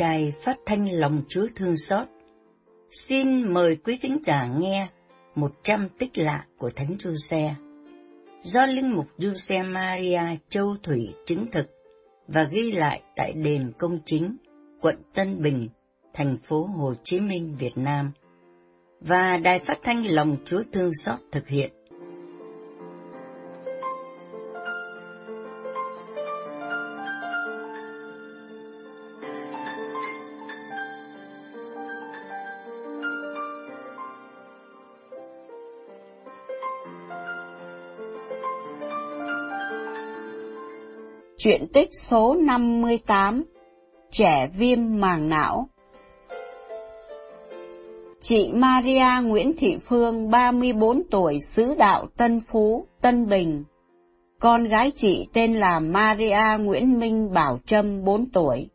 Đài Phát thanh Lòng Chúa Thương Xót. Xin mời quý thính giả nghe một trăm tích lạ của Thánh Giuse do Linh mục Giuse Maria Châu Thủy chứng thực và ghi lại tại đền công chính, quận Tân Bình, thành phố Hồ Chí Minh, Việt Nam, và Đài Phát thanh Lòng Chúa Thương Xót thực hiện. Chuyện tích số 58 Trẻ viêm màng não Chị Maria Nguyễn Thị Phương, 34 tuổi, xứ đạo Tân Phú, Tân Bình. Con gái chị tên là Maria Nguyễn Minh Bảo Trâm, 4 tuổi.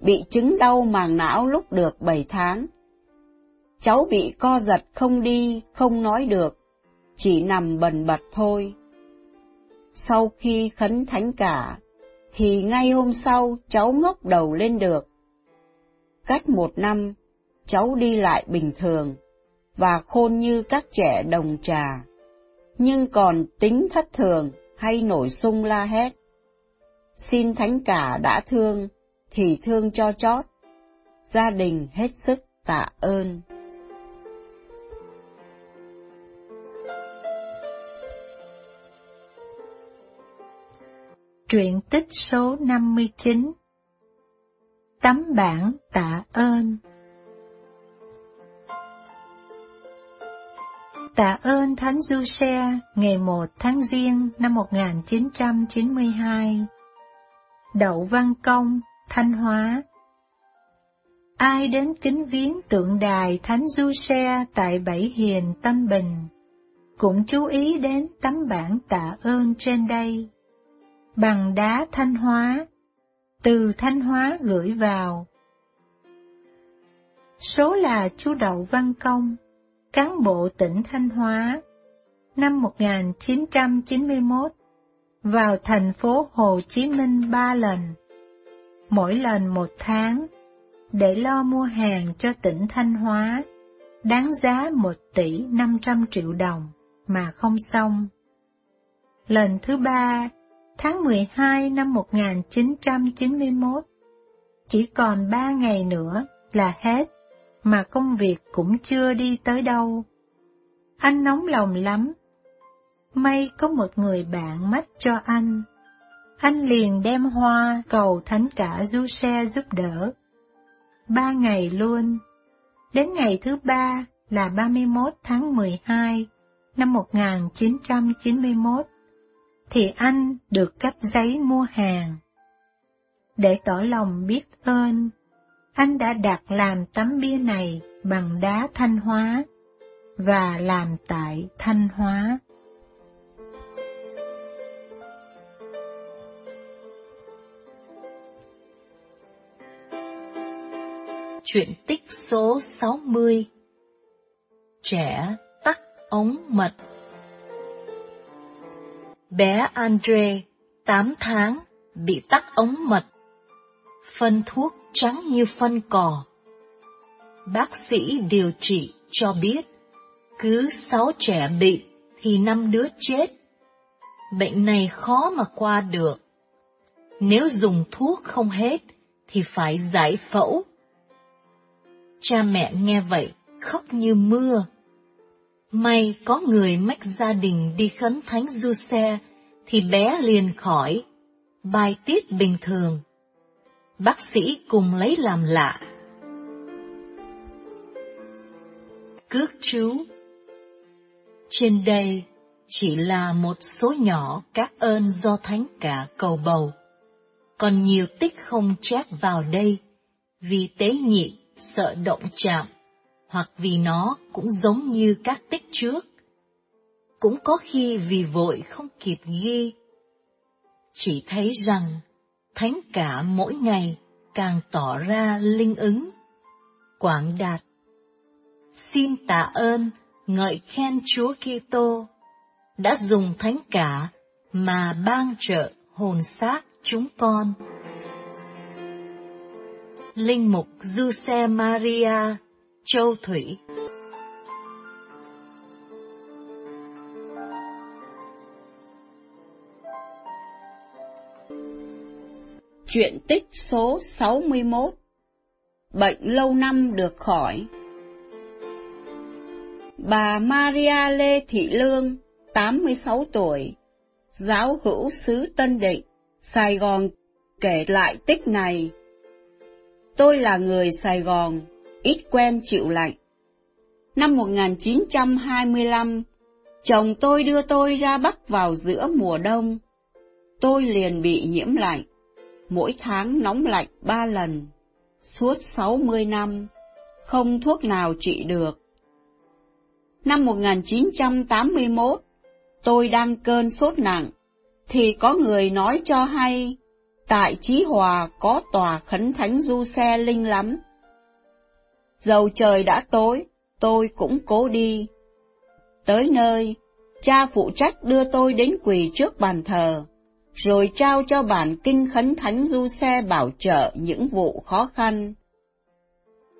Bị chứng đau màng não lúc được 7 tháng. Cháu bị co giật không đi, không nói được, chỉ nằm bần bật thôi. Sau khi khấn thánh cả, thì ngay hôm sau cháu ngóc đầu lên được. Cách một năm, cháu đi lại bình thường, và khôn như các trẻ đồng trà, nhưng còn tính thất thường hay nổi sung la hét. Xin thánh cả đã thương, thì thương cho chót, gia đình hết sức tạ ơn. Truyện tích số 59 Tấm bản tạ ơn. Tạ ơn Thánh Du Xe ngày 1 tháng Giêng năm 1992 Đậu Văn Công, Thanh Hóa. Ai đến kính viếng tượng đài Thánh Du Xe tại Bảy Hiền, tân Bình, cũng chú ý đến tấm bản tạ ơn trên đây bằng đá Thanh Hóa, từ Thanh Hóa gửi vào. Số là chú Đậu Văn Công, cán bộ tỉnh Thanh Hóa, năm 1991, vào thành phố Hồ Chí Minh ba lần, mỗi lần một tháng, để lo mua hàng cho tỉnh Thanh Hóa, đáng giá một tỷ năm trăm triệu đồng mà không xong. Lần thứ ba tháng 12 năm 1991. Chỉ còn ba ngày nữa là hết, mà công việc cũng chưa đi tới đâu. Anh nóng lòng lắm. May có một người bạn mách cho anh. Anh liền đem hoa cầu thánh cả du xe giúp đỡ. Ba ngày luôn. Đến ngày thứ ba là 31 tháng 12 năm 1991 thì anh được cấp giấy mua hàng. Để tỏ lòng biết ơn, anh đã đặt làm tấm bia này bằng đá thanh hóa và làm tại thanh hóa. Chuyện tích số 60 Trẻ tắt ống mật Bé Andre, 8 tháng, bị tắc ống mật. Phân thuốc trắng như phân cỏ. Bác sĩ điều trị cho biết, cứ 6 trẻ bị thì 5 đứa chết. Bệnh này khó mà qua được. Nếu dùng thuốc không hết thì phải giải phẫu. Cha mẹ nghe vậy khóc như mưa. May có người mách gia đình đi khấn thánh du xe, thì bé liền khỏi, bài tiết bình thường. Bác sĩ cùng lấy làm lạ. Cước chú Trên đây chỉ là một số nhỏ các ơn do thánh cả cầu bầu. Còn nhiều tích không chép vào đây, vì tế nhị sợ động chạm hoặc vì nó cũng giống như các tích trước. Cũng có khi vì vội không kịp ghi. Chỉ thấy rằng, thánh cả mỗi ngày càng tỏ ra linh ứng. Quảng đạt Xin tạ ơn, ngợi khen Chúa Kitô đã dùng thánh cả mà ban trợ hồn xác chúng con. Linh mục Giuse Maria Châu Thủy Chuyện tích số 61 Bệnh lâu năm được khỏi Bà Maria Lê Thị Lương, 86 tuổi, giáo hữu xứ Tân Định, Sài Gòn kể lại tích này. Tôi là người Sài Gòn, ít quen chịu lạnh. Năm 1925, chồng tôi đưa tôi ra Bắc vào giữa mùa đông. Tôi liền bị nhiễm lạnh, mỗi tháng nóng lạnh ba lần, suốt 60 năm, không thuốc nào trị được. Năm 1981, tôi đang cơn sốt nặng, thì có người nói cho hay, tại Chí Hòa có tòa khấn thánh du xe linh lắm. Dầu trời đã tối, tôi cũng cố đi. Tới nơi, cha phụ trách đưa tôi đến quỳ trước bàn thờ, rồi trao cho bản kinh khấn thánh du xe bảo trợ những vụ khó khăn.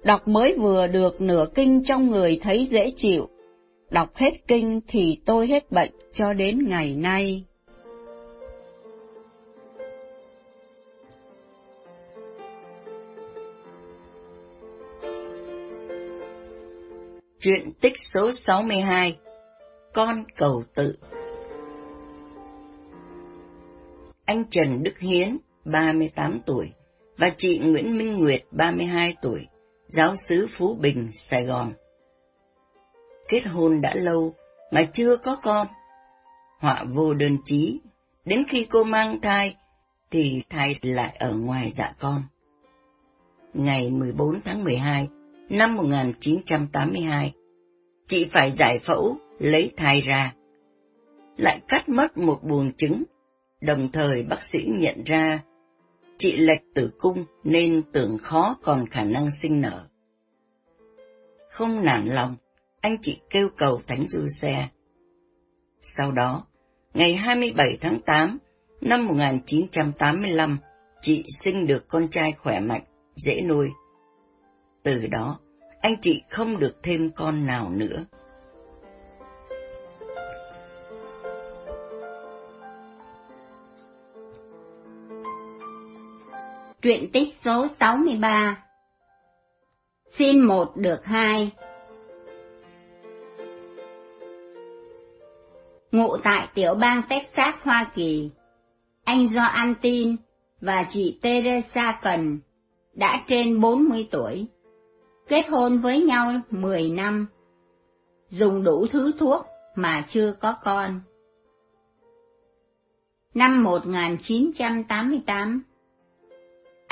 Đọc mới vừa được nửa kinh trong người thấy dễ chịu, đọc hết kinh thì tôi hết bệnh cho đến ngày nay. Chuyện tích số 62 Con cầu tự Anh Trần Đức Hiến, 38 tuổi, và chị Nguyễn Minh Nguyệt, 32 tuổi, giáo sứ Phú Bình, Sài Gòn. Kết hôn đã lâu mà chưa có con. Họa vô đơn chí, đến khi cô mang thai thì thai lại ở ngoài dạ con. Ngày 14 tháng 12 năm 1982, chị phải giải phẫu lấy thai ra. Lại cắt mất một buồng trứng, đồng thời bác sĩ nhận ra chị lệch tử cung nên tưởng khó còn khả năng sinh nở. Không nản lòng, anh chị kêu cầu Thánh Du Xe. Sau đó, ngày 27 tháng 8 năm 1985, chị sinh được con trai khỏe mạnh, dễ nuôi. Từ đó, anh chị không được thêm con nào nữa. Truyện tích số 63 Xin một được hai Ngụ tại tiểu bang Texas, Hoa Kỳ, anh Do Antin và chị Teresa Cần đã trên 40 tuổi, kết hôn với nhau 10 năm, dùng đủ thứ thuốc mà chưa có con. Năm 1988,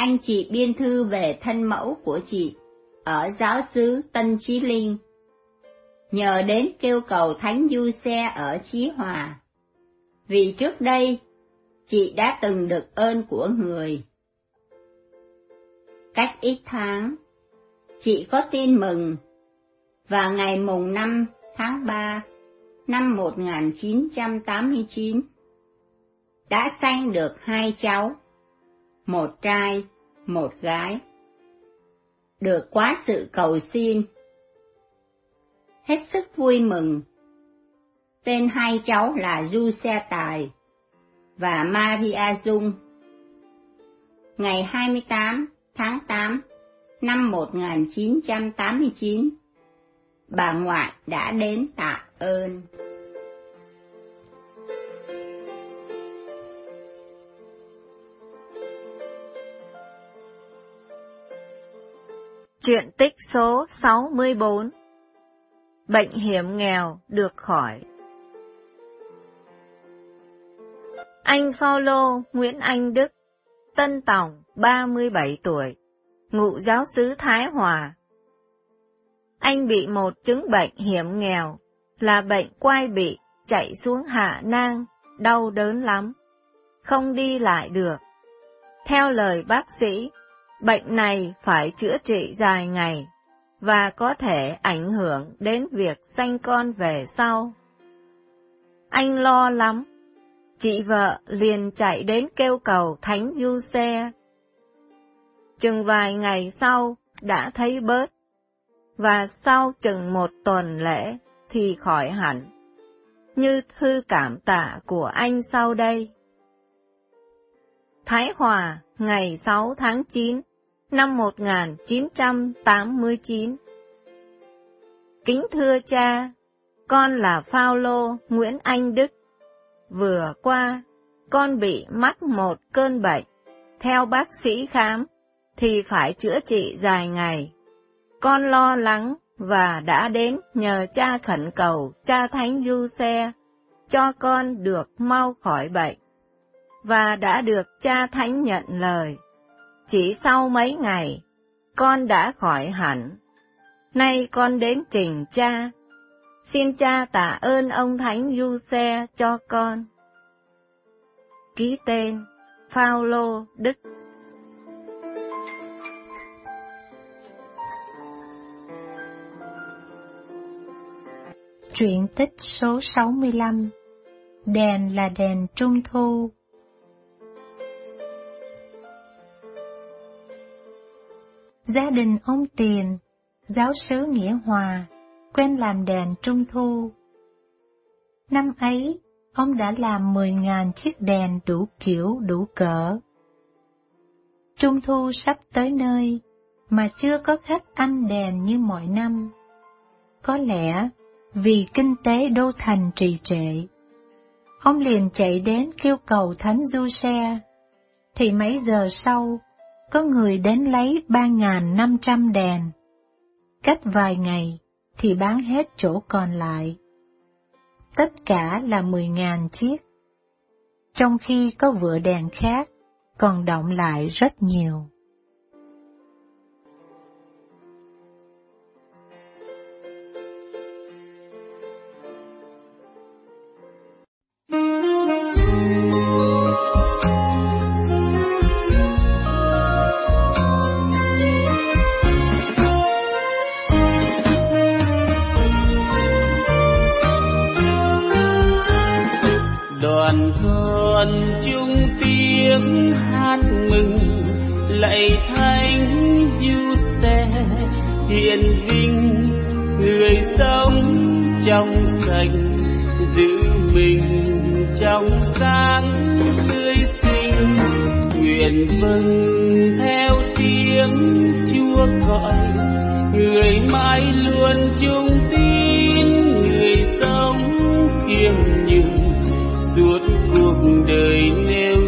anh chị biên thư về thân mẫu của chị ở giáo xứ Tân Chí Linh, nhờ đến kêu cầu Thánh Du Xe ở Chí Hòa. Vì trước đây, chị đã từng được ơn của người. Cách ít tháng, chị có tin mừng, và ngày mùng 5 tháng 3 năm 1989, đã sanh được hai cháu, một trai, một gái. Được quá sự cầu xin. Hết sức vui mừng. Tên hai cháu là Du Xe Tài và Maria Dung. Ngày 28 tháng 8 năm 1989, bà ngoại đã đến tạ ơn. Chuyện tích số 64 Bệnh hiểm nghèo được khỏi Anh Phaolô Nguyễn Anh Đức, Tân Tòng, 37 tuổi, ngụ giáo sứ Thái Hòa. Anh bị một chứng bệnh hiểm nghèo, là bệnh quai bị, chạy xuống hạ nang, đau đớn lắm, không đi lại được. Theo lời bác sĩ, bệnh này phải chữa trị dài ngày, và có thể ảnh hưởng đến việc sanh con về sau. Anh lo lắm, chị vợ liền chạy đến kêu cầu Thánh Du Xe chừng vài ngày sau đã thấy bớt, và sau chừng một tuần lễ thì khỏi hẳn, như thư cảm tạ của anh sau đây. Thái Hòa, ngày 6 tháng 9, năm 1989 Kính thưa cha, con là Phaolô Nguyễn Anh Đức. Vừa qua, con bị mắc một cơn bệnh. Theo bác sĩ khám, thì phải chữa trị dài ngày. Con lo lắng và đã đến nhờ cha khẩn cầu cha Thánh Du Xe cho con được mau khỏi bệnh. Và đã được cha Thánh nhận lời. Chỉ sau mấy ngày, con đã khỏi hẳn. Nay con đến trình cha Xin cha tạ ơn ông Thánh Du Xe cho con. Ký tên Phaolô Đức Truyện tích số 65 Đèn là đèn trung thu Gia đình ông Tiền, giáo sứ Nghĩa Hòa, quen làm đèn trung thu. Năm ấy, ông đã làm 10.000 chiếc đèn đủ kiểu đủ cỡ. Trung thu sắp tới nơi, mà chưa có khách ăn đèn như mọi năm. Có lẽ vì kinh tế đô thành trì trệ. Ông liền chạy đến kêu cầu Thánh Du Xe, thì mấy giờ sau, có người đến lấy 3.500 đèn. Cách vài ngày, thì bán hết chỗ còn lại. Tất cả là mười ngàn chiếc. Trong khi có vựa đèn khác, còn động lại rất nhiều. Ngày thanh du xe hiện vinh người sống trong sạch, giữ mình trong sáng tươi xinh. Nguyện vâng theo tiếng chúa gọi. Người mãi luôn chung tin người sống kiêm nhường suốt cuộc đời nêu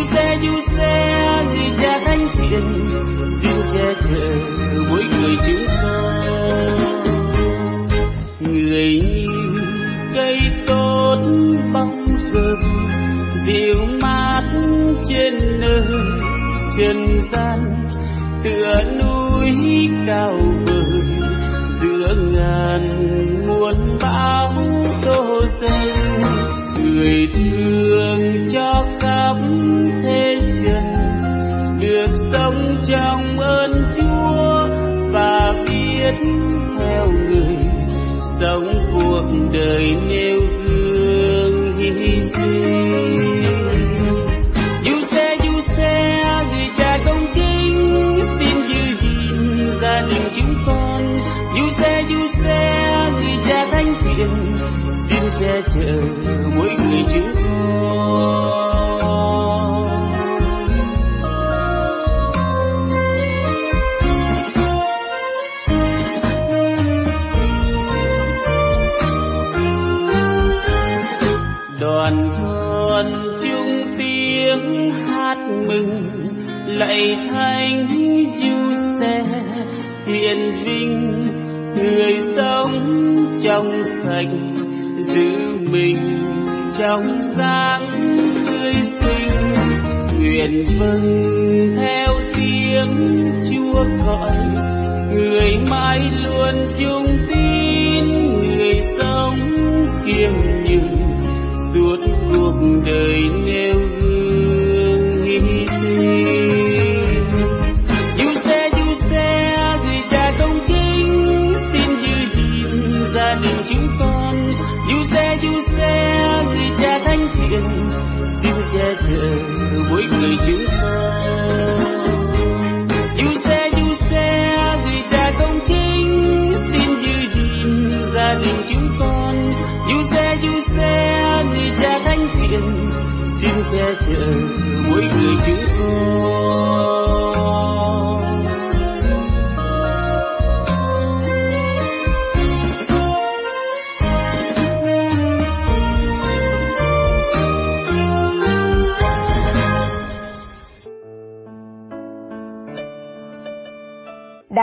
du xe du xe người cha thánh thiện xin che chở mỗi người chúng ta. Người như cây tốt bóng rừng dịu mát trên nơi trần gian tựa núi cao vời giữa ngàn muôn bão đổ dâng người thương cho khắp thế trần được sống trong ơn chúa và biết theo người, sống cuộc đời nêu gương hy sinh. Du xe du xe người cha công chính gia đình chúng con. Du xe du xe, người cha thánh thiện xin che chở mỗi người chúng con. Đoàn thuần chung tiếng hát mừng lạy thánh du xe hiền vinh người sống trong sạch, giữ mình trong sáng tươi sinh nguyện vâng theo tiếng chúa gọi, người mãi luôn chung tin. Người sống kiêm nhường suốt cuộc đời nên xe người cha thánh thiện, xin che chở mỗi người chúng con yêu xe yêu xe, người cha công chính, xin giữ gìn gia đình chúng con. Yêu xe yêu xe, người cha thánh thiện, xin che chở mỗi người chúng con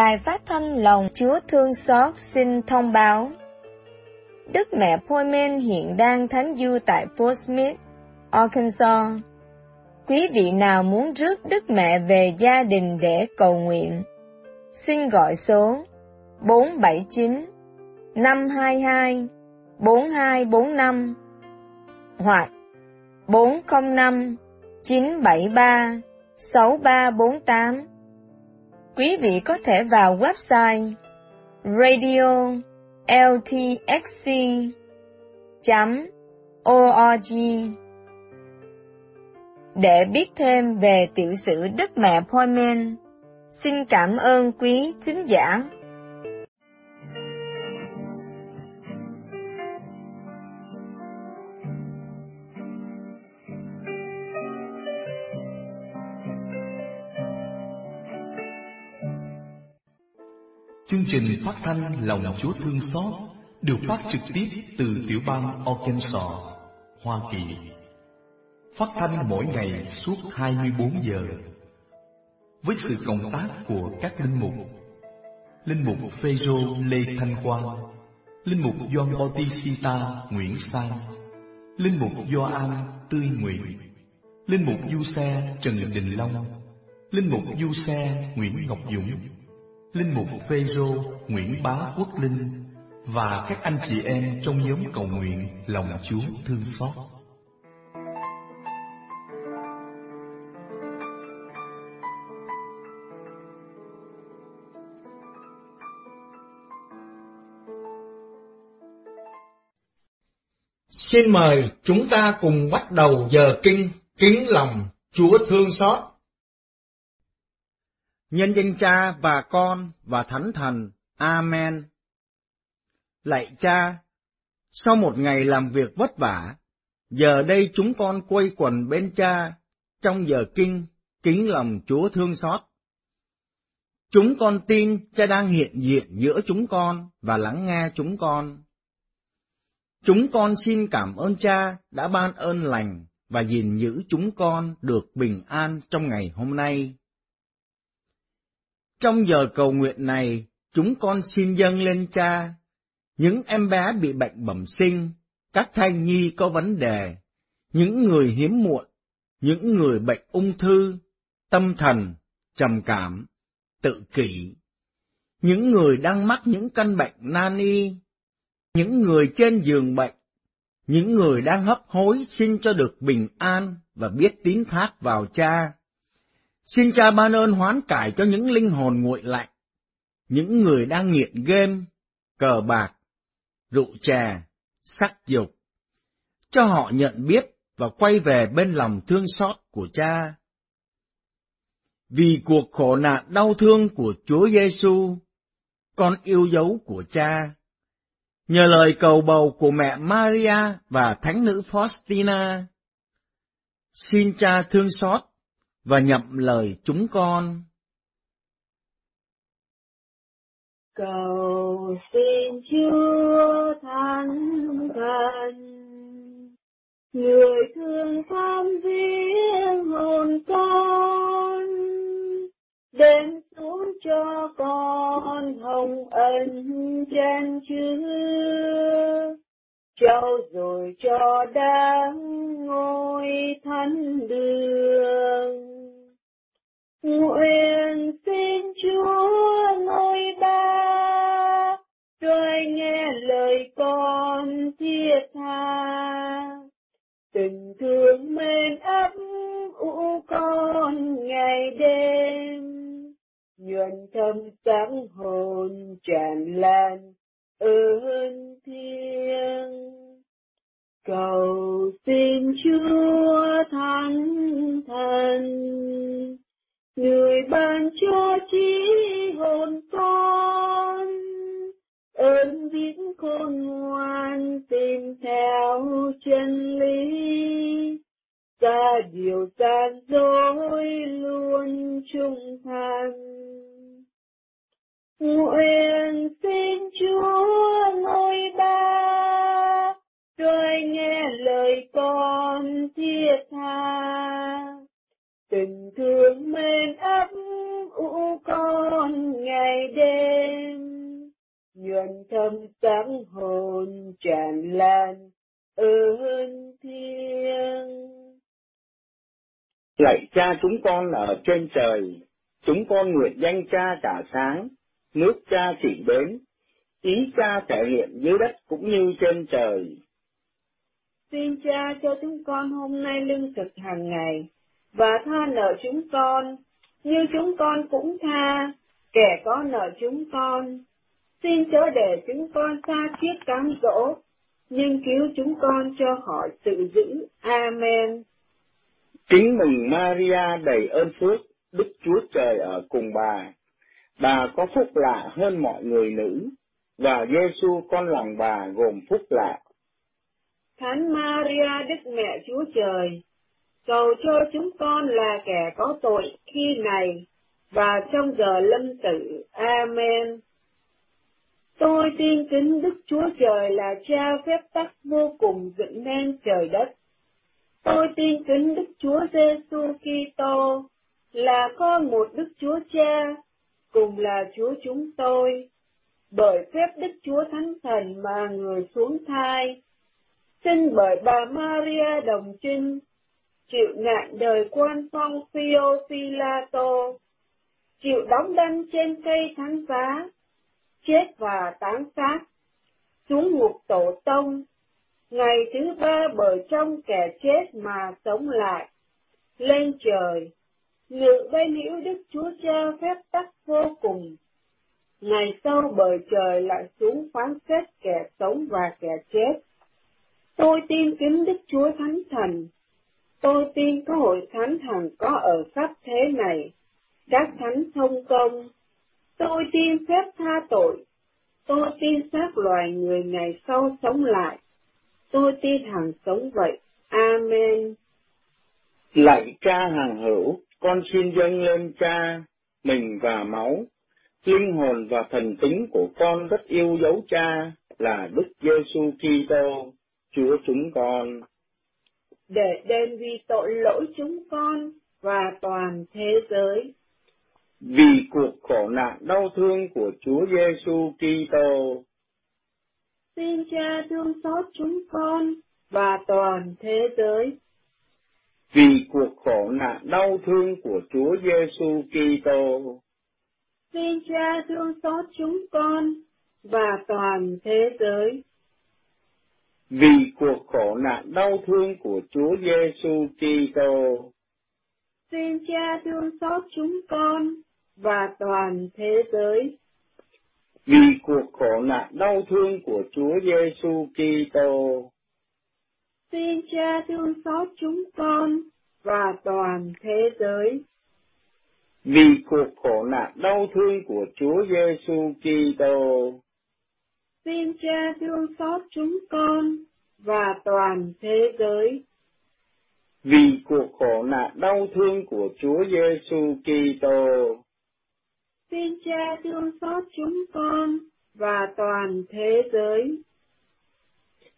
Đài phát thanh lòng Chúa thương xót xin thông báo. Đức mẹ Poyman hiện đang thánh du tại Fort Smith, Arkansas. Quý vị nào muốn rước Đức mẹ về gia đình để cầu nguyện, xin gọi số 479 522 4245 hoặc 405 973 6348 Quý vị có thể vào website radio ltxc org để biết thêm về tiểu sử đất Mẹ Poimen. Xin cảm ơn quý thính giả. Trình phát thanh Lòng Chúa Thương Xót được phát trực tiếp từ tiểu bang Arkansas, Hoa Kỳ. Phát thanh mỗi ngày suốt 24 giờ. Với sự cộng tác của các linh mục, linh mục Phêrô Lê Thanh Quang, linh mục John Bautista Nguyễn Sang, linh mục Gioan Tươi Nguyện, linh mục Du Xe Trần Đình Long, linh mục Du Xe Nguyễn Ngọc Dũng, linh mục Phêrô Nguyễn Bá Quốc Linh và các anh chị em trong nhóm cầu nguyện lòng Chúa thương xót. Xin mời chúng ta cùng bắt đầu giờ kinh kính lòng Chúa thương xót. Nhân danh cha và con và thánh thần. Amen. Lạy cha, sau một ngày làm việc vất vả, giờ đây chúng con quây quần bên cha trong giờ kinh kính lòng Chúa thương xót. Chúng con tin cha đang hiện diện giữa chúng con và lắng nghe chúng con. Chúng con xin cảm ơn cha đã ban ơn lành và gìn giữ chúng con được bình an trong ngày hôm nay. Trong giờ cầu nguyện này, chúng con xin dâng lên cha, những em bé bị bệnh bẩm sinh, các thai nhi có vấn đề, những người hiếm muộn, những người bệnh ung thư, tâm thần, trầm cảm, tự kỷ, những người đang mắc những căn bệnh nan y, những người trên giường bệnh, những người đang hấp hối xin cho được bình an và biết tín thác vào cha. Xin cha ban ơn hoán cải cho những linh hồn nguội lạnh, những người đang nghiện game, cờ bạc, rượu chè, sắc dục, cho họ nhận biết và quay về bên lòng thương xót của cha. Vì cuộc khổ nạn đau thương của Chúa Giêsu, con yêu dấu của cha, nhờ lời cầu bầu của mẹ Maria và thánh nữ Faustina, xin cha thương xót và nhậm lời chúng con. Cầu xin Chúa Thánh Thần, người thương tham viếng hồn con, đến xuống cho con hồng ân chân chứa, trao rồi cho đáng ngôi thánh đường Nguyện xin Chúa ngôi ba, rồi nghe lời con thiết tha. Tình thương mến ấm u con ngày đêm, nhuận thâm sáng hồn tràn lan ơn thiêng cầu xin Chúa Thánh Thần, người ban cho trí hồn con, ơn biết khôn ngoan tìm theo chân lý, ra điều gian dối luôn trung thành. Nguyện xin Chúa ngôi ba, rồi nghe lời con thiết tha. Tình thương mến ấp ủ con ngày đêm, nhuận thâm sáng hồn tràn lan ơn thiêng. Lạy cha chúng con ở trên trời, chúng con nguyện danh cha cả sáng, nước cha chỉ đến, ý cha thể hiện dưới đất cũng như trên trời. Xin cha cho chúng con hôm nay lương thực hàng ngày, và tha nợ chúng con, như chúng con cũng tha, kẻ có nợ chúng con. Xin chớ để chúng con xa chiếc cám dỗ, nhưng cứu chúng con cho khỏi sự dữ. Amen. Kính mừng Maria đầy ơn phước, Đức Chúa Trời ở cùng bà. Bà có phúc lạ hơn mọi người nữ, và Giêsu con lòng bà gồm phúc lạ. Thánh Maria Đức Mẹ Chúa Trời, cầu cho chúng con là kẻ có tội khi này và trong giờ lâm tử. Amen. Tôi tin kính Đức Chúa Trời là cha phép tắc vô cùng dựng nên trời đất. Tôi tin kính Đức Chúa Giêsu Kitô là con một Đức Chúa Cha, cùng là Chúa chúng tôi, bởi phép Đức Chúa Thánh Thần mà người xuống thai, sinh bởi bà Maria đồng trinh, chịu nạn đời quan phong Pio Pilato, chịu đóng đinh trên cây thánh giá, chết và táng xác, xuống ngục tổ tông, ngày thứ ba bởi trong kẻ chết mà sống lại, lên trời, ngự bên hữu Đức Chúa Cha phép tắc vô cùng. Ngày sau bờ trời lại xuống phán xét kẻ sống và kẻ chết. Tôi tin kính Đức Chúa Thánh Thần. Tôi tin có hội thánh thần có ở khắp thế này, các thánh thông công. Tôi tin phép tha tội. Tôi tin xác loài người ngày sau sống lại. Tôi tin hằng sống vậy. Amen. Lạy cha hằng hữu, con xin dâng lên cha, mình và máu, linh hồn và thần tính của con rất yêu dấu cha là Đức Giêsu Kitô, Chúa chúng con. Để đền vì tội lỗi chúng con và toàn thế giới. Vì cuộc khổ nạn đau thương của Chúa Giêsu Kitô. Xin cha thương xót chúng con và toàn thế giới vì cuộc khổ nạn đau thương của Chúa Giêsu Kitô. Xin Cha thương xót chúng con và toàn thế giới. Vì cuộc khổ nạn đau thương của Chúa Giêsu Kitô. Xin Cha thương xót chúng con và toàn thế giới. Vì cuộc khổ nạn đau thương của Chúa Giêsu Kitô. Xin Cha thương xót chúng con và toàn thế giới. Vì cuộc khổ nạn đau thương của Chúa Giêsu Kitô. Xin Cha thương xót chúng con và toàn thế giới. Vì cuộc khổ nạn đau thương của Chúa Giêsu Kitô. Xin Cha thương xót chúng con và toàn thế giới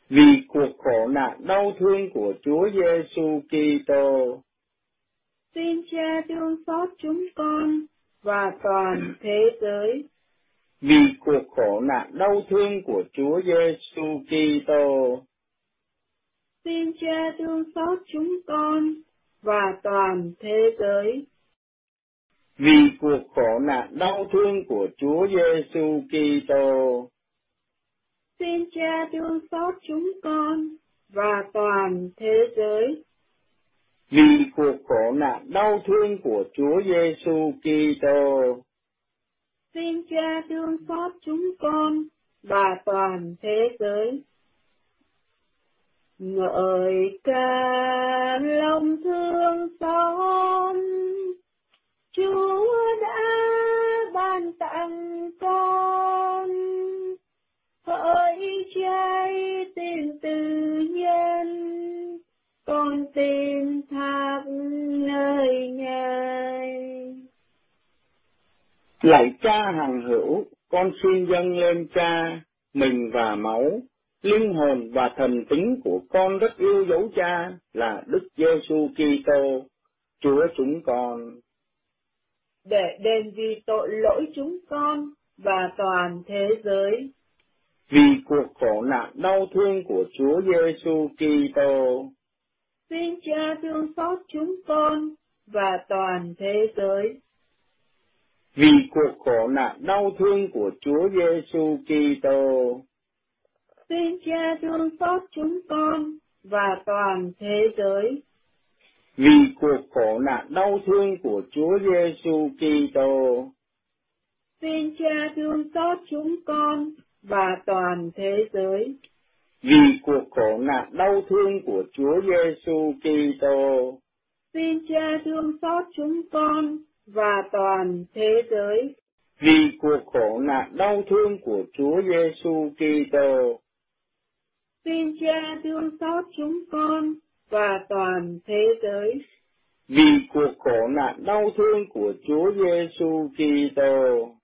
vì cuộc khổ nạn đau thương của Chúa Giêsu Kitô. Xin Cha thương xót chúng con và toàn thế giới. Vì cuộc khổ nạn đau thương của Chúa Giêsu Kitô. Xin Cha thương xót chúng con và toàn thế giới. Vì cuộc khổ nạn đau thương của Chúa Giêsu Kitô Xin Cha thương xót chúng con và toàn thế giới. Vì cuộc khổ nạn đau thương của Chúa Giêsu Kitô. Xin Cha thương xót chúng con và toàn thế giới. ngợi ca lòng thương xót Chúa đã ban tặng con hỡi trái tim tự nhân con tin thác nơi ngài lạy cha hằng hữu con xin dâng lên cha mình và máu linh hồn và thần tính của con rất yêu dấu cha là Đức Giêsu Kitô, Chúa chúng con. Để đền vì tội lỗi chúng con và toàn thế giới. Vì cuộc khổ nạn đau thương của Chúa Giêsu Kitô. Xin Cha thương xót chúng con và toàn thế giới. Vì cuộc khổ nạn đau thương của Chúa Giêsu Kitô Xin Cha thương xót chúng con và toàn thế giới. Vì cuộc khổ nạn đau thương của Chúa Giêsu Kitô. Xin Cha thương xót chúng con và toàn thế giới. Vì cuộc khổ nạn đau thương của Chúa Giêsu Kitô. Xin Cha thương xót chúng con và toàn thế giới. Vì cuộc khổ nạn đau thương của Chúa Giêsu Kitô. Xin Cha thương xót chúng con và toàn thế giới. Vì cuộc khổ nạn đau thương của Chúa Giêsu Kitô.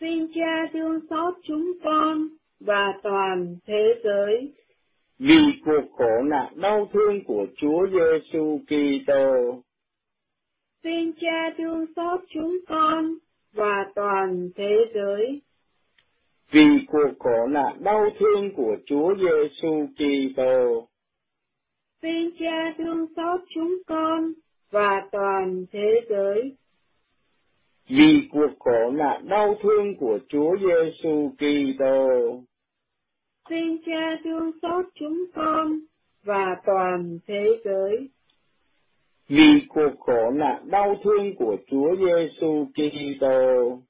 Xin Cha thương xót chúng con và toàn thế giới. Vì cuộc khổ nạn đau thương của Chúa Giêsu Kitô. Xin Cha thương xót chúng con và toàn thế giới vì cuộc khổ nạn đau thương của Chúa Giêsu Kitô. Xin Cha thương xót chúng con và toàn thế giới. Vì cuộc khổ nạn đau thương của Chúa Giêsu Kitô. Xin Cha thương xót chúng con và toàn thế giới. Vì cuộc khổ nạn đau thương của Chúa Giêsu Kitô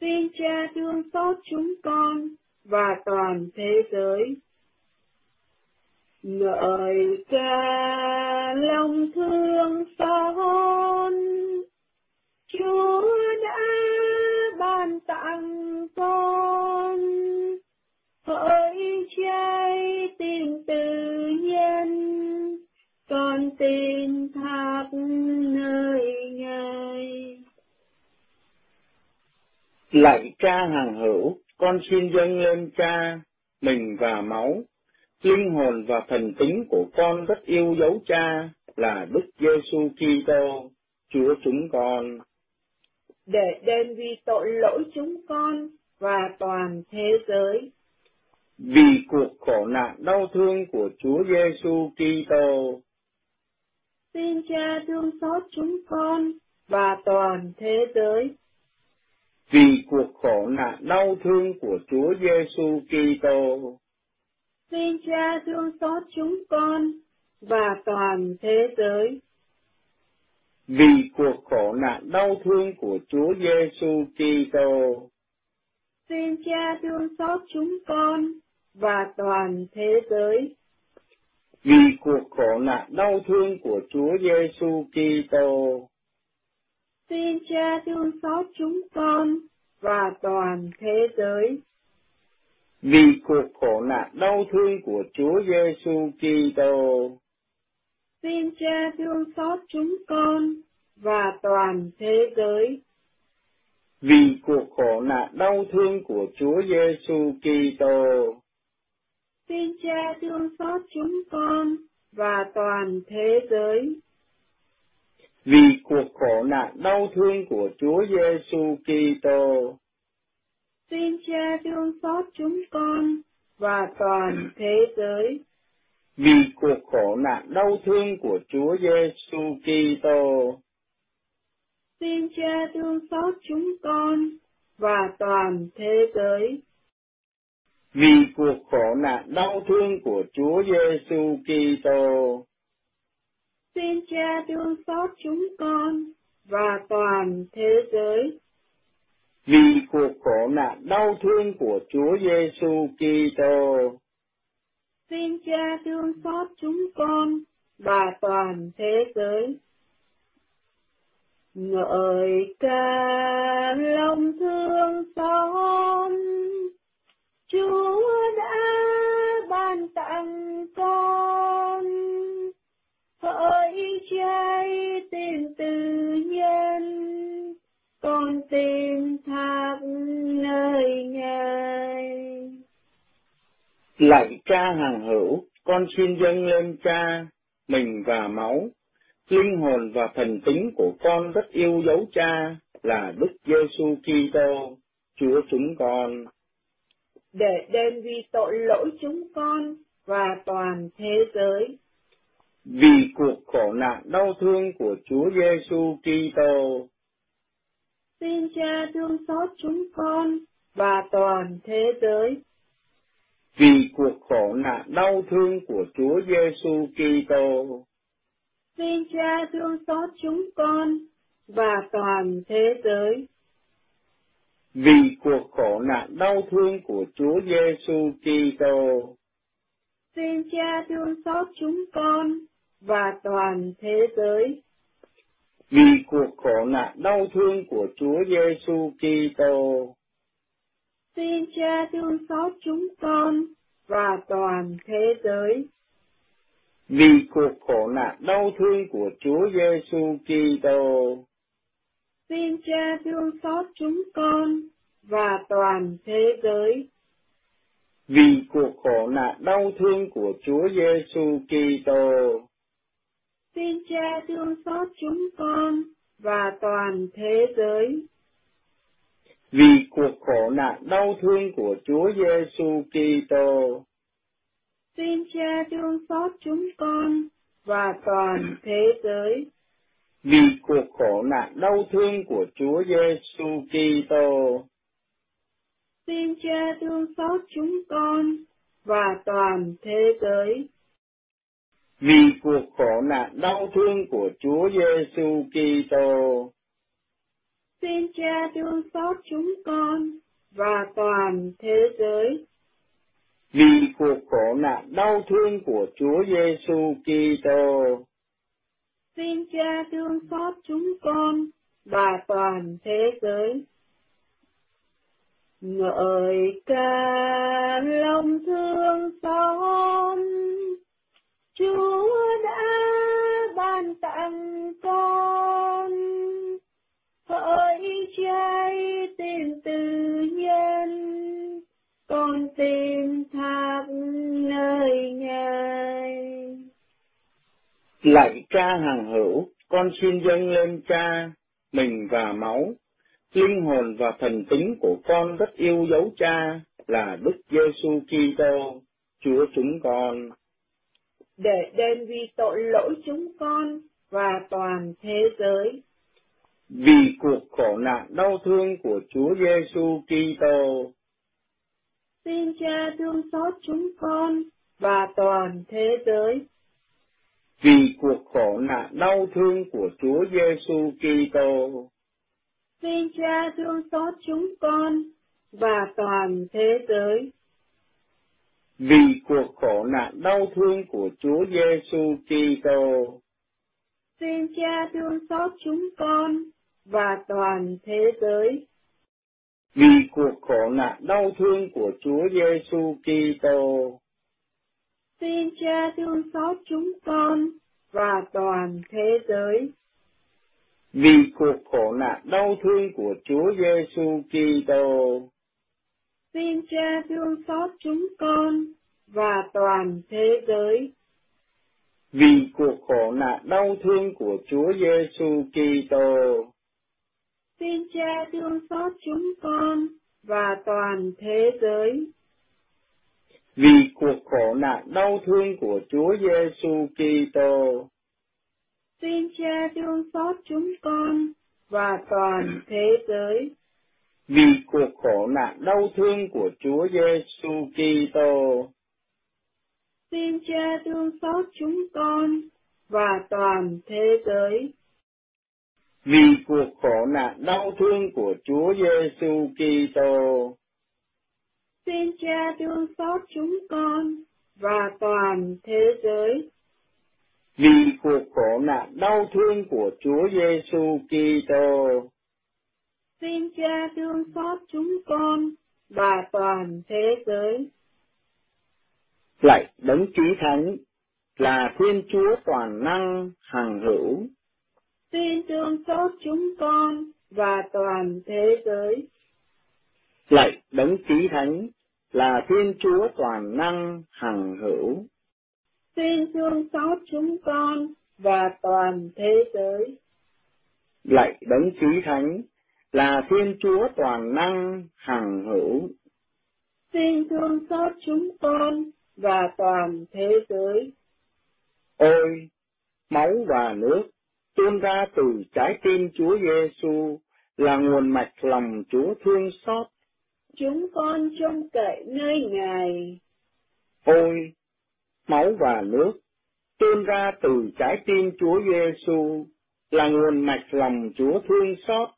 Xin Cha thương xót chúng con và toàn thế giới. Ngợi ca lòng thương xót, Chúa đã ban tặng con, hỡi trái tim tự nhiên, con tin thác nơi Ngài. Lạy cha hàng hữu, con xin dâng lên cha, mình và máu, linh hồn và thần tính của con rất yêu dấu cha là Đức Giêsu Kitô, Chúa chúng con. Để đền vì tội lỗi chúng con và toàn thế giới. Vì cuộc khổ nạn đau thương của Chúa Giêsu Kitô. Xin Cha thương xót chúng con và toàn thế giới vì cuộc khổ nạn đau thương của Chúa Giêsu Kitô. Xin Cha thương xót chúng con và toàn thế giới. Vì cuộc khổ nạn đau thương của Chúa Giêsu Kitô. Xin Cha thương xót chúng con và toàn thế giới. Vì cuộc khổ nạn đau thương của Chúa Giêsu Kitô. Xin Cha thương xót chúng con và toàn thế giới. Vì cuộc khổ nạn đau thương của Chúa Giêsu Kitô. Xin Cha thương xót chúng con và toàn thế giới. Vì cuộc khổ nạn đau thương của Chúa Giêsu Kitô. Xin Cha thương xót chúng con và toàn thế giới vì cuộc khổ nạn đau thương của Chúa Giêsu Kitô. Xin Cha thương xót chúng con và toàn thế giới. Vì cuộc khổ nạn đau thương của Chúa Giêsu Kitô. Xin Cha thương xót chúng con và toàn thế giới. Vì cuộc khổ nạn đau thương của Chúa Giêsu Kitô Xin Cha thương xót chúng con và toàn thế giới. Vì cuộc khổ nạn đau thương của Chúa Giêsu Kitô. Xin Cha thương xót chúng con và toàn thế giới. Ngợi ca lòng thương xót, Chúa đã ban tặng con. Hỡi trái tim tự nhân. Con tìm tháp nơi ngài. Lạy cha hàng hữu, con xin dâng lên cha, mình và máu, linh hồn và thần tính của con rất yêu dấu cha là Đức Giêsu Kitô, Chúa chúng con. để đền vì tội lỗi chúng con và toàn thế giới. Vì cuộc khổ nạn đau thương của Chúa Giêsu Kitô, Xin Cha thương xót chúng con và toàn thế giới. Vì cuộc khổ nạn đau thương của Chúa Giêsu Kitô, Xin Cha thương xót chúng con và toàn thế giới. vì cuộc khổ nạn đau thương của Chúa Giêsu Kitô, Xin Cha thương xót chúng con và toàn thế giới. vì cuộc khổ nạn đau thương của Chúa Giêsu Kitô, Xin Cha thương xót chúng con và toàn thế giới. vì cuộc khổ nạn đau thương của Chúa Giêsu Kitô, Xin Cha thương xót chúng con và toàn thế giới. vì cuộc khổ nạn đau thương của Chúa Giêsu Kitô, Xin Cha thương xót chúng con và toàn thế giới. Vì cuộc khổ nạn đau thương của Chúa Giêsu Kitô, Xin Cha thương xót chúng con và toàn thế giới. vì cuộc khổ nạn đau thương của Chúa Giêsu Kitô, Xin Cha thương xót chúng con và toàn thế giới. vì cuộc khổ nạn đau thương của Chúa Giêsu Kitô, Xin Cha thương xót chúng con và toàn thế giới. vì cuộc khổ nạn đau thương của Chúa Giêsu Kitô, Xin Cha thương xót chúng con và toàn thế giới. Ngợi ca lòng thương xót, Chúa đã ban tặng con trái tim tự nhân con tìm tháp nơi ngài Lạy cha hàng hữu, con xin dâng lên cha, mình và máu, linh hồn và thần tính của con rất yêu dấu cha là Đức Giêsu Kitô, Chúa chúng con. để đền vì tội lỗi chúng con và toàn thế giới. Vì cuộc khổ nạn đau thương của Chúa Giêsu Kitô, Xin Cha thương xót chúng con và toàn thế giới. vì cuộc khổ nạn đau thương của Chúa Giêsu Kitô, Xin Cha thương xót chúng con và toàn thế giới. vì cuộc khổ nạn đau thương của Chúa Giêsu Kitô, Xin Cha thương xót chúng con và toàn thế giới. vì cuộc khổ nạn đau thương của Chúa Giêsu Kitô, Xin Cha thương xót chúng con và toàn thế giới. vì cuộc khổ nạn đau thương của Chúa Giêsu Kitô, Xin Cha thương xót chúng con và toàn thế giới. vì cuộc khổ nạn đau thương của Chúa Giêsu Kitô, Xin Cha thương xót chúng con và toàn thế giới. vì cuộc khổ nạn đau thương của Chúa Giêsu Kitô, Xin Cha thương xót chúng con và toàn thế giới. vì cuộc khổ nạn đau thương của Chúa Giêsu Kitô, Xin Cha thương xót chúng con và toàn thế giới. Vì cuộc khổ nạn đau thương của Chúa Giêsu Kitô, Xin Cha thương xót chúng con và toàn thế giới. Vì cuộc khổ nạn đau thương của Chúa Giêsu Kitô, xin Cha thương xót chúng con và toàn thế giới. Lạy đấng trí thánh là Thiên Chúa toàn năng hằng hữu. Xin thương xót chúng con và toàn thế giới. Lạy đấng trí thánh là Thiên Chúa toàn năng hằng hữu. Xin thương xót chúng con và toàn thế giới. Lạy đấng trí thánh là Thiên Chúa toàn năng hằng hữu. Xin thương xót chúng con và toàn thế giới. Ôi, máu và nước tuôn ra từ trái tim Chúa Giêsu là nguồn mạch lòng Chúa thương xót. Chúng con trông cậy nơi Ngài. Ôi, máu và nước tuôn ra từ trái tim Chúa Giêsu là nguồn mạch lòng Chúa thương xót.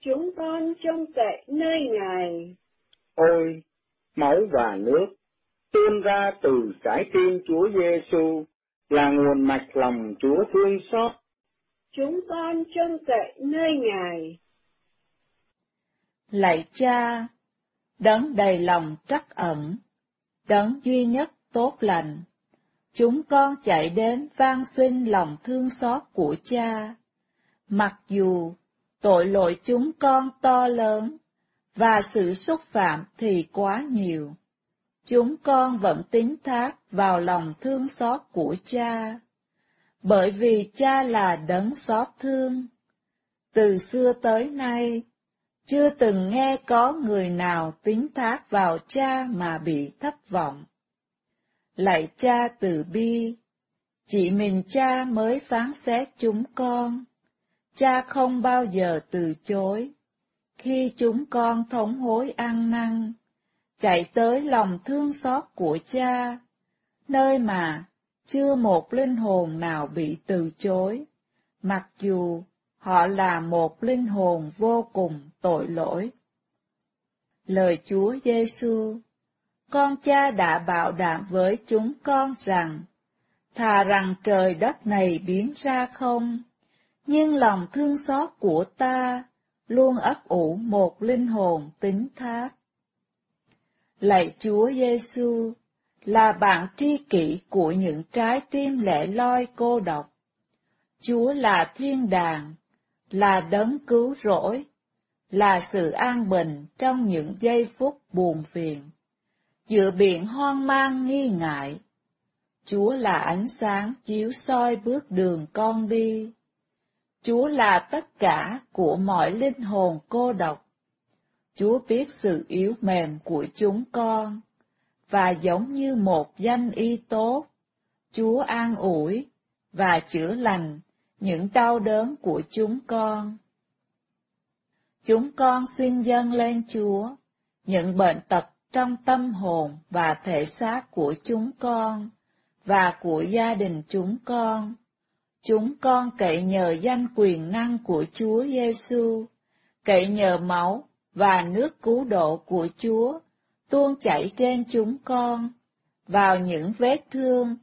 Chúng con trông cậy nơi Ngài. Ôi, máu và nước tuôn ra từ trái tim Chúa Giêsu là nguồn mạch lòng Chúa thương xót. Chúng con trông cậy nơi Ngài. Lạy Cha, đấng đầy lòng trắc ẩn, đấng duy nhất tốt lành, chúng con chạy đến van xin lòng thương xót của Cha. Mặc dù tội lỗi chúng con to lớn, và sự xúc phạm thì quá nhiều chúng con vẫn tín thác vào lòng thương xót của cha, bởi vì cha là đấng xót thương. Từ xưa tới nay, chưa từng nghe có người nào tín thác vào cha mà bị thất vọng. Lạy cha từ bi, chỉ mình cha mới phán xét chúng con. Cha không bao giờ từ chối, khi chúng con thống hối ăn năn chạy tới lòng thương xót của cha, nơi mà chưa một linh hồn nào bị từ chối, mặc dù họ là một linh hồn vô cùng tội lỗi. Lời Chúa Giêsu, con cha đã bảo đảm với chúng con rằng, thà rằng trời đất này biến ra không, nhưng lòng thương xót của ta luôn ấp ủ một linh hồn tính thác. Lạy Chúa Giêsu, là bạn tri kỷ của những trái tim lẻ loi cô độc. Chúa là thiên đàng, là đấng cứu rỗi, là sự an bình trong những giây phút buồn phiền. Giữa biển hoang mang nghi ngại, Chúa là ánh sáng chiếu soi bước đường con đi. Chúa là tất cả của mọi linh hồn cô độc. Chúa biết sự yếu mềm của chúng con, và giống như một danh y tốt, Chúa an ủi và chữa lành những đau đớn của chúng con. Chúng con xin dâng lên Chúa những bệnh tật trong tâm hồn và thể xác của chúng con và của gia đình chúng con. Chúng con cậy nhờ danh quyền năng của Chúa Giêsu, cậy nhờ máu và nước cứu độ của Chúa tuôn chảy trên chúng con, vào những vết thương,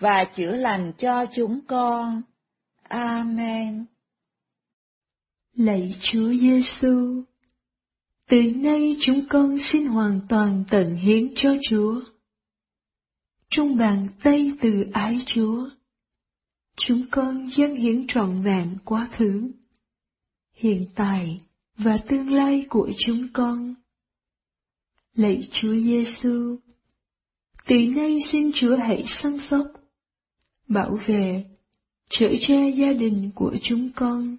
và chữa lành cho chúng con. Amen. Lạy Chúa Giêsu, từ nay chúng con xin hoàn toàn tận hiến cho Chúa. Trong bàn tay từ ái Chúa, chúng con dâng hiến trọn vẹn quá khứ, hiện tại và tương lai của chúng con. Lạy Chúa Giêsu, từ nay xin Chúa hãy săn sóc, bảo vệ, trở che gia đình của chúng con.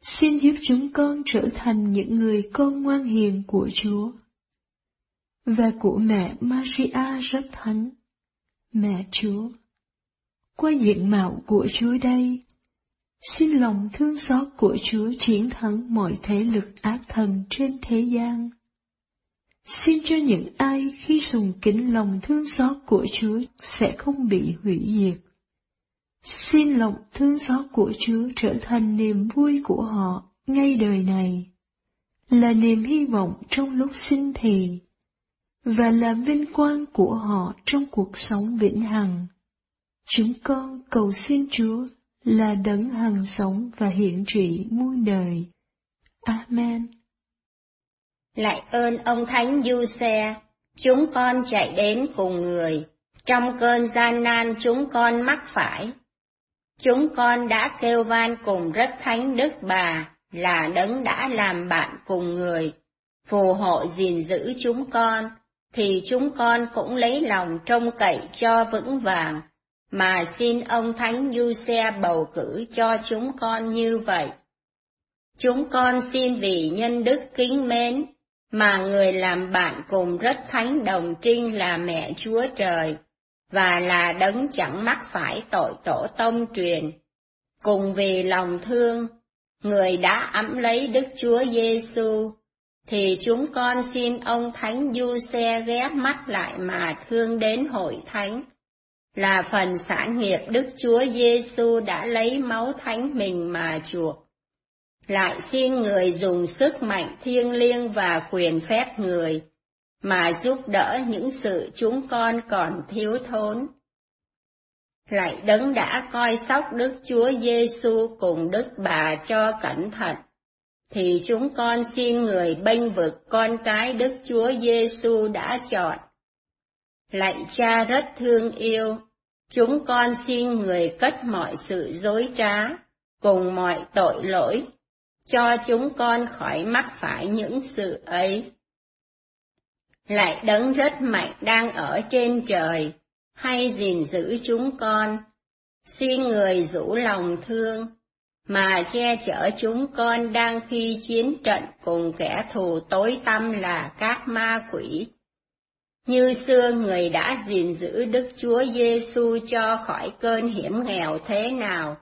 Xin giúp chúng con trở thành những người con ngoan hiền của Chúa và của mẹ Maria rất thánh, mẹ Chúa. Qua diện mạo của Chúa đây, Xin lòng thương xót của Chúa chiến thắng mọi thế lực ác thần trên thế gian. Xin cho những ai khi sùng kính lòng thương xót của Chúa sẽ không bị hủy diệt. Xin lòng thương xót của Chúa trở thành niềm vui của họ ngay đời này, là niềm hy vọng trong lúc sinh thì, và là vinh quang của họ trong cuộc sống vĩnh hằng. Chúng con cầu xin Chúa là đấng hằng sống và hiện trị muôn đời. Amen. Lại ơn ông Thánh Du Xe, chúng con chạy đến cùng người, trong cơn gian nan chúng con mắc phải. Chúng con đã kêu van cùng rất thánh đức bà, là đấng đã làm bạn cùng người, phù hộ gìn giữ chúng con, thì chúng con cũng lấy lòng trông cậy cho vững vàng, mà xin ông Thánh Du Xe bầu cử cho chúng con như vậy. Chúng con xin vì nhân đức kính mến, mà người làm bạn cùng rất thánh đồng trinh là mẹ Chúa Trời, và là đấng chẳng mắc phải tội tổ tông truyền. Cùng vì lòng thương, người đã ấm lấy Đức Chúa Giêsu, thì chúng con xin ông Thánh Du Xe ghé mắt lại mà thương đến hội thánh, là phần sản nghiệp Đức Chúa Giêsu đã lấy máu thánh mình mà chuộc. Lại xin người dùng sức mạnh thiêng liêng và quyền phép người, mà giúp đỡ những sự chúng con còn thiếu thốn. Lại đấng đã coi sóc Đức Chúa Giêsu cùng Đức Bà cho cẩn thận, thì chúng con xin người bênh vực con cái Đức Chúa Giêsu đã chọn. Lạy cha rất thương yêu, chúng con xin người cất mọi sự dối trá, cùng mọi tội lỗi, cho chúng con khỏi mắc phải những sự ấy. Lại đấng rất mạnh đang ở trên trời, hay gìn giữ chúng con, xin người rủ lòng thương, mà che chở chúng con đang khi chiến trận cùng kẻ thù tối tăm là các ma quỷ. Như xưa người đã gìn giữ Đức Chúa Giêsu cho khỏi cơn hiểm nghèo thế nào,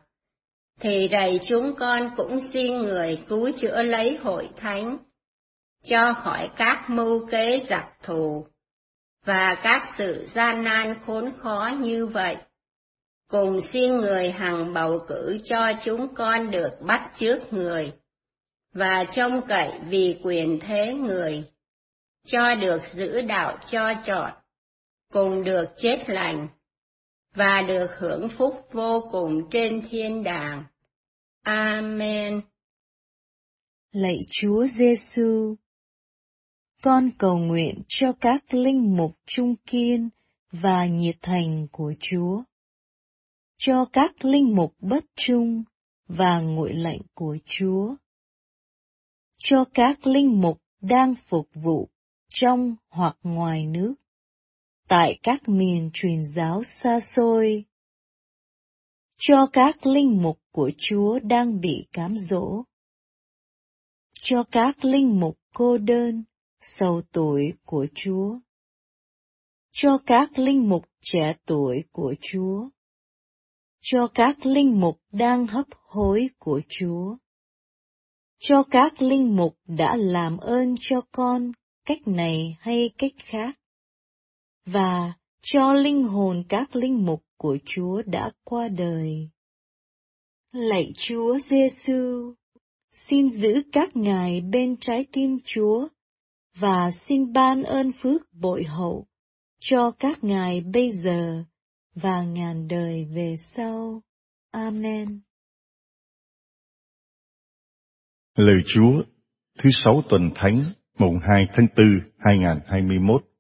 thì rầy chúng con cũng xin người cứu chữa lấy hội thánh, cho khỏi các mưu kế giặc thù, và các sự gian nan khốn khó như vậy. Cùng xin người hằng bầu cử cho chúng con được bắt trước người, và trông cậy vì quyền thế người, cho được giữ đạo cho trọn, cùng được chết lành, và được hưởng phúc vô cùng trên thiên đàng. Amen. Lạy Chúa Giêsu, con cầu nguyện cho các linh mục trung kiên và nhiệt thành của Chúa cho các linh mục bất trung và nguội lạnh của Chúa. Cho các linh mục đang phục vụ trong hoặc ngoài nước, tại các miền truyền giáo xa xôi. Cho các linh mục của Chúa đang bị cám dỗ. Cho các linh mục cô đơn, sầu tuổi của Chúa. Cho các linh mục trẻ tuổi của Chúa cho các linh mục đang hấp hối của Chúa. Cho các linh mục đã làm ơn cho con cách này hay cách khác. Và cho linh hồn các linh mục của Chúa đã qua đời. Lạy Chúa Giêsu, xin giữ các ngài bên trái tim Chúa và xin ban ơn phước bội hậu cho các ngài bây giờ và ngàn đời về sau. Amen. Lời Chúa thứ sáu tuần Thánh mùng 2 tháng 4 2021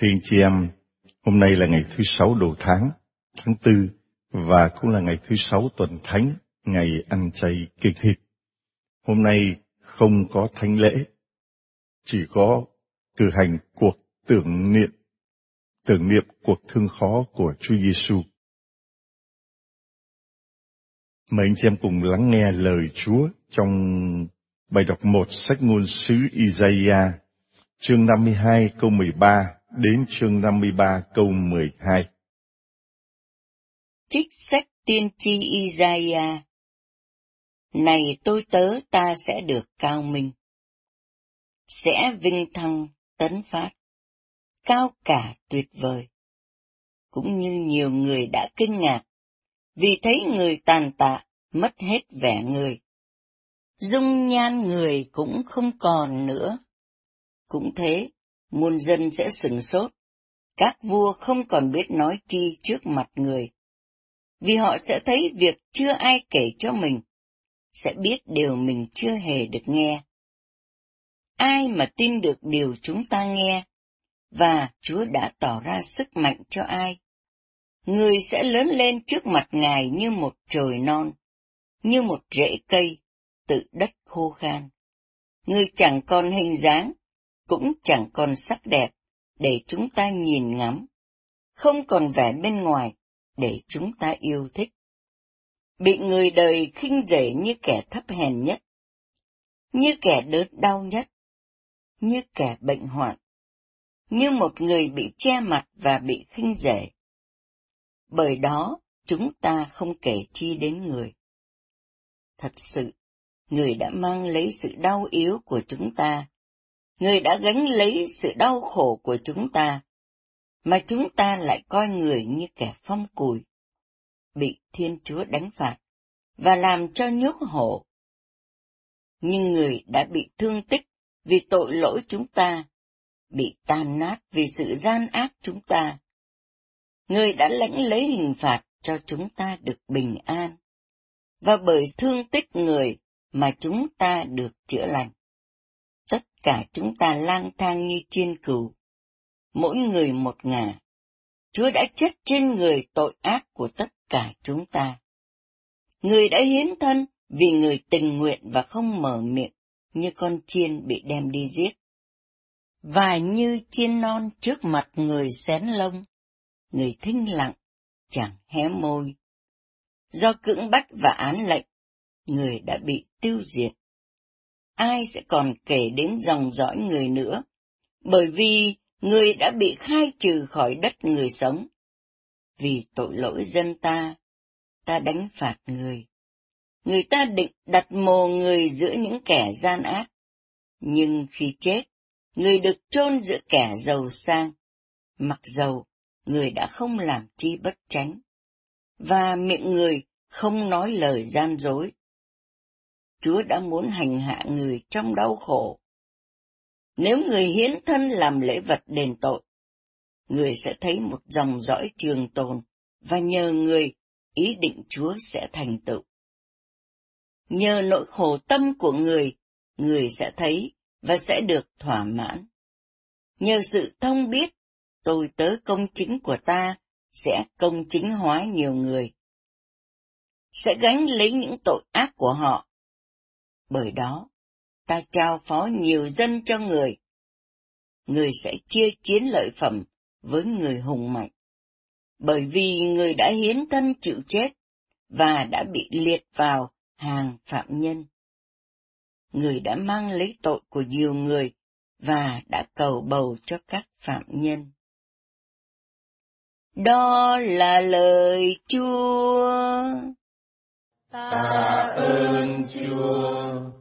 Thiên chị em, hôm nay là ngày thứ sáu đầu tháng, tháng tư và cũng là ngày thứ sáu tuần Thánh, ngày ăn chay kiêng thịt. Hôm nay không có thánh lễ, chỉ có cử hành cuộc tưởng niệm tưởng niệm cuộc thương khó của Chúa Giêsu. Mời anh chị em cùng lắng nghe lời Chúa trong bài đọc một sách ngôn sứ Isaiah, chương 52 câu 13 đến chương 53 câu 12. Trích sách tiên tri Isaiah Này tôi tớ ta sẽ được cao minh, sẽ vinh thăng tấn phát cao cả tuyệt vời. Cũng như nhiều người đã kinh ngạc, vì thấy người tàn tạ, mất hết vẻ người. Dung nhan người cũng không còn nữa. Cũng thế, muôn dân sẽ sừng sốt. Các vua không còn biết nói chi trước mặt người. Vì họ sẽ thấy việc chưa ai kể cho mình, sẽ biết điều mình chưa hề được nghe. Ai mà tin được điều chúng ta nghe, và Chúa đã tỏ ra sức mạnh cho ai? Người sẽ lớn lên trước mặt Ngài như một trời non, như một rễ cây, tự đất khô khan. Người chẳng còn hình dáng, cũng chẳng còn sắc đẹp, để chúng ta nhìn ngắm, không còn vẻ bên ngoài, để chúng ta yêu thích. Bị người đời khinh rể như kẻ thấp hèn nhất, như kẻ đớn đau nhất, như kẻ bệnh hoạn, như một người bị che mặt và bị khinh rể. Bởi đó, chúng ta không kể chi đến người. Thật sự, người đã mang lấy sự đau yếu của chúng ta. Người đã gánh lấy sự đau khổ của chúng ta, mà chúng ta lại coi người như kẻ phong cùi, bị Thiên Chúa đánh phạt, và làm cho nhốt hộ. Nhưng người đã bị thương tích vì tội lỗi chúng ta, bị tan nát vì sự gian ác chúng ta. Người đã lãnh lấy hình phạt cho chúng ta được bình an, và bởi thương tích người mà chúng ta được chữa lành. Tất cả chúng ta lang thang như chiên cừu, mỗi người một ngả. Chúa đã chết trên người tội ác của tất cả chúng ta. Người đã hiến thân vì người tình nguyện và không mở miệng như con chiên bị đem đi giết. Và như chiên non trước mặt người xén lông, người thinh lặng, chẳng hé môi. Do cưỡng bắt và án lệnh, người đã bị tiêu diệt. Ai sẽ còn kể đến dòng dõi người nữa, bởi vì người đã bị khai trừ khỏi đất người sống. Vì tội lỗi dân ta, ta đánh phạt người. Người ta định đặt mồ người giữa những kẻ gian ác. Nhưng khi chết, người được chôn giữa kẻ giàu sang. Mặc dầu, người đã không làm chi bất tránh. Và miệng người không nói lời gian dối. Chúa đã muốn hành hạ người trong đau khổ. Nếu người hiến thân làm lễ vật đền tội, người sẽ thấy một dòng dõi trường tồn, và nhờ người, ý định Chúa sẽ thành tựu. Nhờ nỗi khổ tâm của người, người sẽ thấy và sẽ được thỏa mãn. Nhờ sự thông biết, tôi tớ công chính của ta sẽ công chính hóa nhiều người. Sẽ gánh lấy những tội ác của họ. Bởi đó, ta trao phó nhiều dân cho người. Người sẽ chia chiến lợi phẩm với người hùng mạnh. Bởi vì người đã hiến thân chịu chết và đã bị liệt vào hàng phạm nhân. Người đã mang lấy tội của nhiều người và đã cầu bầu cho các phạm nhân. Đó là lời Chúa. 大恩救。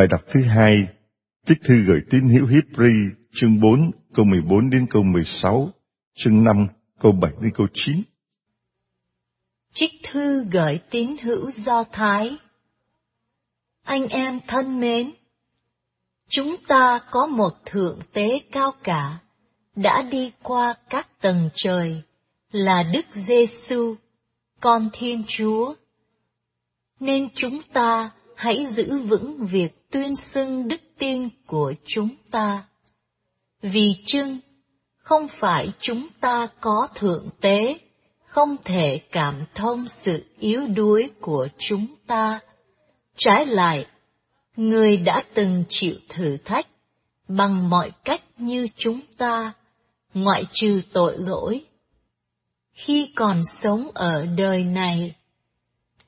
Bài đọc thứ hai, Trích thư gửi tín hữu Hebrew chương 4 câu 14 đến câu 16, chương 5 câu 7 đến câu 9. Trích thư gửi tín hữu Do Thái Anh em thân mến, chúng ta có một thượng tế cao cả, đã đi qua các tầng trời, là Đức Giêsu, con Thiên Chúa. Nên chúng ta hãy giữ vững việc tuyên xưng đức tin của chúng ta. Vì chưng, không phải chúng ta có thượng tế, không thể cảm thông sự yếu đuối của chúng ta. Trái lại, người đã từng chịu thử thách bằng mọi cách như chúng ta, ngoại trừ tội lỗi. Khi còn sống ở đời này,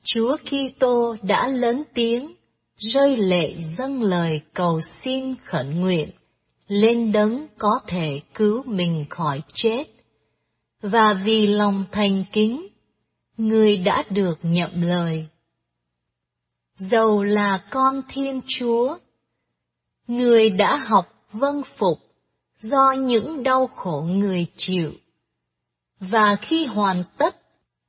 Chúa Kitô đã lớn tiếng, rơi lệ dâng lời cầu xin khẩn nguyện, lên đấng có thể cứu mình khỏi chết. Và vì lòng thành kính, người đã được nhậm lời. Dầu là con Thiên Chúa, người đã học vâng phục do những đau khổ người chịu. Và khi hoàn tất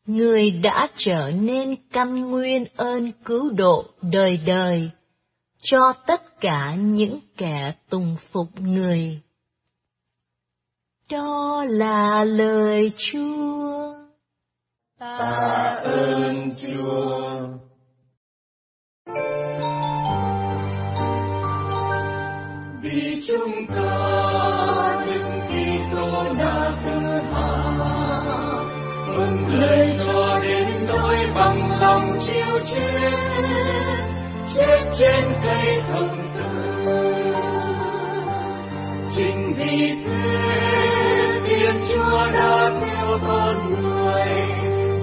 người đã trở nên căn nguyên ơn cứu độ đời đời cho tất cả những kẻ tùng phục người. Đó là lời Chúa. Ta ơn Chúa. Vì chúng ta vâng lời cho đến nỗi bằng lòng chịu chết chết trên cây thần tử chính vì thế thiên chúa đã theo con người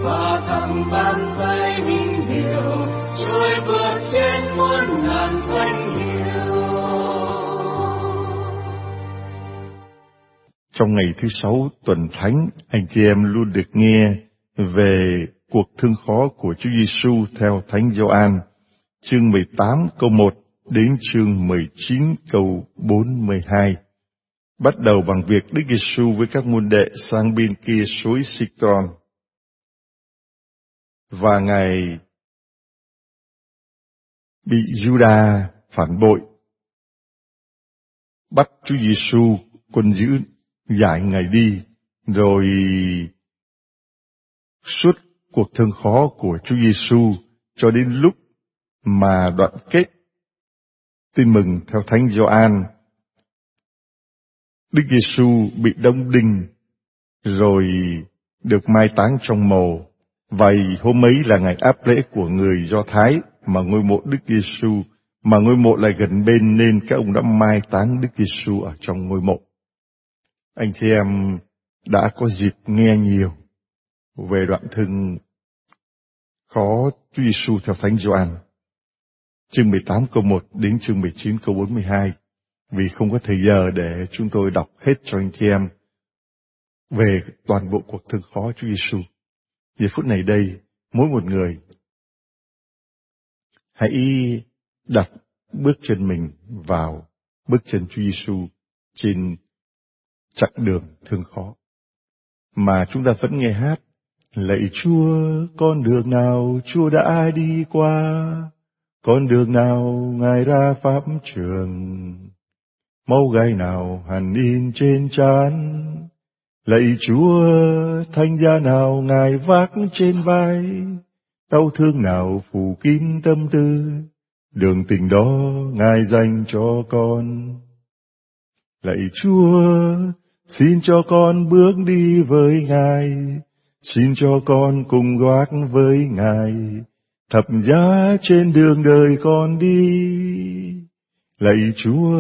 và tặng ban giai minh hiểu trôi vượt trên muôn ngàn danh hiệu Trong ngày thứ sáu tuần thánh, anh chị em luôn được nghe về cuộc thương khó của Chúa Giêsu theo Thánh Gioan, chương 18 câu 1 đến chương 19 câu 42. Bắt đầu bằng việc Đức Giêsu với các môn đệ sang bên kia suối Citron. Và Ngài bị Juda phản bội, bắt Chúa Giêsu quân giữ dạy Ngài đi, rồi suốt cuộc thương khó của Chúa Giêsu cho đến lúc mà đoạn kết tin mừng theo Thánh Gioan. Đức Giêsu bị đông đinh rồi được mai táng trong mồ. Vậy hôm ấy là ngày áp lễ của người Do Thái mà ngôi mộ Đức Giêsu mà ngôi mộ lại gần bên nên các ông đã mai táng Đức Giêsu ở trong ngôi mộ. Anh chị em đã có dịp nghe nhiều về đoạn thương khó Chúa Giêsu theo Thánh Gioan chương 18 câu 1 đến chương 19 câu 42 vì không có thời giờ để chúng tôi đọc hết cho anh chị em về toàn bộ cuộc thương khó Chúa Giêsu. Giờ phút này đây, mỗi một người hãy đặt bước chân mình vào bước chân Chúa Giêsu trên chặng đường thương khó. Mà chúng ta vẫn nghe hát, lạy Chúa, con đường nào Chúa đã đi qua, con đường nào Ngài ra pháp trường, máu gai nào hẳn in trên trán, lạy Chúa, thanh gia nào Ngài vác trên vai, đau thương nào phủ kín tâm tư, đường tình đó Ngài dành cho con. Lạy Chúa, Xin cho con bước đi với Ngài, xin cho con cùng gác với Ngài, thập giá trên đường đời con đi. Lạy Chúa,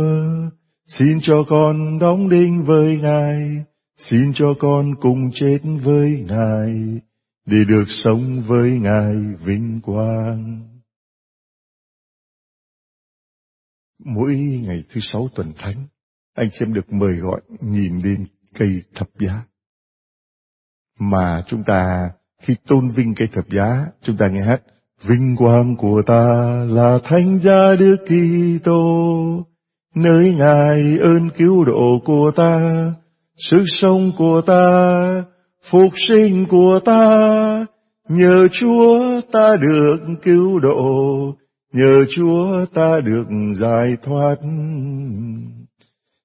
xin cho con đóng đinh với Ngài, xin cho con cùng chết với Ngài, để được sống với Ngài vinh quang. Mỗi ngày thứ sáu tuần thánh, anh xem được mời gọi nhìn lên cây thập giá. Mà chúng ta khi tôn vinh cây thập giá, chúng ta nghe hát Vinh quang của ta là thánh gia Đức Kitô, nơi Ngài ơn cứu độ của ta, sức sống của ta, phục sinh của ta, nhờ Chúa ta được cứu độ, nhờ Chúa ta được giải thoát.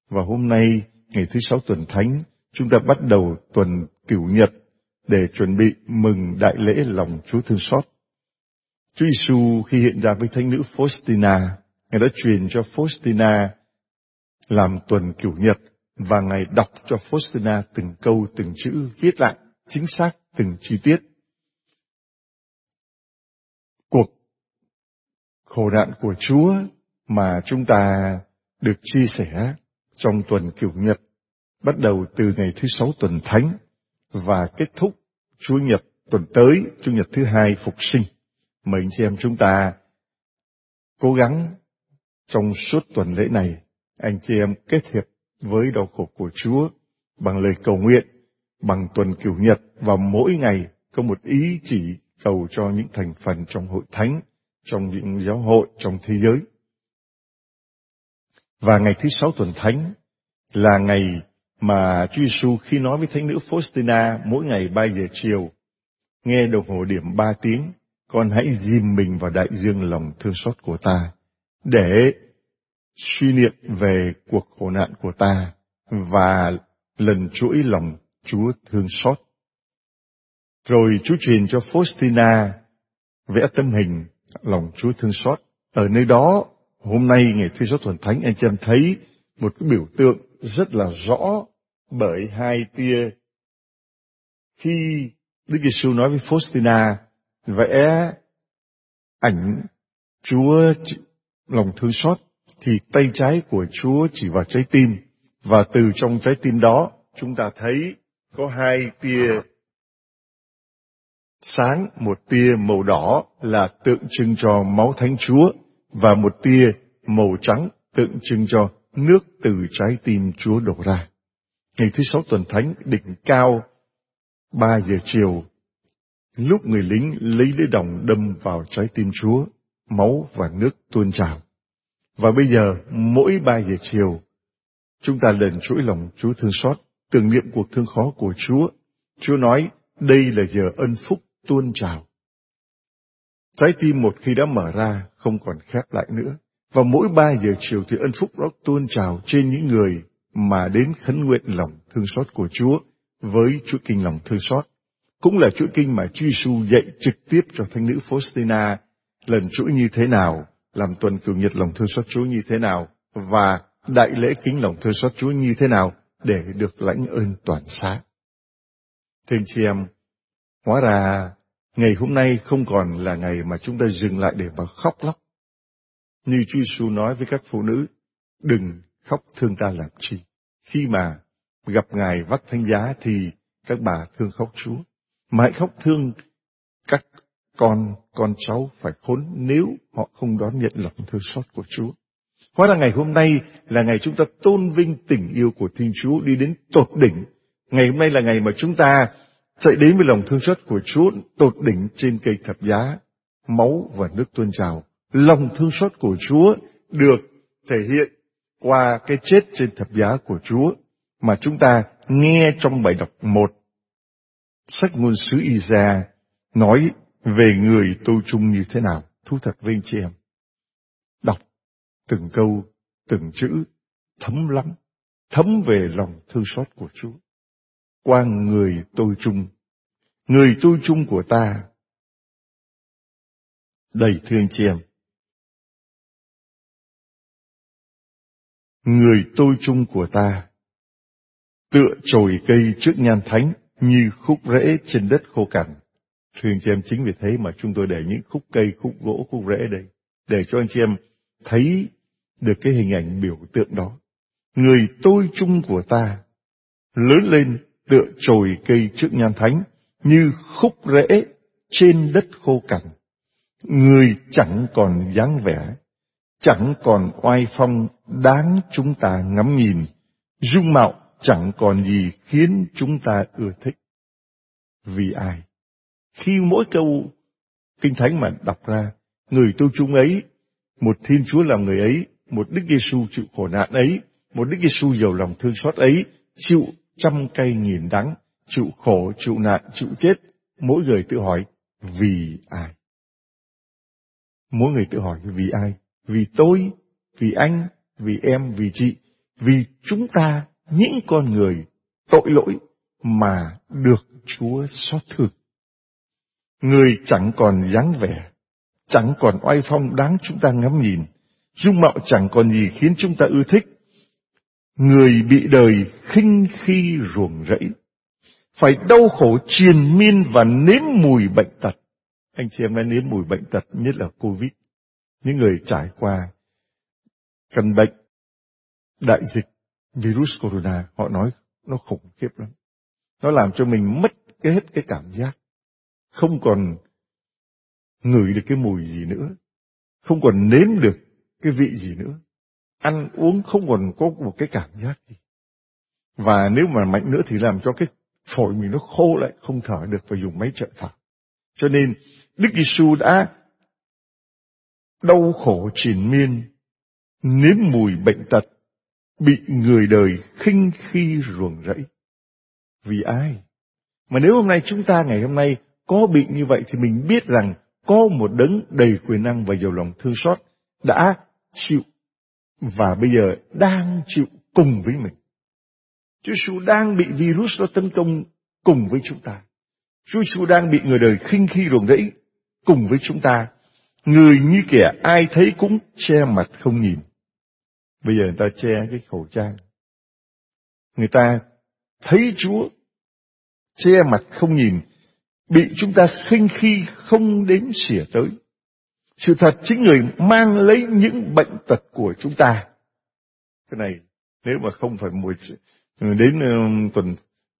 Và hôm nay, ngày thứ sáu tuần thánh, chúng ta bắt đầu tuần cửu nhật để chuẩn bị mừng đại lễ lòng Chúa thương xót. Chúa Giêsu khi hiện ra với thánh nữ Faustina, Ngài đã truyền cho Faustina làm tuần cửu nhật và Ngài đọc cho Faustina từng câu từng chữ viết lại chính xác từng chi tiết. Cuộc khổ nạn của Chúa mà chúng ta được chia sẻ trong tuần cửu nhật bắt đầu từ ngày thứ sáu tuần thánh và kết thúc Chúa Nhật tuần tới, Chủ nhật thứ hai phục sinh. Mời anh chị em chúng ta cố gắng trong suốt tuần lễ này, anh chị em kết hiệp với đau khổ của Chúa bằng lời cầu nguyện, bằng tuần cửu nhật và mỗi ngày có một ý chỉ cầu cho những thành phần trong hội thánh, trong những giáo hội trong thế giới. Và ngày thứ sáu tuần thánh là ngày mà Chúa Giêsu khi nói với thánh nữ Faustina mỗi ngày 3 giờ chiều, nghe đồng hồ điểm 3 tiếng, con hãy dìm mình vào đại dương lòng thương xót của ta, để suy niệm về cuộc khổ nạn của ta và lần chuỗi lòng Chúa thương xót. Rồi Chúa truyền cho Faustina vẽ tấm hình lòng Chúa thương xót. Ở nơi đó, hôm nay ngày thứ sáu thuần thánh anh chị em thấy một cái biểu tượng rất là rõ bởi hai tia. Khi Đức Giêsu nói với Faustina vẽ ảnh Chúa lòng thương xót thì tay trái của Chúa chỉ vào trái tim và từ trong trái tim đó chúng ta thấy có hai tia sáng, một tia màu đỏ là tượng trưng cho máu thánh Chúa và một tia màu trắng tượng trưng cho nước từ trái tim Chúa đổ ra. Ngày thứ sáu tuần thánh đỉnh cao, ba giờ chiều, lúc người lính lấy lưỡi đồng đâm vào trái tim Chúa, máu và nước tuôn trào. Và bây giờ, mỗi ba giờ chiều, chúng ta lần chuỗi lòng Chúa thương xót, tưởng niệm cuộc thương khó của Chúa. Chúa nói, đây là giờ ân phúc tuôn trào. Trái tim một khi đã mở ra, không còn khép lại nữa. Và mỗi ba giờ chiều thì ân phúc đó tuôn trào trên những người mà đến khấn nguyện lòng thương xót của Chúa với chuỗi kinh lòng thương xót. Cũng là chuỗi kinh mà Chúa Giêsu dạy trực tiếp cho thánh nữ Faustina lần chuỗi như thế nào, làm tuần cửu nhật lòng thương xót Chúa như thế nào và đại lễ kính lòng thương xót Chúa như thế nào để được lãnh ơn toàn xác. Thưa anh chị em, hóa ra ngày hôm nay không còn là ngày mà chúng ta dừng lại để mà khóc lóc. Như Chúa Giêsu nói với các phụ nữ, đừng khóc thương ta làm chi. Khi mà gặp Ngài vắt thánh giá thì các bà thương khóc Chúa. Mà hãy khóc thương các con, con cháu phải khốn nếu họ không đón nhận lòng thương xót của Chúa. Hóa ra ngày hôm nay là ngày chúng ta tôn vinh tình yêu của Thiên Chúa đi đến tột đỉnh. Ngày hôm nay là ngày mà chúng ta chạy đến với lòng thương xót của Chúa tột đỉnh trên cây thập giá, máu và nước tuôn trào. Lòng thương xót của Chúa được thể hiện qua cái chết trên thập giá của Chúa mà chúng ta nghe trong bài đọc một. Sách ngôn sứ Isa nói về người tu chung như thế nào. Thú thật với anh chị em. Đọc từng câu, từng chữ, thấm lắm, thấm về lòng thương xót của Chúa. Qua người tôi chung, người tôi chung của ta. Đầy thương chị em. Người tôi chung của ta, tựa trồi cây trước nhan thánh như khúc rễ trên đất khô cằn. Thưa anh chị em, chính vì thế mà chúng tôi để những khúc cây, khúc gỗ, khúc rễ đây, để cho anh chị em thấy được cái hình ảnh biểu tượng đó. Người tôi chung của ta lớn lên tựa chồi cây trước nhan thánh như khúc rễ trên đất khô cằn. Người chẳng còn dáng vẻ, chẳng còn oai phong đáng chúng ta ngắm nhìn, dung mạo chẳng còn gì khiến chúng ta ưa thích. Vì ai? Khi mỗi câu Kinh Thánh mà đọc ra, người tu chung ấy, một Thiên Chúa làm người ấy, một Đức Giêsu chịu khổ nạn ấy, một Đức Giêsu giàu lòng thương xót ấy, chịu trăm cây nghìn đắng, chịu khổ, chịu nạn, chịu chết, mỗi người tự hỏi vì ai? Mỗi người tự hỏi vì ai? Vì tôi, vì anh, vì em, vì chị, vì chúng ta, những con người tội lỗi mà được Chúa xót thương. Người chẳng còn dáng vẻ, chẳng còn oai phong đáng chúng ta ngắm nhìn, dung mạo chẳng còn gì khiến chúng ta ưa thích. Người bị đời khinh khi ruồng rẫy, phải đau khổ triền miên và nếm mùi bệnh tật. Anh chị em đã nếm mùi bệnh tật nhất là Covid. Những người trải qua căn bệnh, đại dịch, virus corona, họ nói nó khủng khiếp lắm. Nó làm cho mình mất cái hết cái cảm giác. Không còn ngửi được cái mùi gì nữa. Không còn nếm được cái vị gì nữa. Ăn uống không còn có một cái cảm giác gì. Và nếu mà mạnh nữa thì làm cho cái phổi mình nó khô lại, không thở được và dùng máy trợ thở. Cho nên Đức Giêsu đã đau khổ triền miên, nếm mùi bệnh tật, bị người đời khinh khi ruồng rẫy. Vì ai? Mà nếu hôm nay chúng ta ngày hôm nay có bị như vậy thì mình biết rằng có một đấng đầy quyền năng và giàu lòng thương xót đã chịu và bây giờ đang chịu cùng với mình. Chúa Giêsu đang bị virus nó tấn công cùng với chúng ta. Chúa Giêsu đang bị người đời khinh khi ruồng rẫy cùng với chúng ta. Người như kẻ ai thấy cũng che mặt không nhìn. Bây giờ người ta che cái khẩu trang. Người ta thấy Chúa che mặt không nhìn, bị chúng ta khinh khi không đến xỉa tới. Sự thật chính người mang lấy những bệnh tật của chúng ta. Cái này nếu mà không phải mùi đến uh, tuần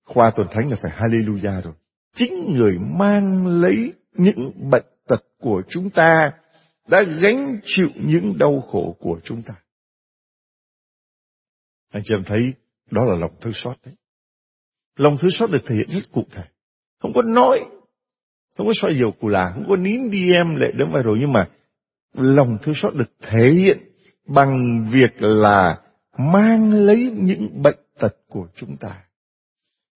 khoa tuần thánh là phải hallelujah rồi. Chính người mang lấy những bệnh tật của chúng ta đã gánh chịu những đau khổ của chúng ta. Anh chị em thấy đó là lòng thương xót đấy. Lòng thương xót được thể hiện rất cụ thể. Không có nói, không có soi dầu cù là, không có nín đi em lệ đấm vai rồi, nhưng mà lòng thương xót được thể hiện bằng việc là mang lấy những bệnh tật của chúng ta,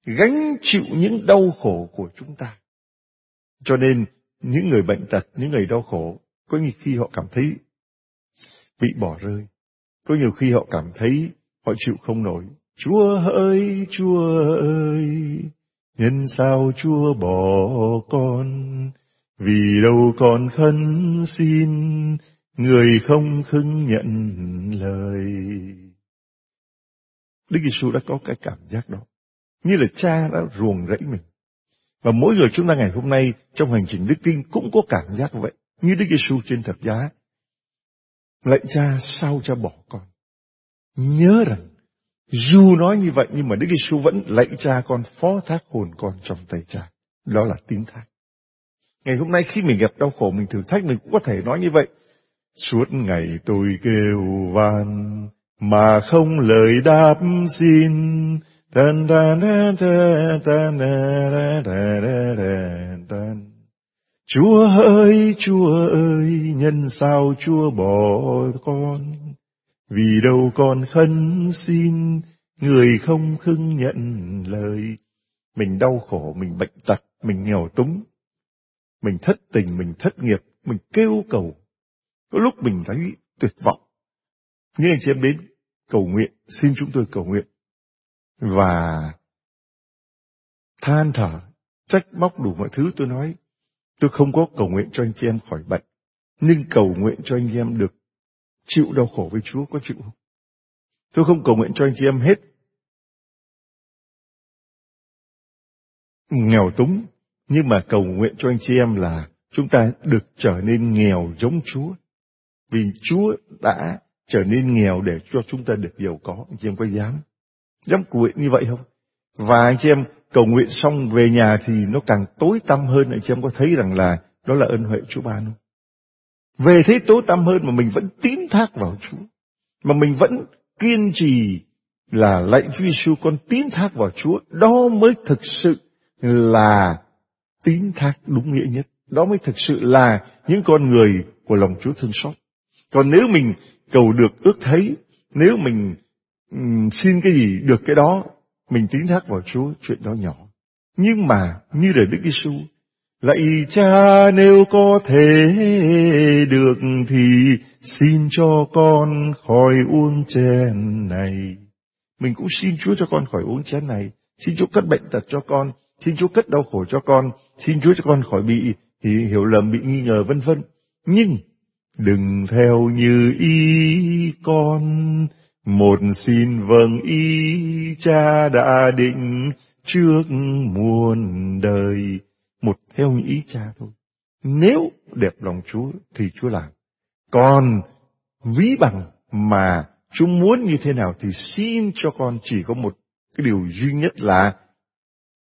gánh chịu những đau khổ của chúng ta. Cho nên những người bệnh tật, những người đau khổ, có nhiều khi họ cảm thấy bị bỏ rơi, có nhiều khi họ cảm thấy họ chịu không nổi. Chúa ơi, Chúa ơi, nhân sao Chúa bỏ con, vì đâu còn khấn xin, người không khưng nhận lời. Đức Giêsu đã có cái cảm giác đó. Như là cha đã ruồng rẫy mình. Và mỗi người chúng ta ngày hôm nay trong hành trình đức tin cũng có cảm giác vậy. Như Đức Giêsu trên thập giá. Lạy cha sao cha bỏ con. Nhớ rằng dù nói như vậy nhưng mà Đức Giêsu vẫn lạy cha con phó thác hồn con trong tay cha. Đó là tín thác. Ngày hôm nay khi mình gặp đau khổ mình thử thách mình cũng có thể nói như vậy. Suốt ngày tôi kêu van mà không lời đáp xin. Tan tan tan tan tan tan tan Chúa ơi, Chúa ơi, nhân sao Chúa bỏ con? Vì đâu còn khấn xin, người không khưng nhận lời. Mình đau khổ, mình bệnh tật, mình nghèo túng, mình thất tình, mình thất nghiệp, mình kêu cầu. Có lúc mình thấy tuyệt vọng. Nhưng anh chị em đến cầu nguyện, xin chúng tôi cầu nguyện. Và than thở, trách móc đủ mọi thứ tôi nói. Tôi không có cầu nguyện cho anh chị em khỏi bệnh. Nhưng cầu nguyện cho anh em được chịu đau khổ với Chúa có chịu không? Tôi không cầu nguyện cho anh chị em hết. Nghèo túng, nhưng mà cầu nguyện cho anh chị em là chúng ta được trở nên nghèo giống Chúa. Vì Chúa đã trở nên nghèo để cho chúng ta được giàu có. Anh chị em có dám? Dám cầu nguyện như vậy không? Và anh chị em cầu nguyện xong về nhà thì nó càng tối tăm hơn. Anh chị em có thấy rằng là đó là ơn huệ Chúa ban không? Về thế tối tăm hơn mà mình vẫn tín thác vào Chúa. Mà mình vẫn kiên trì là lạy Chúa Giêsu con tín thác vào Chúa. Đó mới thực sự là tín thác đúng nghĩa nhất. Đó mới thực sự là những con người của lòng Chúa thương xót. Còn nếu mình cầu được ước thấy, nếu mình um, xin cái gì được cái đó, mình tín thác vào Chúa, chuyện đó nhỏ. Nhưng mà như là Đức Giêsu, lạy cha nếu có thể được thì xin cho con khỏi uống chén này. Mình cũng xin Chúa cho con khỏi uống chén này, xin Chúa cất bệnh tật cho con, xin Chúa cất đau khổ cho con, xin Chúa cho con khỏi bị hiểu lầm, bị nghi ngờ vân vân. Nhưng đừng theo như ý con, một xin vâng ý cha đã định trước muôn đời. Một theo những ý cha thôi. Nếu đẹp lòng Chúa thì Chúa làm. Còn ví bằng mà Chúa muốn như thế nào thì xin cho con chỉ có một cái điều duy nhất là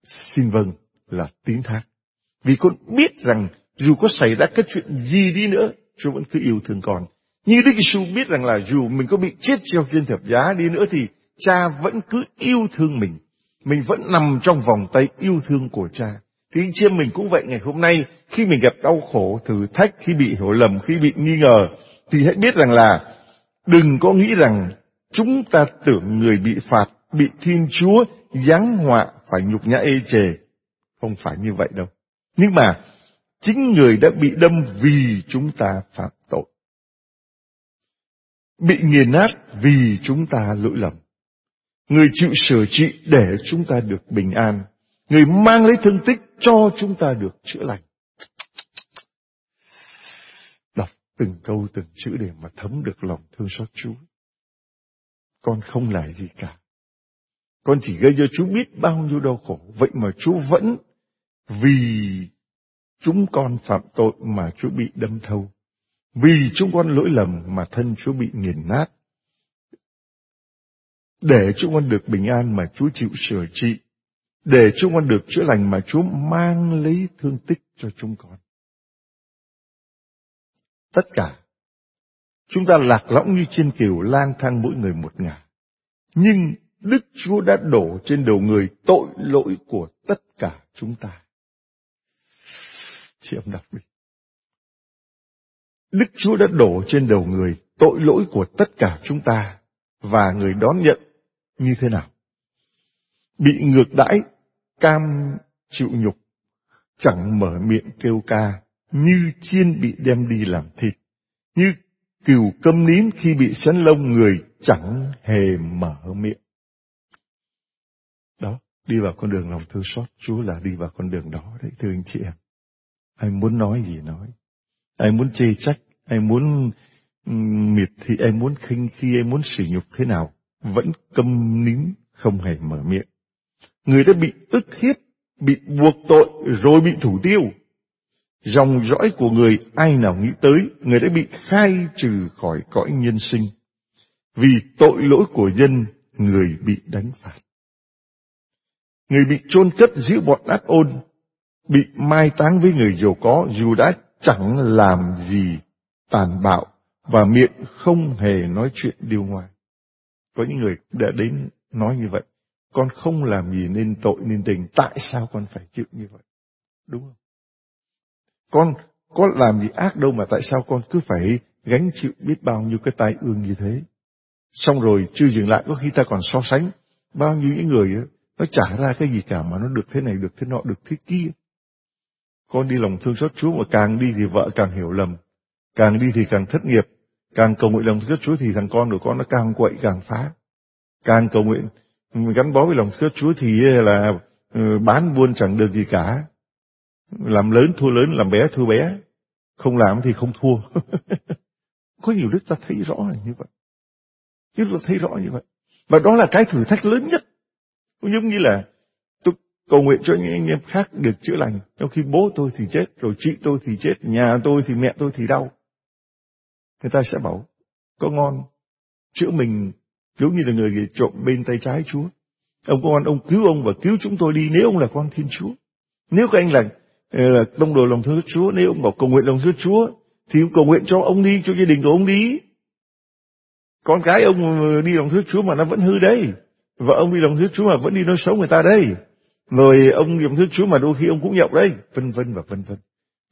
xin vâng là tín thác. Vì con biết rằng dù có xảy ra cái chuyện gì đi nữa, Chúa vẫn cứ yêu thương con. Như Đức Giêsu biết rằng là dù mình có bị chết treo trên thập giá đi nữa thì cha vẫn cứ yêu thương mình. Mình vẫn nằm trong vòng tay yêu thương của cha. Thì anh chị em mình cũng vậy ngày hôm nay, khi mình gặp đau khổ, thử thách, khi bị hiểu lầm, khi bị nghi ngờ, thì hãy biết rằng là đừng có nghĩ rằng chúng ta tưởng người bị phạt, bị Thiên Chúa giáng họa phải nhục nhã ê chề. Không phải như vậy đâu. Nhưng mà chính người đã bị đâm vì chúng ta phạm tội. Bị nghiền nát vì chúng ta lỗi lầm. Người chịu sửa trị để chúng ta được bình an. Người mang lấy thương tích cho chúng ta được chữa lành. Đọc từng câu, từng chữ để mà thấm được lòng thương xót Chúa. Con không là gì cả. Con chỉ gây cho Chúa biết bao nhiêu đau khổ. Vậy mà Chúa vẫn vì chúng con phạm tội mà Chúa bị đâm thâu. Vì chúng con lỗi lầm mà thân Chúa bị nghiền nát. Để chúng con được bình an mà Chúa chịu sửa trị. Để chúng con được chữa lành mà Chúa mang lấy thương tích cho chúng con. Tất cả, chúng ta lạc lõng như trên kiều lang thang mỗi người một ngả. Nhưng Đức Chúa đã đổ trên đầu người tội lỗi của tất cả chúng ta. Chị em đọc đi. Đức Chúa đã đổ trên đầu người tội lỗi của tất cả chúng ta và người đón nhận như thế nào? Bị ngược đãi, cam chịu nhục, chẳng mở miệng kêu ca, như chiên bị đem đi làm thịt, như cừu câm nín khi bị sấn lông người chẳng hề mở miệng. Đó, đi vào con đường lòng thương xót Chúa là đi vào con đường đó đấy thưa anh chị em. ai muốn nói gì nói. ai muốn chê trách, ai muốn miệt thị, ai muốn khinh khi, ai muốn sỉ nhục thế nào, vẫn câm nín, không hề mở miệng. Người đã bị ức hiếp, bị buộc tội, rồi bị thủ tiêu. Dòng dõi của người ai nào nghĩ tới, người đã bị khai trừ khỏi cõi nhân sinh. Vì tội lỗi của dân, người bị đánh phạt. Người bị chôn cất giữa bọn ác ôn, bị mai táng với người giàu có dù đã chẳng làm gì tàn bạo và miệng không hề nói chuyện điều ngoài. Có những người đã đến nói như vậy. Con không làm gì nên tội nên tình. Tại sao con phải chịu như vậy? Đúng không? Con có làm gì ác đâu mà tại sao con cứ phải gánh chịu biết bao nhiêu cái tai ương như thế. Xong rồi chưa dừng lại có khi ta còn so sánh bao nhiêu những người ấy, nó trả ra cái gì cả mà nó được thế này, được thế nọ, được thế kia. Con đi lòng thương xót Chúa mà càng đi thì vợ càng hiểu lầm. Càng đi thì càng thất nghiệp. Càng cầu nguyện lòng thương xót Chúa thì thằng con của con nó càng quậy càng phá. Càng cầu nguyện gắn bó với lòng thương Chúa thì ờ, là ờ, bán buôn chẳng được gì cả. Làm lớn thua lớn, làm bé thua bé. Không làm thì không thua. Có nhiều đức ta thấy rõ là như vậy. Chúng ta thấy rõ như vậy. Và đó là cái thử thách lớn nhất. Cũng Giống như là cầu nguyện cho những anh em khác được chữa lành, trong khi bố tôi thì chết, rồi chị tôi thì chết, nhà tôi thì mẹ tôi thì đau. Người ta sẽ bảo, có ngon, chữa mình giống như là người trộm bên tay trái Chúa. Ông con ông cứu ông và cứu chúng tôi đi nếu ông là con Thiên Chúa. Nếu các anh là, ờ, là tông đồ lòng thương Chúa, nếu ông bảo cầu nguyện lòng thương Chúa, thì ông cầu nguyện cho ông đi, cho gia đình của ông đi. Con cái ông ờ, đi lòng thương Chúa mà nó vẫn hư đấy. Vợ ông đi lòng thương Chúa mà vẫn đi nói xấu người ta đây. Rồi ông lòng thương Chúa mà đôi khi ông cũng nhậu đấy, vân vân và vân vân.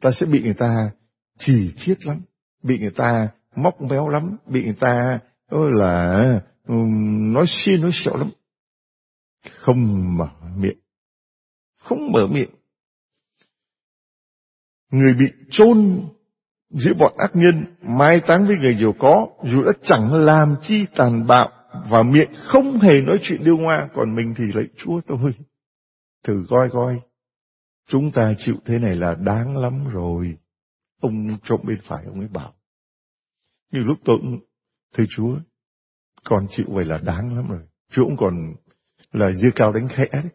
ta sẽ bị người ta chỉ chiết lắm, bị người ta móc méo lắm, bị người ta là nói xuyên nói xẹo lắm. Không mở miệng. Không mở miệng. Người bị chôn giữa bọn ác nhân, mai táng với người giàu có, dù đã chẳng làm chi tàn bạo, và miệng không hề nói chuyện điêu ngoa, còn mình thì lại chúa tôi. Thử coi coi, chúng ta chịu thế này là đáng lắm rồi. Ông trộm bên phải, ông ấy bảo. Như lúc tôi thưa Chúa, con chịu vậy là đáng lắm rồi. Chúa cũng còn là dưa cao đánh khẽ đấy.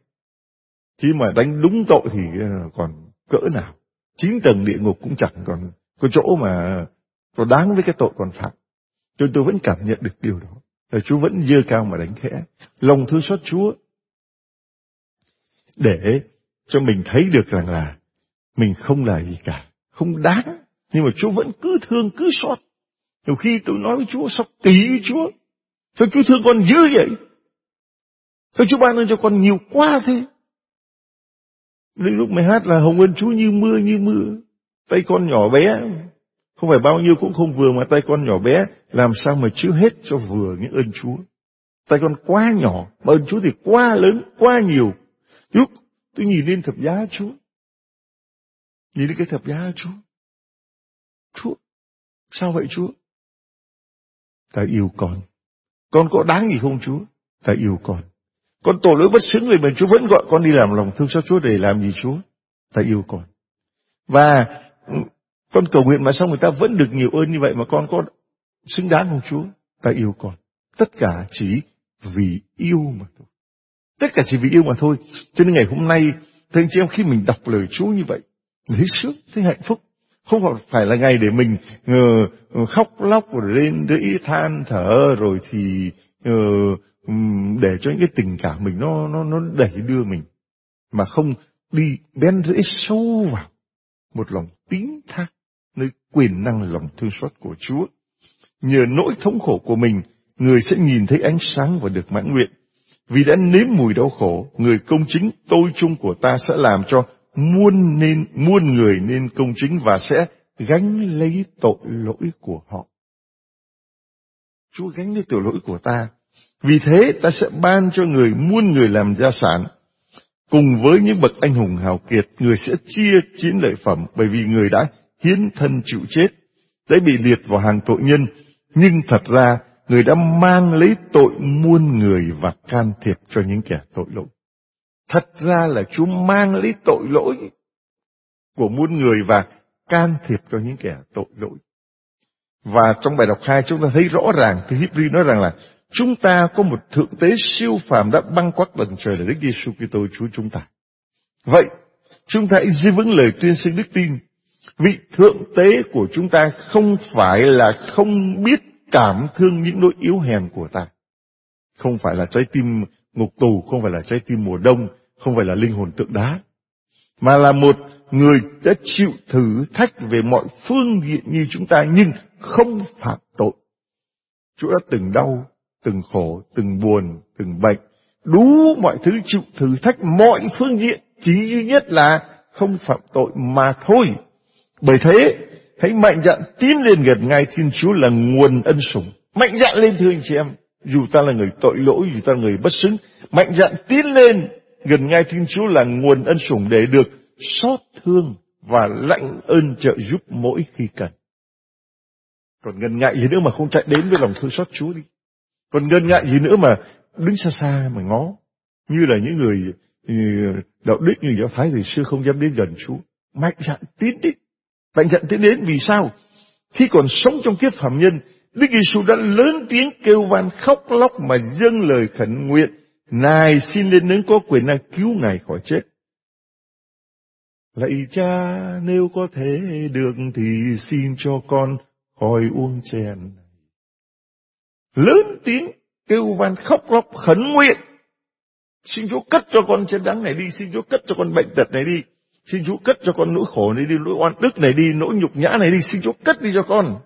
Chứ mà đánh đúng tội thì ờ, còn cỡ nào. chín tầng địa ngục cũng chẳng còn có chỗ mà có đáng với cái tội còn phạm. Cho tôi vẫn cảm nhận được điều đó. Là Chúa vẫn dưa cao mà đánh khẽ. Lòng thương xót Chúa. Để cho mình thấy được rằng là mình không là gì cả. Không đáng. Nhưng mà Chúa vẫn cứ thương, cứ xót. Nhiều khi tôi nói với Chúa, sắp tí với Chúa. Sao Chúa thương con dữ vậy? Sao Chúa ban ơn cho con nhiều quá thế? Đến lúc mày hát là hồng ân Chúa như mưa như mưa. Tay con nhỏ bé, không phải bao nhiêu cũng không vừa mà tay con nhỏ bé, làm sao mà chứa hết cho vừa những ơn Chúa. Tay con quá nhỏ, mà ơn Chúa thì quá lớn, quá nhiều. Lúc tôi nhìn lên thập giá Chúa. Nhìn lên cái thập giá Chúa. Chúa, sao vậy Chúa? Ta yêu con. Con có đáng gì không Chúa? Ta yêu con. Con tội lỗi bất xứng người mình Chúa vẫn gọi con đi làm lòng thương xót Chúa để làm gì Chúa? Ta yêu con. Và ừ, con cầu nguyện mà xong người ta vẫn được nhiều ơn như vậy mà con có xứng đáng không Chúa? Ta yêu con. Tất cả chỉ vì yêu mà thôi. Tất cả chỉ vì yêu mà thôi. Cho nên ngày hôm nay, thưa anh chị em khi mình đọc lời Chúa như vậy, thấy sướng, thấy hạnh phúc. Không phải là ngày để mình uh, khóc lóc rồi lên rẫy than thở rồi thì uh, để cho những cái tình cảm mình nó nó nó đẩy đưa mình mà không đi bén rễ sâu vào một lòng tín thác nơi quyền năng lòng thương xót của Chúa. Nhờ nỗi thống khổ của mình, người sẽ nhìn thấy ánh sáng và được mãn nguyện. Vì đã nếm mùi đau khổ, người công chính tôi chung của ta sẽ làm cho muôn nên muôn người nên công chính và sẽ gánh lấy tội lỗi của họ. Chúa gánh lấy tội lỗi của ta. Vì thế ta sẽ ban cho người muôn người làm gia sản. Cùng với những bậc anh hùng hào kiệt, người sẽ chia chiến lợi phẩm bởi vì người đã hiến thân chịu chết, đã bị liệt vào hàng tội nhân, nhưng thật ra người đã mang lấy tội muôn người và can thiệp cho những kẻ tội lỗi. Thật ra là Chúa mang lấy tội lỗi của muôn người và can thiệp cho những kẻ tội lỗi. Và trong bài đọc 2 chúng ta thấy rõ ràng, thì Hebrew nói rằng là chúng ta có một thượng tế siêu phàm đã băng quắc tầng trời là Đức Giêsu Kitô Chúa chúng ta. Vậy, chúng ta hãy giữ vững lời tuyên xưng đức tin. Vị thượng tế của chúng ta không phải là không biết cảm thương những nỗi yếu hèn của ta. Không phải là trái tim ngục tù, không phải là trái tim mùa đông, không phải là linh hồn tượng đá. Mà là một người đã chịu thử thách về mọi phương diện như chúng ta nhưng không phạm tội. Chúa đã từng đau, từng khổ, từng buồn, từng bệnh, đủ mọi thứ chịu thử thách mọi phương diện, chỉ duy nhất là không phạm tội mà thôi. Bởi thế, hãy mạnh dạn tiến lên gần ngay Thiên Chúa là nguồn ân sủng. Mạnh dạn lên thưa anh chị em, dù ta là người tội lỗi, dù ta là người bất xứng, mạnh dạn tiến lên gần ngay Thiên Chúa là nguồn ân sủng để được xót thương và lãnh ơn trợ giúp mỗi khi cần. Còn ngần ngại gì nữa mà không chạy đến với lòng thương xót Chúa đi. Còn ngần ngại gì nữa mà đứng xa xa mà ngó. Như là những người đạo đức như giáo thái thì xưa không dám đến gần Chúa. Mạnh dạn tiến đến. Mạnh dạn tiến đến vì sao? Khi còn sống trong kiếp phạm nhân, Đức Giêsu đã lớn tiếng kêu van khóc lóc mà dâng lời khẩn nguyện. Ngài xin lên nến có quyền năng cứu Ngài khỏi chết. Lạy cha, nếu có thể được thì xin cho con khỏi uống chèn. Lớn tiếng kêu van khóc lóc khẩn nguyện. Xin Chúa cất cho con chết đắng này đi, xin Chúa cất cho con bệnh tật này đi. Xin Chúa cất cho con nỗi khổ này đi, nỗi oan ức này đi, nỗi nhục nhã này đi, xin Chúa cất đi cho con.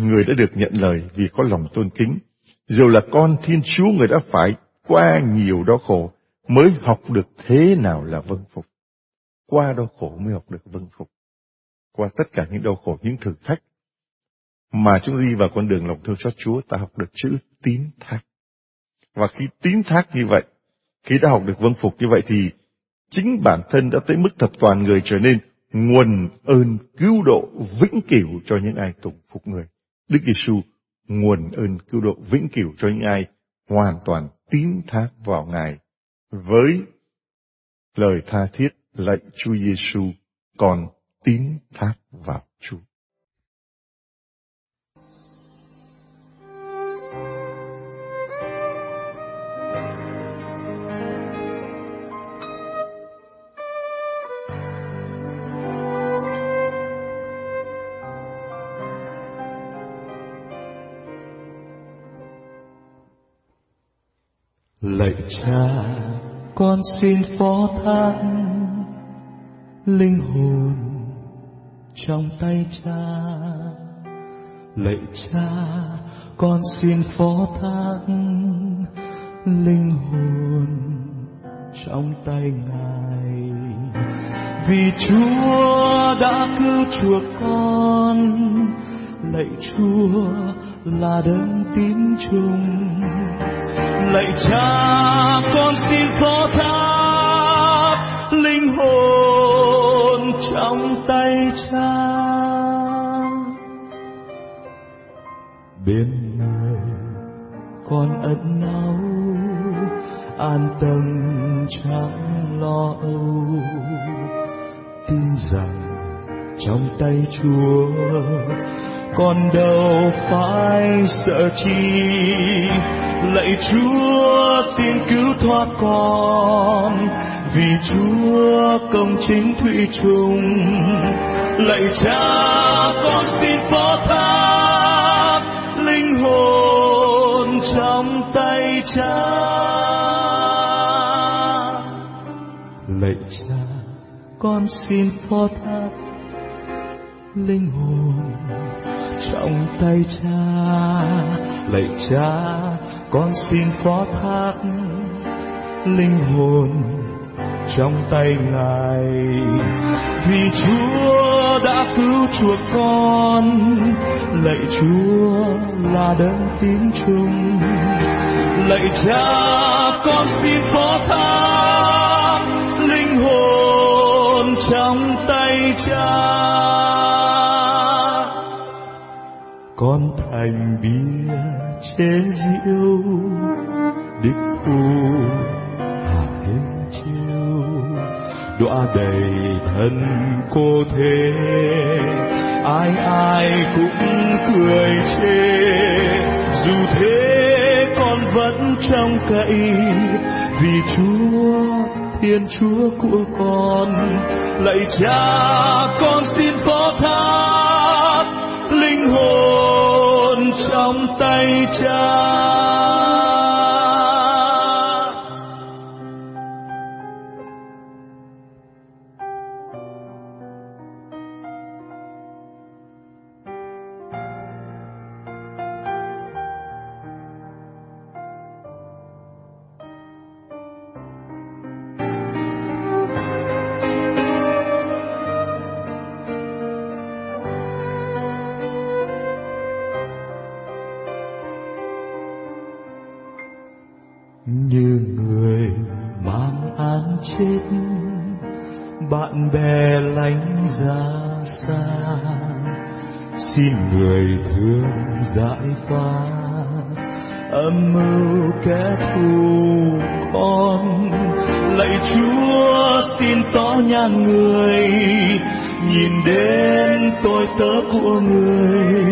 Người đã được nhận lời vì có lòng tôn kính. Dù là con Thiên Chúa người đã phải qua nhiều đau khổ mới học được thế nào là vâng phục. qua đau khổ mới học được vâng phục. Qua tất cả những đau khổ, những thử thách mà chúng đi vào con đường lòng thương xót Chúa, ta học được chữ tín thác. Và khi tín thác như vậy, khi đã học được vâng phục như vậy thì chính bản thân đã tới mức thập toàn người trở nên nguồn ơn cứu độ vĩnh cửu cho những ai tụng phục người. Đức Giêsu nguồn ơn cứu độ vĩnh cửu cho những ai hoàn toàn tín thác vào Ngài với lời tha thiết, lạy Chúa Giêsu còn tín thác vào Chúa. Lạy cha, con xin phó thác linh hồn trong tay cha. Lạy cha, con xin phó thác linh hồn trong tay Ngài. Vì Chúa đã cứu chuộc con, lạy Chúa là đấng tín trung lạy cha, con xin phó thác linh hồn trong tay cha. Bên người con ẩn náu, an tâm chẳng lo âu. Tin rằng trong tay chúa con đâu phải sợ chi. Lạy chúa, xin cứu thoát con, vì chúa công chính thủy chung. Lạy cha, con xin phó thác linh hồn trong tay cha. Lạy cha, con xin phó thác linh hồn trong tay cha. Lạy cha, con xin phó thác linh hồn trong tay ngài. Vì chúa đã cứu chuộc con, lạy chúa là đấng tín trung lạy cha, con xin phó thác linh hồn trong tay cha con thành bia chế rượu đích thu hạ hết chiêu. Đọa đầy thân cô thế, ai ai cũng cười chê. Dù thế con vẫn trong cậy, vì chúa, thiên chúa của con, lạy cha, con xin phó thác linh hồn trong tay cha. Xin người thương giải phá âm mưu kẻ thù con. Lạy chúa, xin tỏ nhan người. Nhìn đến tôi tớ của người.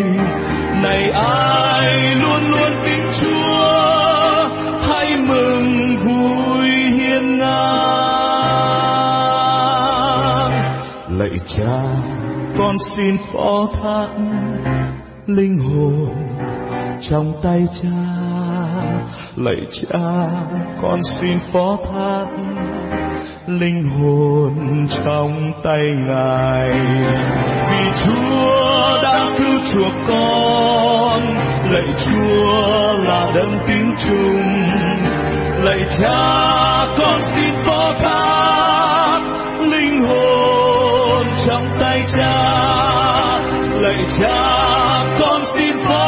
Này ai luôn luôn kính chúa? Hãy mừng vui hiên ngang. Lạy cha con xin phó thác linh hồn trong tay cha. Lạy cha, con xin phó thác linh hồn trong tay ngài. Vì chúa đã cứu chuộc con, lạy chúa là đấng tín trung lạy cha, con xin phó thác cha lạy cha con xin phó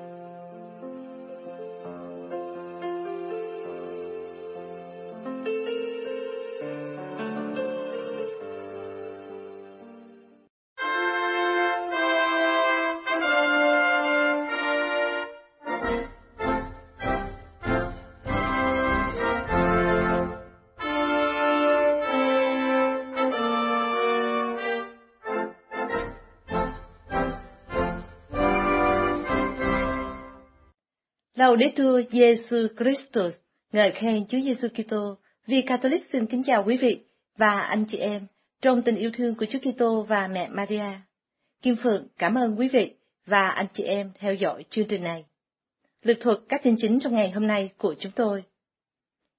Laudetur Jesu Christus, ngợi khen Chúa Giêsu Kitô. Vì Catholic xin kính chào quý vị và anh chị em trong tình yêu thương của Chúa Kitô và mẹ Maria. Kim Phượng cảm ơn quý vị và anh chị em theo dõi chương trình này. Lực thuật các tin chính trong ngày hôm nay của chúng tôi.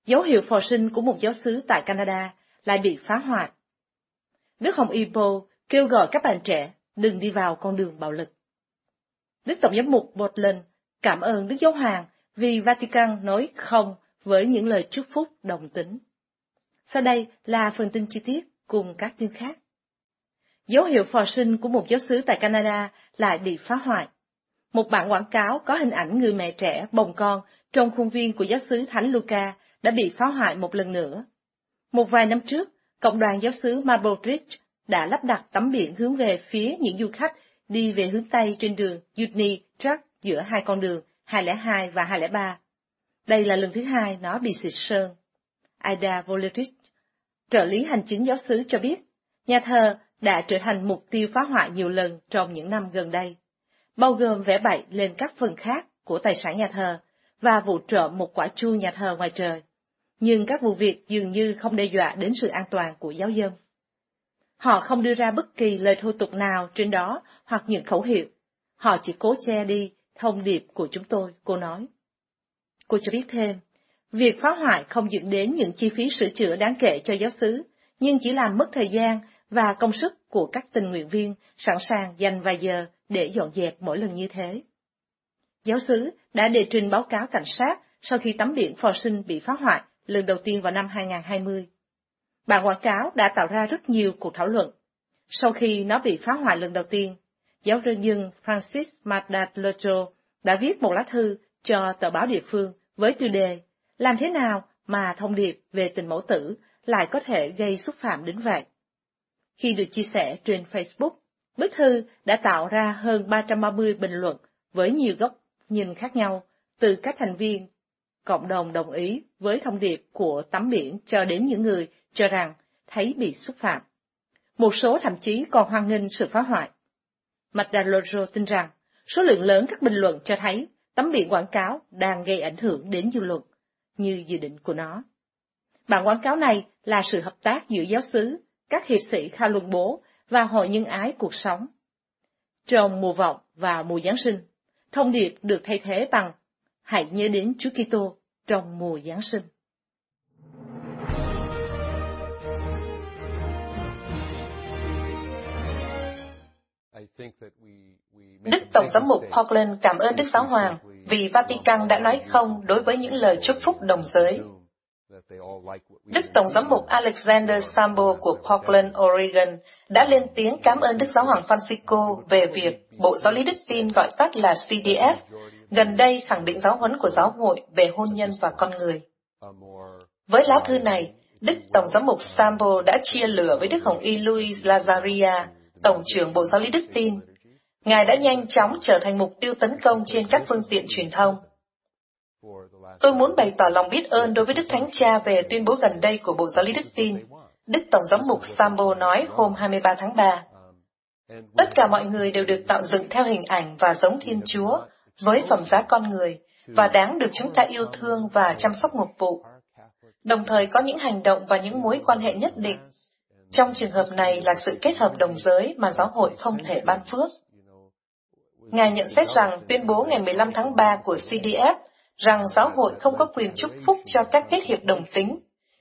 Dấu hiệu phò sinh của một giáo sứ tại Canada lại bị phá hoại. Đức Hồng Ipo kêu gọi các bạn trẻ đừng đi vào con đường bạo lực. Đức Tổng giám mục Portland cảm ơn Đức Giáo Hoàng vì Vatican nói không với những lời chúc phúc đồng tính. Sau đây là phần tin chi tiết cùng các tin khác. Dấu hiệu phò sinh của một giáo sứ tại Canada lại bị phá hoại. Một bản quảng cáo có hình ảnh người mẹ trẻ bồng con trong khuôn viên của giáo sứ Thánh Luca đã bị phá hoại một lần nữa. Một vài năm trước, cộng đoàn giáo sứ Marble Ridge đã lắp đặt tấm biển hướng về phía những du khách đi về hướng Tây trên đường Union Track giữa hai con đường 202 và 203. Đây là lần thứ hai nó bị xịt sơn. Ida Volerich, trợ lý hành chính giáo sứ cho biết, nhà thờ đã trở thành mục tiêu phá hoại nhiều lần trong những năm gần đây, bao gồm vẽ bậy lên các phần khác của tài sản nhà thờ và vụ trộm một quả chuông nhà thờ ngoài trời. Nhưng các vụ việc dường như không đe dọa đến sự an toàn của giáo dân. Họ không đưa ra bất kỳ lời thô tục nào trên đó hoặc những khẩu hiệu. Họ chỉ cố che đi thông điệp của chúng tôi, cô nói. Cô cho biết thêm, việc phá hoại không dẫn đến những chi phí sửa chữa đáng kể cho giáo sứ, nhưng chỉ làm mất thời gian và công sức của các tình nguyện viên sẵn sàng dành vài giờ để dọn dẹp mỗi lần như thế. Giáo sứ đã đề trình báo cáo cảnh sát sau khi tấm biển phò sinh bị phá hoại lần đầu tiên vào năm 2020. Bản quảng cáo đã tạo ra rất nhiều cuộc thảo luận. Sau khi nó bị phá hoại lần đầu tiên, giáo dân Francis Madalocho đã viết một lá thư cho tờ báo địa phương với tiêu đề Làm thế nào mà thông điệp về tình mẫu tử lại có thể gây xúc phạm đến vậy? Khi được chia sẻ trên Facebook, bức thư đã tạo ra hơn 330 bình luận với nhiều góc nhìn khác nhau, từ các thành viên cộng đồng đồng ý với thông điệp của tấm biển cho đến những người cho rằng thấy bị xúc phạm. Một số thậm chí còn hoan nghênh sự phá hoại. Madaloro tin rằng, số lượng lớn các bình luận cho thấy tấm biển quảng cáo đang gây ảnh hưởng đến dư luận, như dự định của nó. Bản quảng cáo này là sự hợp tác giữa giáo sứ, các hiệp sĩ Kha Luân Bố và Hội Nhân Ái Cuộc Sống. Trong mùa vọng và mùa Giáng sinh, thông điệp được thay thế bằng Hãy nhớ đến Chúa Kitô trong mùa Giáng sinh. Đức Tổng giám mục Portland cảm ơn Đức Giáo Hoàng vì Vatican đã nói không đối với những lời chúc phúc đồng giới. Đức Tổng giám mục Alexander Sambo của Portland, Oregon đã lên tiếng cảm ơn Đức Giáo hoàng Francisco về việc Bộ Giáo lý Đức tin gọi tắt là CDF gần đây khẳng định giáo huấn của giáo hội về hôn nhân và con người. Với lá thư này, Đức Tổng giám mục Sambo đã chia lửa với Đức Hồng Y Luis Lazaria, Tổng trưởng Bộ Giáo lý Đức tin. Ngài đã nhanh chóng trở thành mục tiêu tấn công trên các phương tiện truyền thông. Tôi muốn bày tỏ lòng biết ơn đối với Đức Thánh Cha về tuyên bố gần đây của Bộ Giáo lý Đức tin. Đức Tổng giám mục Sambo nói hôm 23 tháng 3. Tất cả mọi người đều được tạo dựng theo hình ảnh và giống Thiên Chúa, với phẩm giá con người, và đáng được chúng ta yêu thương và chăm sóc mục vụ. Đồng thời có những hành động và những mối quan hệ nhất định. Trong trường hợp này là sự kết hợp đồng giới mà giáo hội không thể ban phước. Ngài nhận xét rằng tuyên bố ngày 15 tháng 3 của CDF rằng giáo hội không có quyền chúc phúc cho các kết hiệp đồng tính,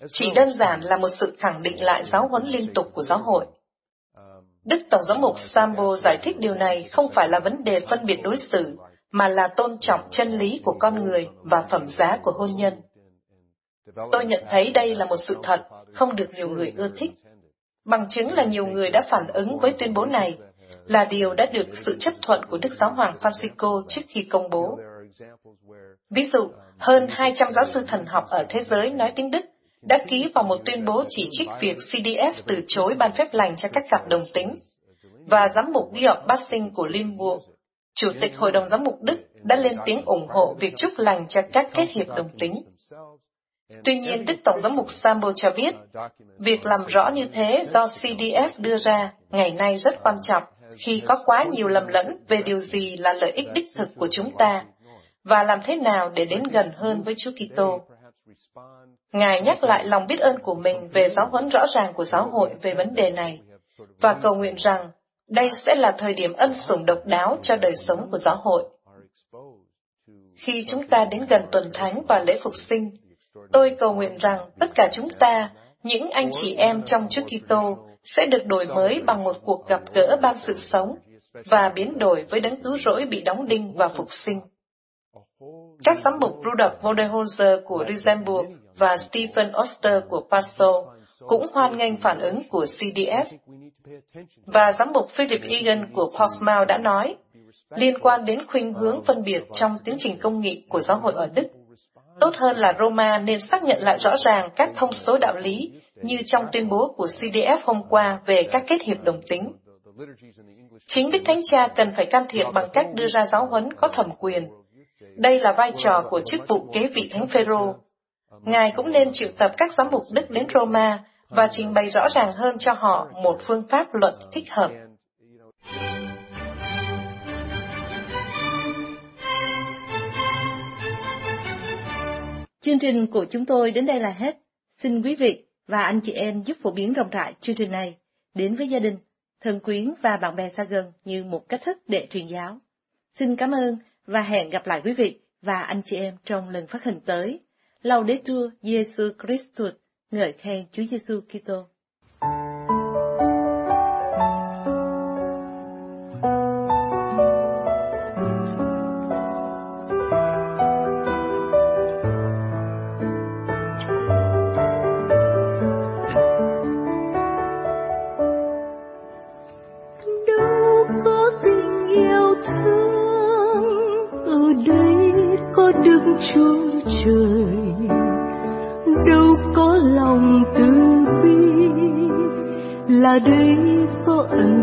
chỉ đơn giản là một sự khẳng định lại giáo huấn liên tục của giáo hội. Đức Tổng giám mục Sambo giải thích điều này không phải là vấn đề phân biệt đối xử, mà là tôn trọng chân lý của con người và phẩm giá của hôn nhân. Tôi nhận thấy đây là một sự thật, không được nhiều người ưa thích. Bằng chứng là nhiều người đã phản ứng với tuyên bố này, là điều đã được sự chấp thuận của Đức Giáo Hoàng Francisco trước khi công bố. Ví dụ, hơn 200 giáo sư thần học ở thế giới nói tiếng Đức đã ký vào một tuyên bố chỉ trích việc CDF từ chối ban phép lành cho các cặp đồng tính. Và giám mục Georg Bassing của Limburg, Chủ tịch Hội đồng Giám mục Đức đã lên tiếng ủng hộ việc chúc lành cho các kết hiệp đồng tính. Tuy nhiên, Đức Tổng giám mục Sambo cho biết, việc làm rõ như thế do CDF đưa ra ngày nay rất quan trọng khi có quá nhiều lầm lẫn về điều gì là lợi ích đích thực của chúng ta và làm thế nào để đến gần hơn với Chúa Kitô. Ngài nhắc lại lòng biết ơn của mình về giáo huấn rõ ràng của giáo hội về vấn đề này và cầu nguyện rằng đây sẽ là thời điểm ân sủng độc đáo cho đời sống của giáo hội. Khi chúng ta đến gần tuần thánh và lễ phục sinh, tôi cầu nguyện rằng tất cả chúng ta, những anh chị em trong Chúa Kitô, sẽ được đổi mới bằng một cuộc gặp gỡ ban sự sống và biến đổi với đấng cứu rỗi bị đóng đinh và phục sinh. Các giám mục Rudolf Voderholzer của Luxembourg và Stephen Oster của Pasto cũng hoan nghênh phản ứng của CDF. Và giám mục Philip Egan của Portsmouth đã nói, liên quan đến khuynh hướng phân biệt trong tiến trình công nghị của giáo hội ở Đức, tốt hơn là Roma nên xác nhận lại rõ ràng các thông số đạo lý như trong tuyên bố của CDF hôm qua về các kết hiệp đồng tính. Chính Đức Thánh Cha cần phải can thiệp bằng cách đưa ra giáo huấn có thẩm quyền. Đây là vai trò của chức vụ kế vị Thánh Phêrô. Ngài cũng nên triệu tập các giám mục Đức đến Roma và trình bày rõ ràng hơn cho họ một phương pháp luận thích hợp. Chương trình của chúng tôi đến đây là hết. Xin quý vị và anh chị em giúp phổ biến rộng rãi chương trình này đến với gia đình, thân quyến và bạn bè xa gần như một cách thức để truyền giáo. Xin cảm ơn và hẹn gặp lại quý vị và anh chị em trong lần phát hình tới. Laudetur Jesus Christus, ngợi khen Chúa Giêsu Kitô.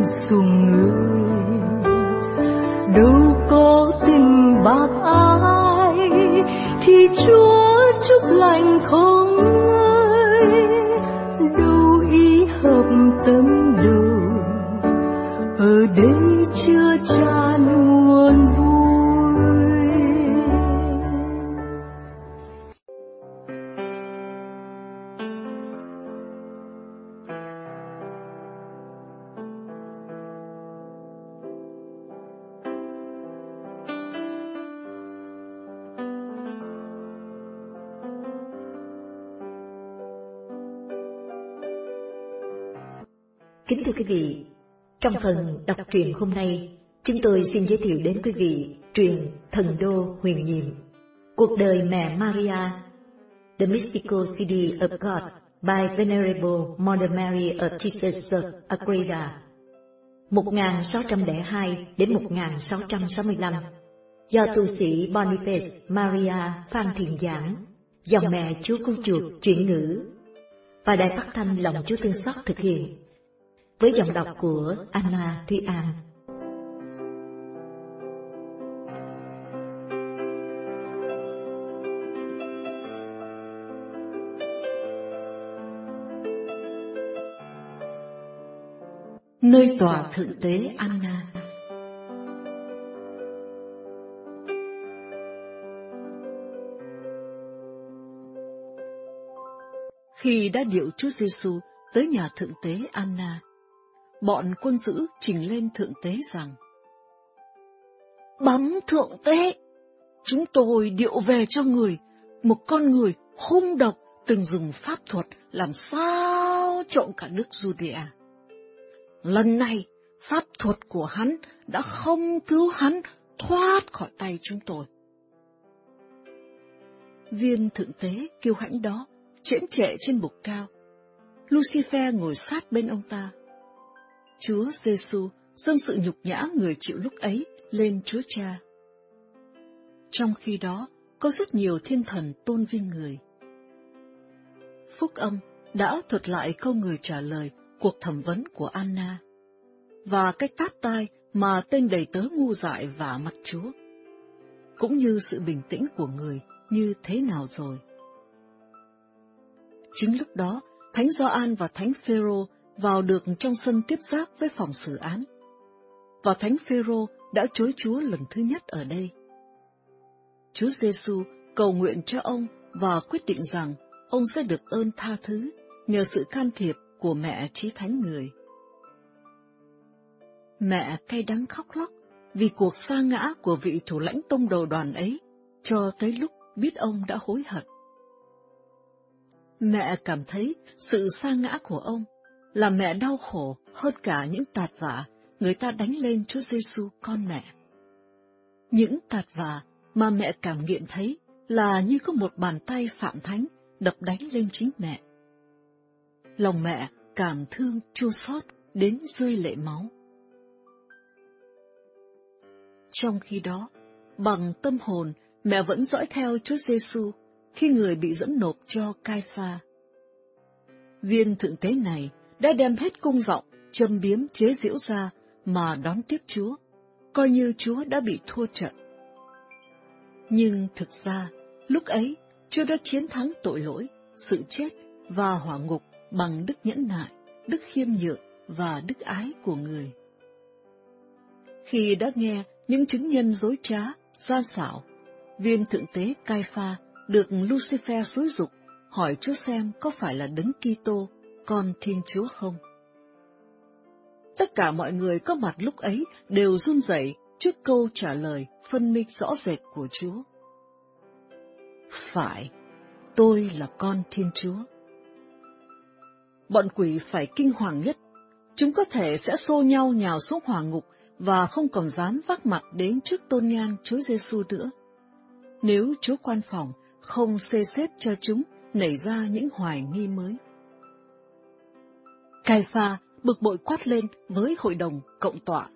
Có người đâu có tình bạc ai, thì chúa chúc lành không ngơi đâu ý hợp tâm đầu ở đây chưa tràn nguồn trong phần đọc truyện hôm nay, chúng tôi xin giới thiệu đến quý vị truyện Thần Đô Huyền Nhiệm, cuộc đời mẹ Maria, The Mystical City of God by Venerable Mother Mary of Jesus of Agreda 1602 đến 1665 do tu sĩ Boniface Maria Phan Thiền Giảng, dòng mẹ Chúa Cung Chuột chuyển ngữ và Đài Phát thanh Lòng Chúa Thương Xót thực hiện với giọng đọc của Anna Thúy An. Nơi tòa thượng tế Anna Khi đã điệu Chúa Giêsu tới nhà thượng tế Anna, bọn quân giữ trình lên thượng tế rằng Bấm thượng tế, chúng tôi điệu về cho người, một con người hung độc từng dùng pháp thuật làm sao trộn cả nước Judea. Lần này, pháp thuật của hắn đã không cứu hắn thoát khỏi tay chúng tôi. Viên thượng tế kiêu hãnh đó chễm trệ trên bục cao. Lucifer ngồi sát bên ông ta. Chúa Giêsu dâng sự nhục nhã người chịu lúc ấy lên Chúa Cha. Trong khi đó, có rất nhiều thiên thần tôn vinh người. Phúc âm đã thuật lại câu người trả lời cuộc thẩm vấn của Anna, và cách tát tai mà tên đầy tớ ngu dại và mặt Chúa, cũng như sự bình tĩnh của người như thế nào rồi. Chính lúc đó, Thánh Gioan và Thánh Phêrô vào được trong sân tiếp giáp với phòng xử án. Và Thánh Phêrô đã chối Chúa lần thứ nhất ở đây. Chúa Giêsu cầu nguyện cho ông và quyết định rằng ông sẽ được ơn tha thứ nhờ sự can thiệp của mẹ trí thánh người. Mẹ cay đắng khóc lóc vì cuộc sa ngã của vị thủ lãnh tông đầu đoàn ấy, cho tới lúc biết ông đã hối hận. Mẹ cảm thấy sự sa ngã của ông là mẹ đau khổ hơn cả những tạt vả người ta đánh lên Chúa Giêsu con mẹ. Những tạt vả mà mẹ cảm nghiệm thấy là như có một bàn tay phạm thánh đập đánh lên chính mẹ. Lòng mẹ cảm thương chua xót đến rơi lệ máu. Trong khi đó, bằng tâm hồn, mẹ vẫn dõi theo Chúa Giêsu khi người bị dẫn nộp cho Cai Pha. Viên thượng tế này đã đem hết cung giọng, châm biếm chế giễu ra mà đón tiếp Chúa, coi như Chúa đã bị thua trận. Nhưng thực ra, lúc ấy, Chúa đã chiến thắng tội lỗi, sự chết và hỏa ngục bằng đức nhẫn nại, đức khiêm nhượng và đức ái của người. Khi đã nghe những chứng nhân dối trá, gian xảo, viên thượng tế Cai Pha được Lucifer xúi dục hỏi Chúa xem có phải là đấng Kitô, con Thiên Chúa không? Tất cả mọi người có mặt lúc ấy đều run rẩy trước câu trả lời phân minh rõ rệt của Chúa. Phải, tôi là con Thiên Chúa. Bọn quỷ phải kinh hoàng nhất, chúng có thể sẽ xô nhau nhào xuống hỏa ngục và không còn dám vác mặt đến trước tôn nhan Chúa Giêsu nữa. Nếu Chúa quan phòng không xê xếp cho chúng nảy ra những hoài nghi mới. Cai pha bực bội quát lên với hội đồng cộng tọa.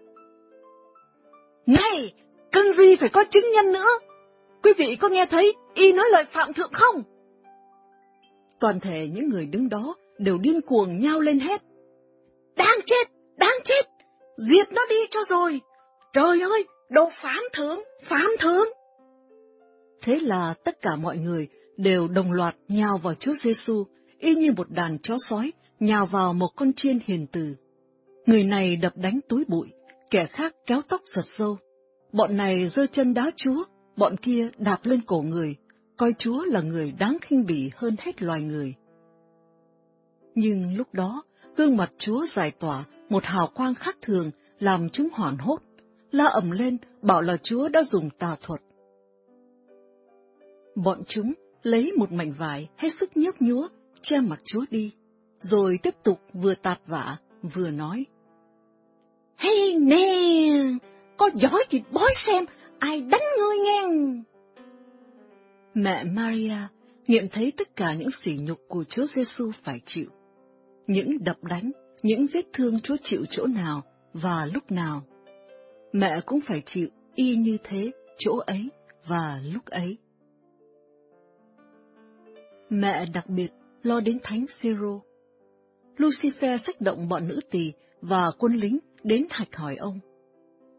Này, cần gì phải có chứng nhân nữa? Quý vị có nghe thấy y nói lời phạm thượng không? Toàn thể những người đứng đó đều điên cuồng nhao lên hết. Đáng chết, đáng chết, diệt nó đi cho rồi. Trời ơi, đồ phán thượng, phán thượng. Thế là tất cả mọi người đều đồng loạt nhào vào Chúa Giêsu, y như một đàn chó sói nhào vào một con chiên hiền từ. Người này đập đánh túi bụi, kẻ khác kéo tóc giật sâu. Bọn này giơ chân đá Chúa, bọn kia đạp lên cổ người, coi Chúa là người đáng khinh bỉ hơn hết loài người. Nhưng lúc đó, gương mặt Chúa giải tỏa một hào quang khác thường làm chúng hoảng hốt, la ầm lên bảo là Chúa đã dùng tà thuật. Bọn chúng lấy một mảnh vải hết sức nhớp nhúa, che mặt Chúa đi, rồi tiếp tục vừa tạt vả, vừa nói. Hey nè, có giỏi thì bói xem ai đánh ngươi ngang. Mẹ Maria nghiệm thấy tất cả những sỉ nhục của Chúa Giêsu phải chịu. Những đập đánh, những vết thương Chúa chịu chỗ nào và lúc nào. Mẹ cũng phải chịu y như thế chỗ ấy và lúc ấy. Mẹ đặc biệt lo đến Thánh Phêrô. Lucifer sách động bọn nữ tỳ và quân lính đến hạch hỏi ông.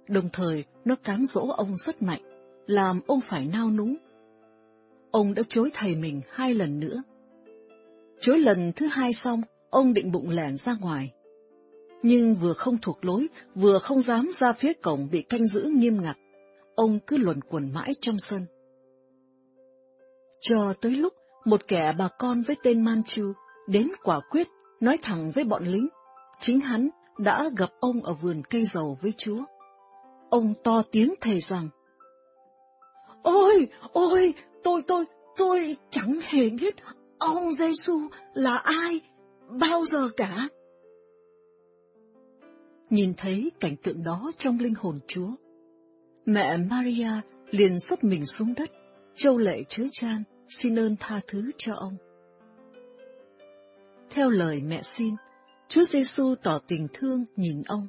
Đồng thời, nó cám dỗ ông rất mạnh, làm ông phải nao núng. Ông đã chối thầy mình hai lần nữa. Chối lần thứ hai xong, ông định bụng lẻn ra ngoài. Nhưng vừa không thuộc lối, vừa không dám ra phía cổng bị canh giữ nghiêm ngặt, ông cứ luẩn quẩn mãi trong sân. Cho tới lúc một kẻ bà con với tên Manchu đến quả quyết nói thẳng với bọn lính, chính hắn đã gặp ông ở vườn cây dầu với Chúa. Ông to tiếng thề rằng, Ôi, ôi, tôi, tôi, tôi chẳng hề biết ông Giêsu là ai, bao giờ cả. Nhìn thấy cảnh tượng đó trong linh hồn Chúa, mẹ Maria liền sấp mình xuống đất, châu lệ chứa chan, xin ơn tha thứ cho ông. Theo lời mẹ xin, Chúa Giêsu tỏ tình thương nhìn ông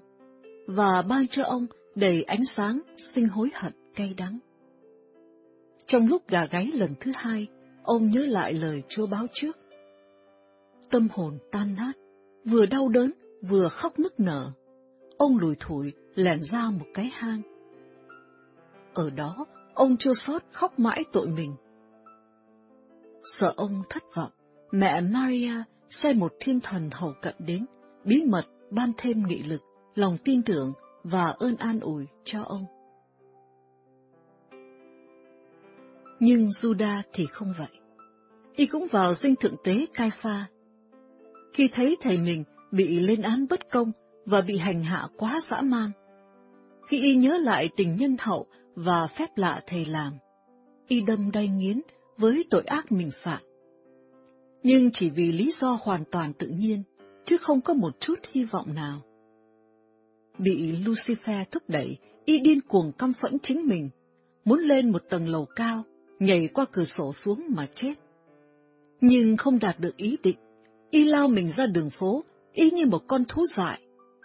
và ban cho ông đầy ánh sáng, sinh hối hận cay đắng. Trong lúc gà gáy lần thứ hai, ông nhớ lại lời Chúa báo trước. Tâm hồn tan nát, vừa đau đớn, vừa khóc nức nở. Ông lùi thủi lẻn ra một cái hang. Ở đó, ông chua xót khóc mãi tội mình. Sợ ông thất vọng, mẹ Maria sai một thiên thần hầu cận đến, bí mật ban thêm nghị lực, lòng tin tưởng và ơn an ủi cho ông. Nhưng Juda thì không vậy. Y cũng vào dinh thượng tế cai pha. Khi thấy thầy mình bị lên án bất công và bị hành hạ quá dã man, khi y nhớ lại tình nhân hậu và phép lạ thầy làm, y đâm đay nghiến với tội ác mình phạm. Nhưng chỉ vì lý do hoàn toàn tự nhiên, chứ không có một chút hy vọng nào. Bị Lucifer thúc đẩy, y điên cuồng căm phẫn chính mình, muốn lên một tầng lầu cao, nhảy qua cửa sổ xuống mà chết. Nhưng không đạt được ý định, y lao mình ra đường phố, y như một con thú dại,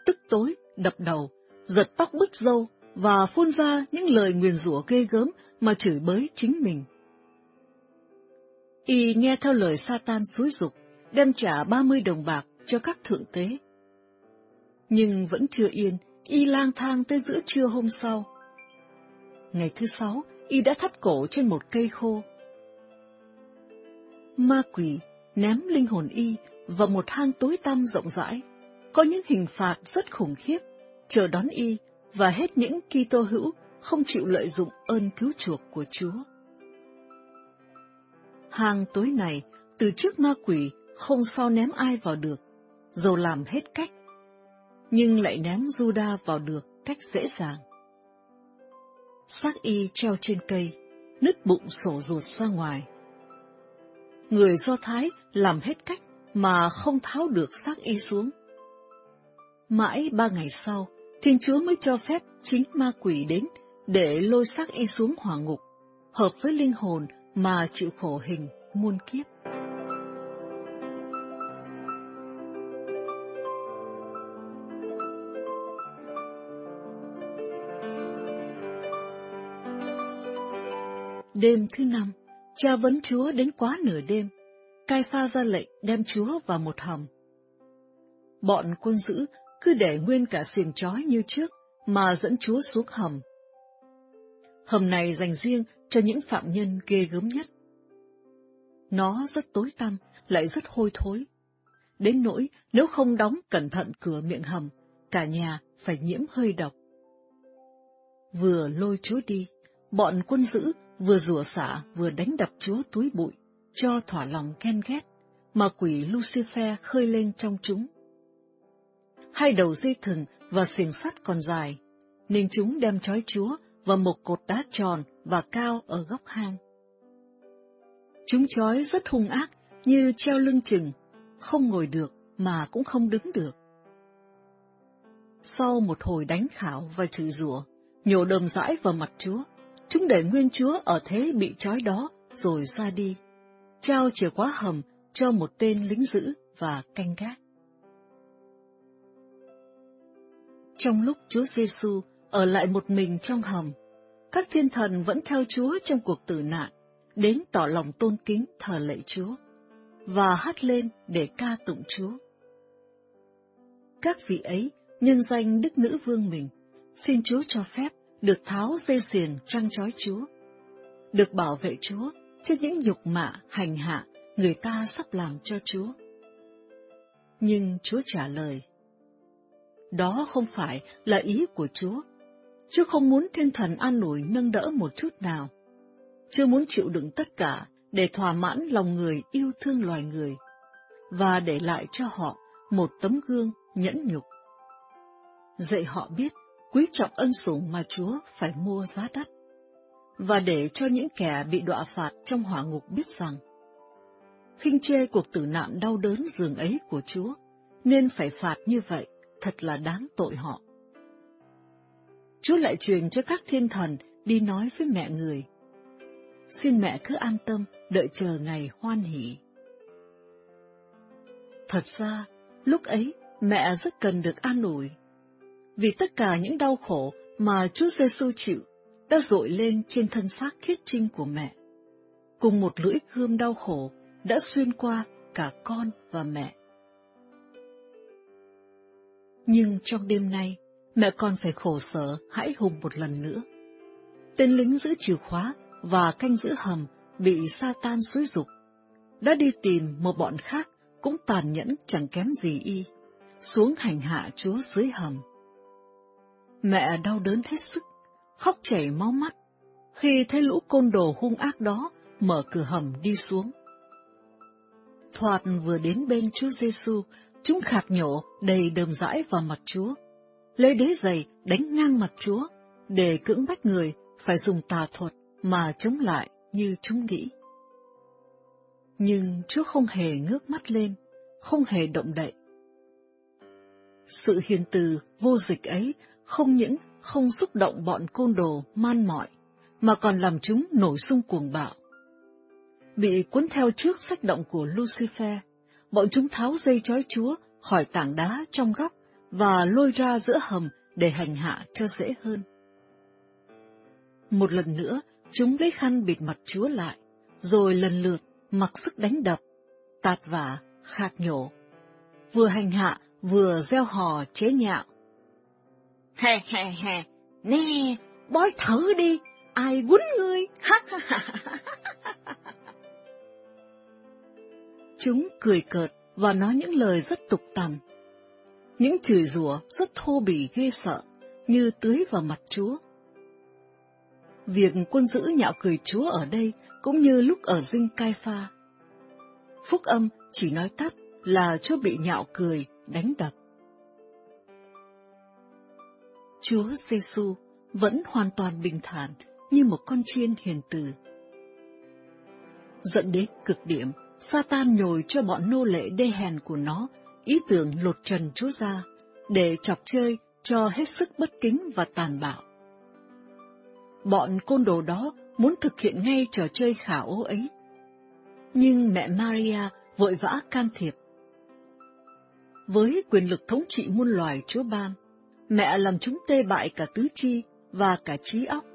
tức tối, đập đầu, giật tóc bứt râu và phun ra những lời nguyền rủa ghê gớm mà chửi bới chính mình. Y nghe theo lời Satan xúi dục, đem trả ba mươi đồng bạc cho các thượng tế. Nhưng vẫn chưa yên, Y lang thang tới giữa trưa hôm sau. Ngày thứ sáu, Y đã thắt cổ trên một cây khô. Ma quỷ ném linh hồn Y vào một hang tối tăm rộng rãi, có những hình phạt rất khủng khiếp, chờ đón Y và hết những Kitô hữu không chịu lợi dụng ơn cứu chuộc của Chúa. Hang tối này, từ trước ma quỷ không sao ném ai vào được, dầu làm hết cách. Nhưng lại ném Juda vào được cách dễ dàng. Xác y treo trên cây, nứt bụng sổ ruột ra ngoài. Người Do Thái làm hết cách mà không tháo được xác y xuống. Mãi ba ngày sau, Thiên Chúa mới cho phép chính ma quỷ đến để lôi xác y xuống hỏa ngục, hợp với linh hồn mà chịu khổ hình muôn kiếp. Đêm thứ năm, cha vấn Chúa đến quá nửa đêm, cai pha ra lệnh đem Chúa vào một hầm. Bọn quân giữ cứ để nguyên cả xiềng trói như trước mà dẫn Chúa xuống hầm. Hầm này dành riêng cho những phạm nhân ghê gớm nhất. Nó rất tối tăm, lại rất hôi thối. Đến nỗi nếu không đóng cẩn thận cửa miệng hầm, cả nhà phải nhiễm hơi độc. Vừa lôi chúa đi, bọn quân giữ vừa rủa xả vừa đánh đập chúa túi bụi, cho thỏa lòng ghen ghét, mà quỷ Lucifer khơi lên trong chúng. Hai đầu dây thừng và xiềng sắt còn dài, nên chúng đem trói chúa vào một cột đá tròn và cao ở góc hang. Chúng chói rất hung ác, như treo lưng chừng, không ngồi được mà cũng không đứng được. Sau một hồi đánh khảo và chửi rủa, nhổ đờm rãi vào mặt Chúa, chúng để nguyên Chúa ở thế bị trói đó rồi ra đi. trao chìa khóa hầm cho một tên lính giữ và canh gác. Trong lúc Chúa Giêsu ở lại một mình trong hầm, các thiên thần vẫn theo Chúa trong cuộc tử nạn, đến tỏ lòng tôn kính thờ lạy Chúa, và hát lên để ca tụng Chúa. Các vị ấy nhân danh Đức Nữ Vương mình, xin Chúa cho phép được tháo dây xiềng trăng trói Chúa, được bảo vệ Chúa trước những nhục mạ hành hạ người ta sắp làm cho Chúa. Nhưng Chúa trả lời, đó không phải là ý của Chúa chứ không muốn thiên thần an ủi nâng đỡ một chút nào. chưa muốn chịu đựng tất cả để thỏa mãn lòng người yêu thương loài người, và để lại cho họ một tấm gương nhẫn nhục. Dạy họ biết quý trọng ân sủng mà Chúa phải mua giá đắt, và để cho những kẻ bị đọa phạt trong hỏa ngục biết rằng, khinh chê cuộc tử nạn đau đớn giường ấy của Chúa, nên phải phạt như vậy, thật là đáng tội họ. Chúa lại truyền cho các thiên thần đi nói với mẹ người. Xin mẹ cứ an tâm, đợi chờ ngày hoan hỷ. Thật ra, lúc ấy, mẹ rất cần được an ủi. Vì tất cả những đau khổ mà Chúa Giêsu chịu đã dội lên trên thân xác khiết trinh của mẹ. Cùng một lưỡi gươm đau khổ đã xuyên qua cả con và mẹ. Nhưng trong đêm nay, mẹ con phải khổ sở hãi hùng một lần nữa. Tên lính giữ chìa khóa và canh giữ hầm bị sa tan xúi dục, đã đi tìm một bọn khác cũng tàn nhẫn chẳng kém gì y, xuống hành hạ chúa dưới hầm. Mẹ đau đớn hết sức, khóc chảy máu mắt, khi thấy lũ côn đồ hung ác đó mở cửa hầm đi xuống. Thoạt vừa đến bên Chúa Giêsu, chúng khạc nhổ đầy đờm dãi vào mặt Chúa, lấy đế giày đánh ngang mặt Chúa, để cưỡng bách người phải dùng tà thuật mà chống lại như chúng nghĩ. Nhưng Chúa không hề ngước mắt lên, không hề động đậy. Sự hiền từ vô dịch ấy không những không xúc động bọn côn đồ man mỏi, mà còn làm chúng nổi sung cuồng bạo. Bị cuốn theo trước sách động của Lucifer, bọn chúng tháo dây trói Chúa khỏi tảng đá trong góc và lôi ra giữa hầm để hành hạ cho dễ hơn. Một lần nữa, chúng lấy khăn bịt mặt Chúa lại, rồi lần lượt mặc sức đánh đập, tạt vả, khạc nhổ, vừa hành hạ, vừa gieo hò chế nhạo. Hè hè hè, nè, bói thử đi, ai quýnh ngươi, ha ha ha Chúng cười cợt và nói những lời rất tục tằn. Những chửi rủa rất thô bỉ ghê sợ, như tưới vào mặt Chúa. Việc quân giữ nhạo cười Chúa ở đây cũng như lúc ở dinh cai pha. Phúc âm chỉ nói tắt là Chúa bị nhạo cười, đánh đập. Chúa Giêsu vẫn hoàn toàn bình thản như một con chiên hiền từ. Dẫn đến cực điểm, Satan nhồi cho bọn nô lệ đê hèn của nó ý tưởng lột trần Chúa ra, để chọc chơi cho hết sức bất kính và tàn bạo. Bọn côn đồ đó muốn thực hiện ngay trò chơi khả ố ấy. Nhưng mẹ Maria vội vã can thiệp. Với quyền lực thống trị muôn loài Chúa ban, mẹ làm chúng tê bại cả tứ chi và cả trí óc.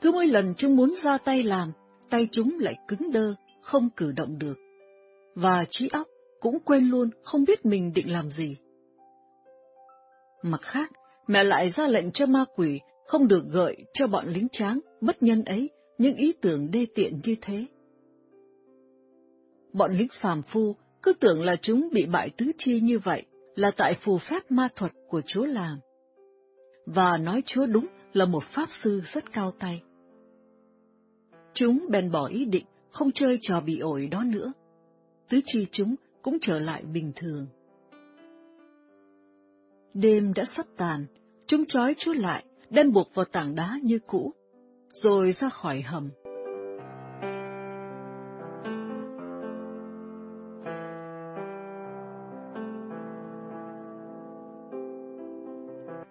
Cứ mỗi lần chúng muốn ra tay làm, tay chúng lại cứng đơ, không cử động được. Và trí óc cũng quên luôn không biết mình định làm gì. Mặt khác, mẹ lại ra lệnh cho ma quỷ không được gợi cho bọn lính tráng bất nhân ấy những ý tưởng đê tiện như thế. Bọn lính phàm phu cứ tưởng là chúng bị bại tứ chi như vậy là tại phù phép ma thuật của Chúa làm. Và nói Chúa đúng là một pháp sư rất cao tay. Chúng bèn bỏ ý định không chơi trò bị ổi đó nữa. Tứ chi chúng cũng trở lại bình thường. Đêm đã sắp tàn, chúng trói Chúa lại, đem buộc vào tảng đá như cũ, rồi ra khỏi hầm.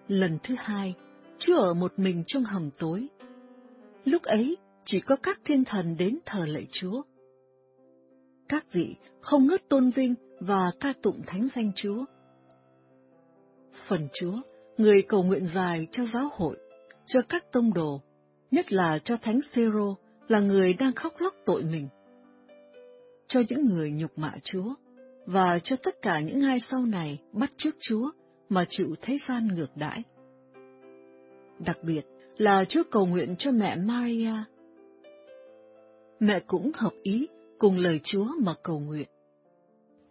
Lần thứ hai, Chúa ở một mình trong hầm tối. Lúc ấy, chỉ có các thiên thần đến thờ lạy Chúa, các vị không ngớt tôn vinh và ca tụng thánh danh Chúa. Phần Chúa, người cầu nguyện dài cho giáo hội, cho các tông đồ, nhất là cho Thánh Phêrô là người đang khóc lóc tội mình. Cho những người nhục mạ Chúa, và cho tất cả những ai sau này bắt chước Chúa mà chịu thế gian ngược đãi. Đặc biệt là Chúa cầu nguyện cho mẹ Maria. Mẹ cũng hợp ý cùng lời Chúa mà cầu nguyện.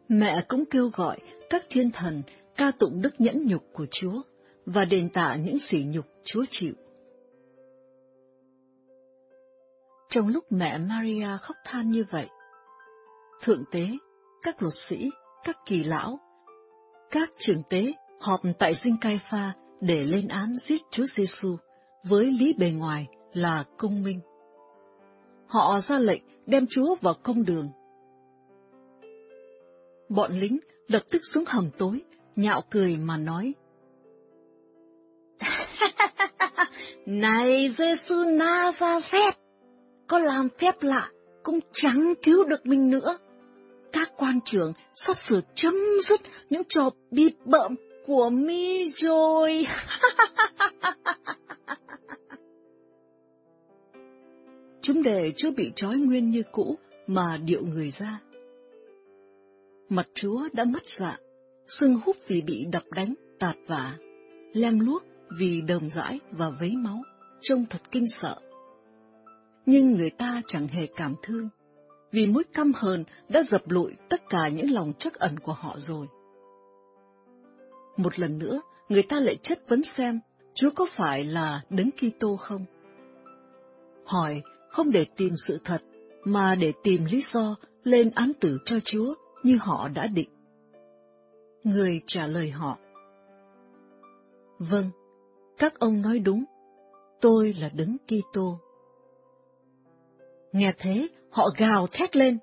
Mẹ cũng kêu gọi các thiên thần ca tụng đức nhẫn nhục của Chúa và đền tạ những sỉ nhục Chúa chịu. Trong lúc mẹ Maria khóc than như vậy, Thượng tế, các luật sĩ, các kỳ lão, các trưởng tế họp tại dinh cai pha để lên án giết Chúa Giêsu với lý bề ngoài là công minh. Họ ra lệnh đem Chúa vào công đường. Bọn lính lập tức xuống hầm tối, nhạo cười mà nói. Này Giêsu Nazareth, có làm phép lạ cũng chẳng cứu được mình nữa. Các quan trưởng sắp sửa chấm dứt những trò bịt bợm của mi rồi. Chúng để chưa bị trói nguyên như cũ mà điệu người ra. Mặt chúa đã mất dạng, sưng húp vì bị đập đánh, tạt vả, lem luốc vì đờm dãi và vấy máu, trông thật kinh sợ. Nhưng người ta chẳng hề cảm thương, vì mối căm hờn đã dập lụi tất cả những lòng trắc ẩn của họ rồi. Một lần nữa, người ta lại chất vấn xem Chúa có phải là Đấng Kitô không? Hỏi không để tìm sự thật, mà để tìm lý do lên án tử cho Chúa như họ đã định. Người trả lời họ. Vâng, các ông nói đúng, tôi là Đấng Kitô. Nghe thế, họ gào thét lên.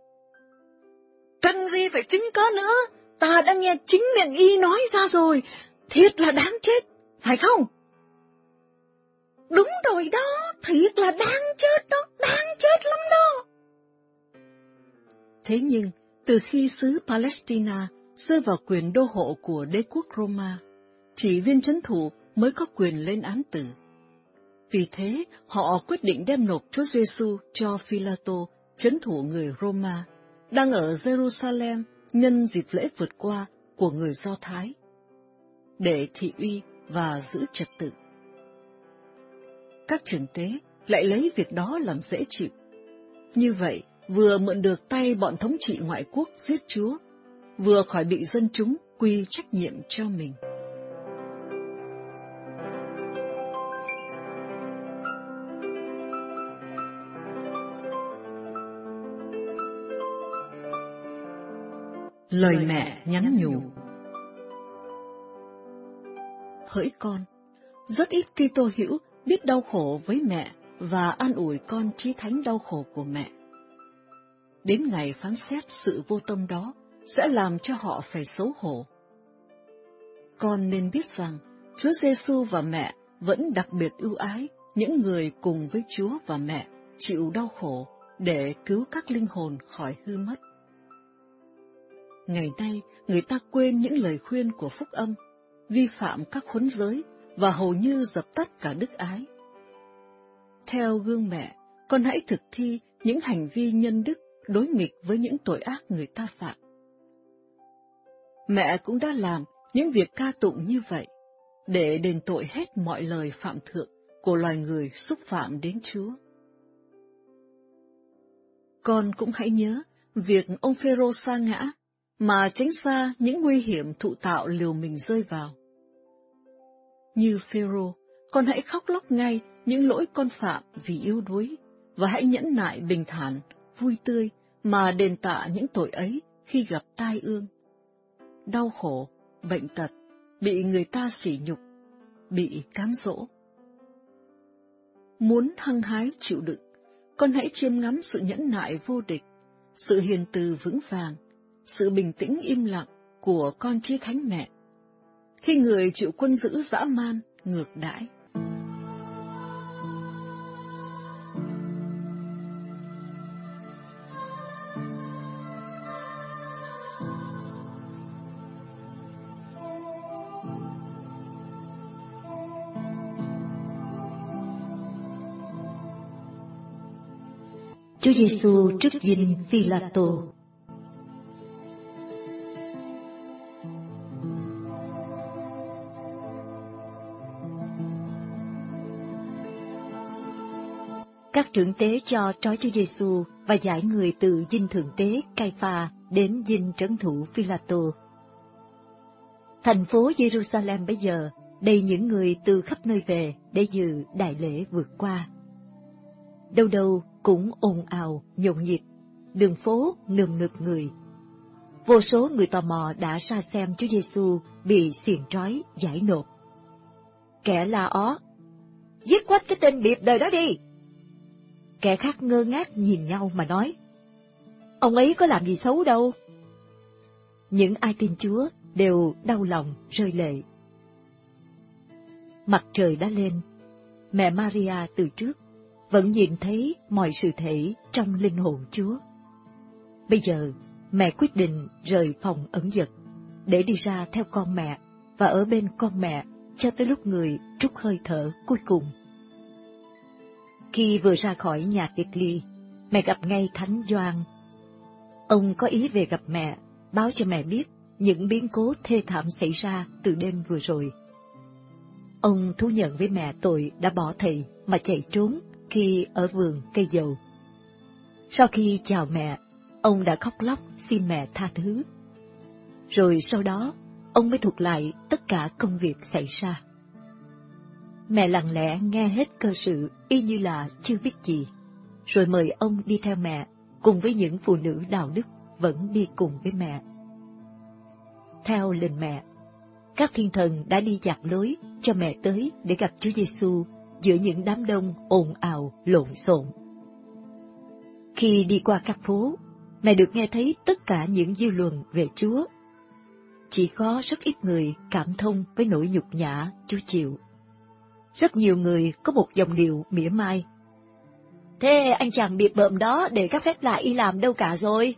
Cần gì phải chứng cớ nữa, ta đã nghe chính miệng y nói ra rồi, thiệt là đáng chết, phải không? Đúng rồi đó, thiệt là đang chết đó, đang chết lắm đó. Thế nhưng, từ khi xứ Palestina rơi vào quyền đô hộ của đế quốc Roma, chỉ viên chấn thủ mới có quyền lên án tử. Vì thế, họ quyết định đem nộp Chúa Giêsu cho Philato, chấn thủ người Roma, đang ở Jerusalem nhân dịp lễ vượt qua của người Do Thái, để thị uy và giữ trật tự. Các trưởng tế lại lấy việc đó làm dễ chịu. Như vậy, vừa mượn được tay bọn thống trị ngoại quốc giết Chúa, vừa khỏi bị dân chúng quy trách nhiệm cho mình. Lời mẹ nhắn nhủ Hỡi con, rất ít Kitô hữu biết đau khổ với mẹ và an ủi con trí thánh đau khổ của mẹ. Đến ngày phán xét sự vô tâm đó sẽ làm cho họ phải xấu hổ. Con nên biết rằng Chúa Giêsu và mẹ vẫn đặc biệt ưu ái những người cùng với Chúa và mẹ chịu đau khổ để cứu các linh hồn khỏi hư mất. Ngày nay, người ta quên những lời khuyên của phúc âm, vi phạm các huấn giới và hầu như dập tắt cả đức ái. Theo gương mẹ, con hãy thực thi những hành vi nhân đức đối nghịch với những tội ác người ta phạm. Mẹ cũng đã làm những việc ca tụng như vậy, để đền tội hết mọi lời phạm thượng của loài người xúc phạm đến Chúa. Con cũng hãy nhớ việc ông Phêrô sa ngã, mà tránh xa những nguy hiểm thụ tạo liều mình rơi vào. Như Phêrô, con hãy khóc lóc ngay những lỗi con phạm vì yếu đuối, và hãy nhẫn nại bình thản, vui tươi mà đền tạ những tội ấy khi gặp tai ương. Đau khổ, bệnh tật, bị người ta sỉ nhục, bị cám dỗ. Muốn hăng hái chịu đựng, con hãy chiêm ngắm sự nhẫn nại vô địch, sự hiền từ vững vàng, sự bình tĩnh im lặng của con chi thánh mẹ khi người chịu quân giữ dã man, ngược đãi. Chúa Giêsu trước dinh Phi-la-tô trưởng tế cho trói Chúa Giêsu và giải người từ dinh thượng tế Cai-pha đến dinh trấn thủ Phi-la-tô. Thành phố Jerusalem bây giờ đầy những người từ khắp nơi về để dự đại lễ vượt qua. Đâu đâu cũng ồn ào, nhộn nhịp, đường phố nườm nượp người. Vô số người tò mò đã ra xem Chúa Giêsu bị xiềng trói, giải nộp. Kẻ la ó, giết quách cái tên biệt đời đó đi! Kẻ khác ngơ ngác nhìn nhau mà nói, ông ấy có làm gì xấu đâu. Những ai tin Chúa đều đau lòng, rơi lệ. Mặt trời đã lên, mẹ Maria từ trước vẫn nhìn thấy mọi sự thể trong linh hồn Chúa. Bây giờ, mẹ quyết định rời phòng ẩn dật để đi ra theo con mẹ và ở bên con mẹ cho tới lúc người trút hơi thở cuối cùng. Khi vừa ra khỏi nhà tiệc ly, mẹ gặp ngay Thánh Doan. Ông có ý về gặp mẹ, báo cho mẹ biết những biến cố thê thảm xảy ra từ đêm vừa rồi. Ông thú nhận với mẹ tội đã bỏ thầy mà chạy trốn khi ở vườn cây dầu. Sau khi chào mẹ, ông đã khóc lóc xin mẹ tha thứ. Rồi sau đó, ông mới thuật lại tất cả công việc xảy ra. Mẹ lặng lẽ nghe hết cơ sự y như là chưa biết gì, rồi mời ông đi theo mẹ cùng với những phụ nữ đạo đức vẫn đi cùng với mẹ. Theo lệnh mẹ, các thiên thần đã đi dạt lối cho mẹ tới để gặp Chúa Giêsu giữa những đám đông ồn ào lộn xộn. Khi đi qua các phố, mẹ được nghe thấy tất cả những dư luận về Chúa. Chỉ có rất ít người cảm thông với nỗi nhục nhã Chúa chịu. Rất nhiều người có một dòng điệu mỉa mai. Thế anh chàng biệt bợm đó để các phép lạ y làm đâu cả rồi?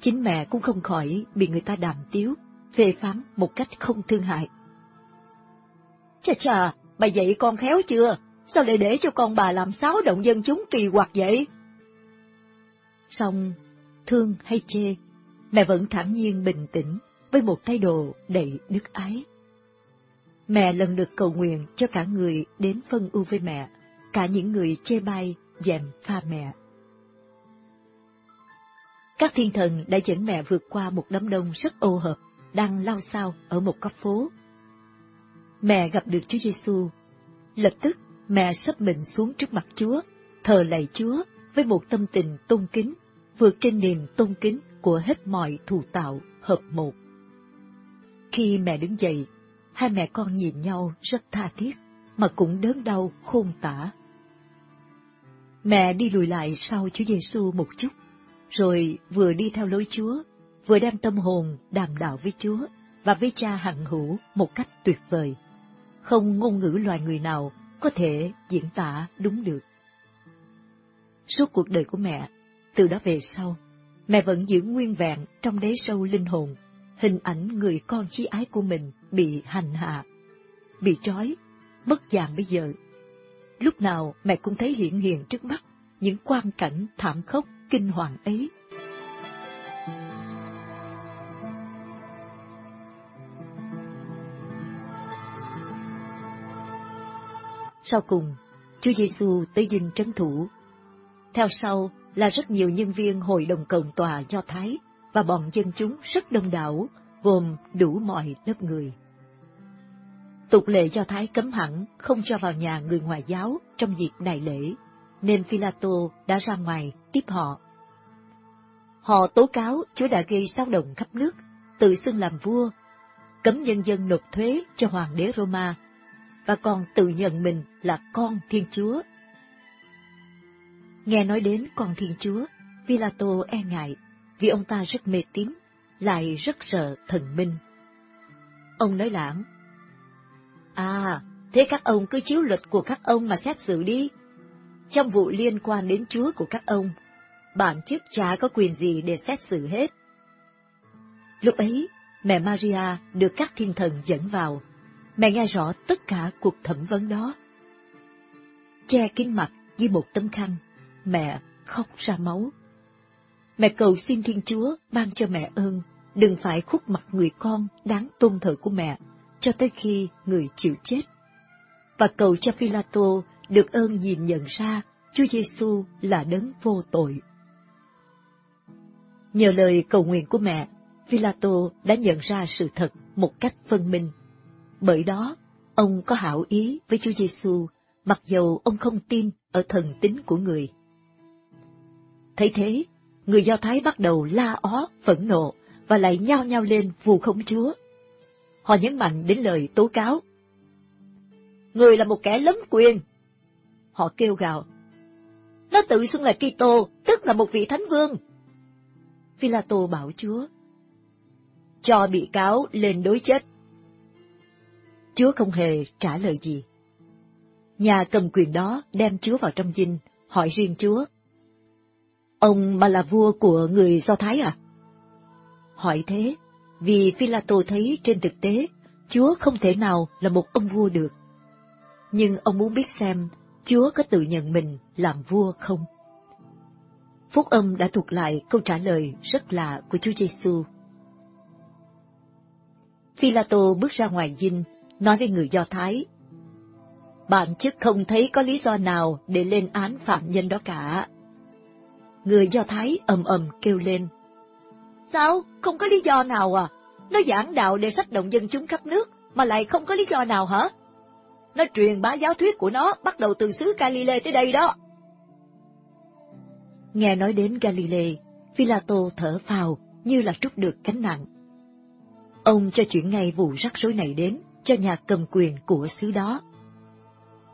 Chính mẹ cũng không khỏi bị người ta đàm tiếu, phê phán một cách không thương hại. Chà chà, bà dạy con khéo chưa? Sao lại để cho con bà làm xáo động dân chúng kỳ quặc vậy? Xong, thương hay chê, mẹ vẫn thản nhiên bình tĩnh với một thái độ đầy đức ái. Mẹ lần lượt cầu nguyện cho cả người đến phân ưu với mẹ, cả những người chê bai, dèm pha mẹ. Các thiên thần đã dẫn mẹ vượt qua một đám đông rất ô hợp, đang lao sao ở một góc phố. Mẹ gặp được Chúa Giêsu, lập tức mẹ sắp mình xuống trước mặt Chúa, thờ lạy Chúa với một tâm tình tôn kính, vượt trên niềm tôn kính của hết mọi thù tạo hợp một. Khi mẹ đứng dậy, hai mẹ con nhìn nhau rất tha thiết, mà cũng đớn đau khôn tả. Mẹ đi lùi lại sau Chúa Giêsu một chút, rồi vừa đi theo lối Chúa, vừa đem tâm hồn đàm đạo với Chúa và với cha hằng hữu một cách tuyệt vời. Không ngôn ngữ loài người nào có thể diễn tả đúng được. Suốt cuộc đời của mẹ, từ đó về sau, mẹ vẫn giữ nguyên vẹn trong đáy sâu linh hồn, hình ảnh người con chí ái của mình bị hành hạ, bị trói, mất dạng bây giờ. Lúc nào mẹ cũng thấy hiện hiện trước mắt những quan cảnh thảm khốc kinh hoàng ấy. Sau cùng, Chúa Giêsu tới dinh trấn thủ. Theo sau là rất nhiều nhân viên hội đồng cộng tòa Do Thái và bọn dân chúng rất đông đảo, gồm đủ mọi lớp người. Tục lệ Do Thái cấm hẳn không cho vào nhà người ngoại giáo trong dịp đại lễ, nên Philato đã ra ngoài tiếp họ. Họ tố cáo Chúa đã gây sao động khắp nước, tự xưng làm vua, cấm nhân dân nộp thuế cho hoàng đế Roma, và còn tự nhận mình là con Thiên Chúa. Nghe nói đến con Thiên Chúa, Philato e ngại, vì ông ta rất mê tín, lại rất sợ thần minh. Ông nói lãng, À, thế các ông cứ chiếu luật của các ông mà xét xử đi. Trong vụ liên quan đến Chúa của các ông, bản chức chả có quyền gì để xét xử hết. Lúc ấy, mẹ Maria được các thiên thần dẫn vào. Mẹ nghe rõ tất cả cuộc thẩm vấn đó. Che kín mặt với một tấm khăn, mẹ khóc ra máu. Mẹ cầu xin Thiên Chúa ban cho mẹ ơn, đừng phải khúc mặt người con đáng tôn thờ của mẹ, cho tới khi người chịu chết. Và cầu cho Philato được ơn nhìn nhận ra Chúa Giêsu là đấng vô tội. Nhờ lời cầu nguyện của mẹ, Philato đã nhận ra sự thật một cách phân minh. Bởi đó, ông có hảo ý với Chúa Giêsu, mặc dầu ông không tin ở thần tính của người. Thấy thế, người Do Thái bắt đầu la ó, phẫn nộ và lại nhao nhao lên vu khống Chúa. Họ nhấn mạnh đến lời tố cáo. Người là một kẻ lấm quyền. Họ kêu gào. Nó tự xưng là Kitô, tức là một vị thánh vương. Philato bảo Chúa. Cho bị cáo lên đối chết. Chúa không hề trả lời gì. Nhà cầm quyền đó đem Chúa vào trong dinh, hỏi riêng Chúa. Ông mà là vua của người Do Thái à? Hỏi thế, vì Philato thấy trên thực tế, Chúa không thể nào là một ông vua được. Nhưng ông muốn biết xem Chúa có tự nhận mình làm vua không? Phúc âm đã thuộc lại câu trả lời rất lạ của Chúa Giêsu. Philato bước ra ngoài dinh, nói với người Do Thái. Bạn chức không thấy có lý do nào để lên án phạm nhân đó cả. Người Do Thái ầm ầm kêu lên. Sao? Không có lý do nào à? Nó giảng đạo để sách động dân chúng khắp nước, mà lại không có lý do nào hả? Nó truyền bá giáo thuyết của nó bắt đầu từ xứ Galilee tới đây đó. Nghe nói đến Galilee, Philato thở phào như là trút được cánh nặng. Ông cho chuyển ngay vụ rắc rối này đến cho nhà cầm quyền của xứ đó.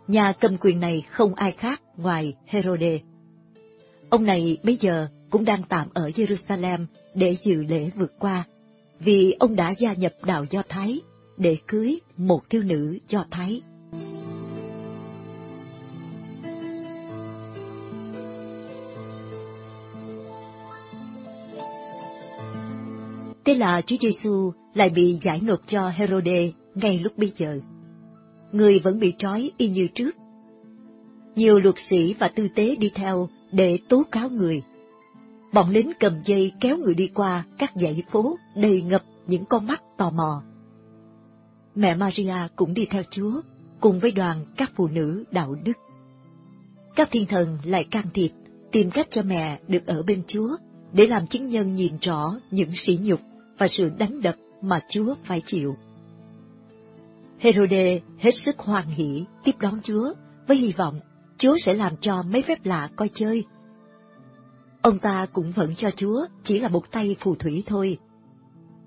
Nhà cầm quyền này không ai khác ngoài Herode. Ông này bây giờ cũng đang tạm ở Jerusalem để dự lễ vượt qua, vì ông đã gia nhập đạo Do Thái để cưới một thiếu nữ Do Thái. Thế là Chúa Giêsu lại bị giải nộp cho Herode ngay lúc bây giờ. Người vẫn bị trói y như trước. Nhiều luật sĩ và tư tế đi theo để tố cáo người. Bọn lính cầm dây kéo người đi qua các dãy phố đầy ngập những con mắt tò mò. Mẹ Maria cũng đi theo Chúa, cùng với đoàn các phụ nữ đạo đức. Các thiên thần lại can thiệp, tìm cách cho mẹ được ở bên Chúa, để làm chứng nhân nhìn rõ những sỉ nhục và sự đánh đập mà Chúa phải chịu. Herode hết sức hoan hỷ tiếp đón Chúa với hy vọng Chúa sẽ làm cho mấy phép lạ coi chơi. Ông ta cũng vẫn cho Chúa chỉ là một tay phù thủy thôi.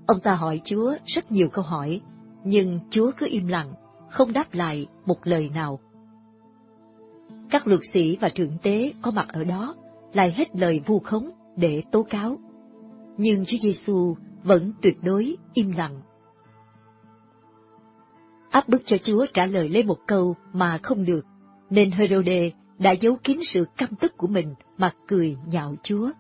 Ông ta hỏi Chúa rất nhiều câu hỏi, nhưng Chúa cứ im lặng, không đáp lại một lời nào. Các luật sĩ và trưởng tế có mặt ở đó lại hết lời vu khống để tố cáo. Nhưng Chúa Giêsu vẫn tuyệt đối im lặng. Áp bức cho Chúa trả lời lấy một câu mà không được, nên Herode đã giấu kín sự căm tức của mình mà cười nhạo Chúa.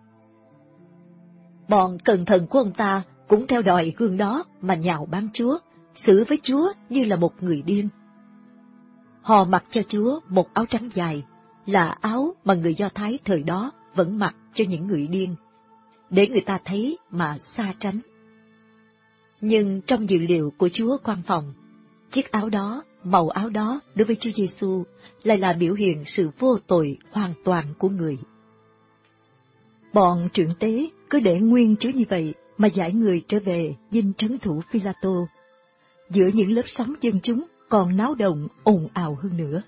Bọn cần thần của ông ta cũng theo đòi gương đó mà nhạo báng Chúa, xử với Chúa như là một người điên. Họ mặc cho Chúa một áo trắng dài, là áo mà người Do Thái thời đó vẫn mặc cho những người điên, để người ta thấy mà xa tránh. Nhưng trong dự liệu của Chúa quan phòng, chiếc áo đó, màu áo đó đối với Chúa Giêsu lại là biểu hiện sự vô tội hoàn toàn của người. Bọn trưởng tế cứ để nguyên Chúa như vậy mà giải người trở về dinh trấn thủ Philato. Giữa những lớp sóng dân chúng còn náo động ồn ào hơn nữa.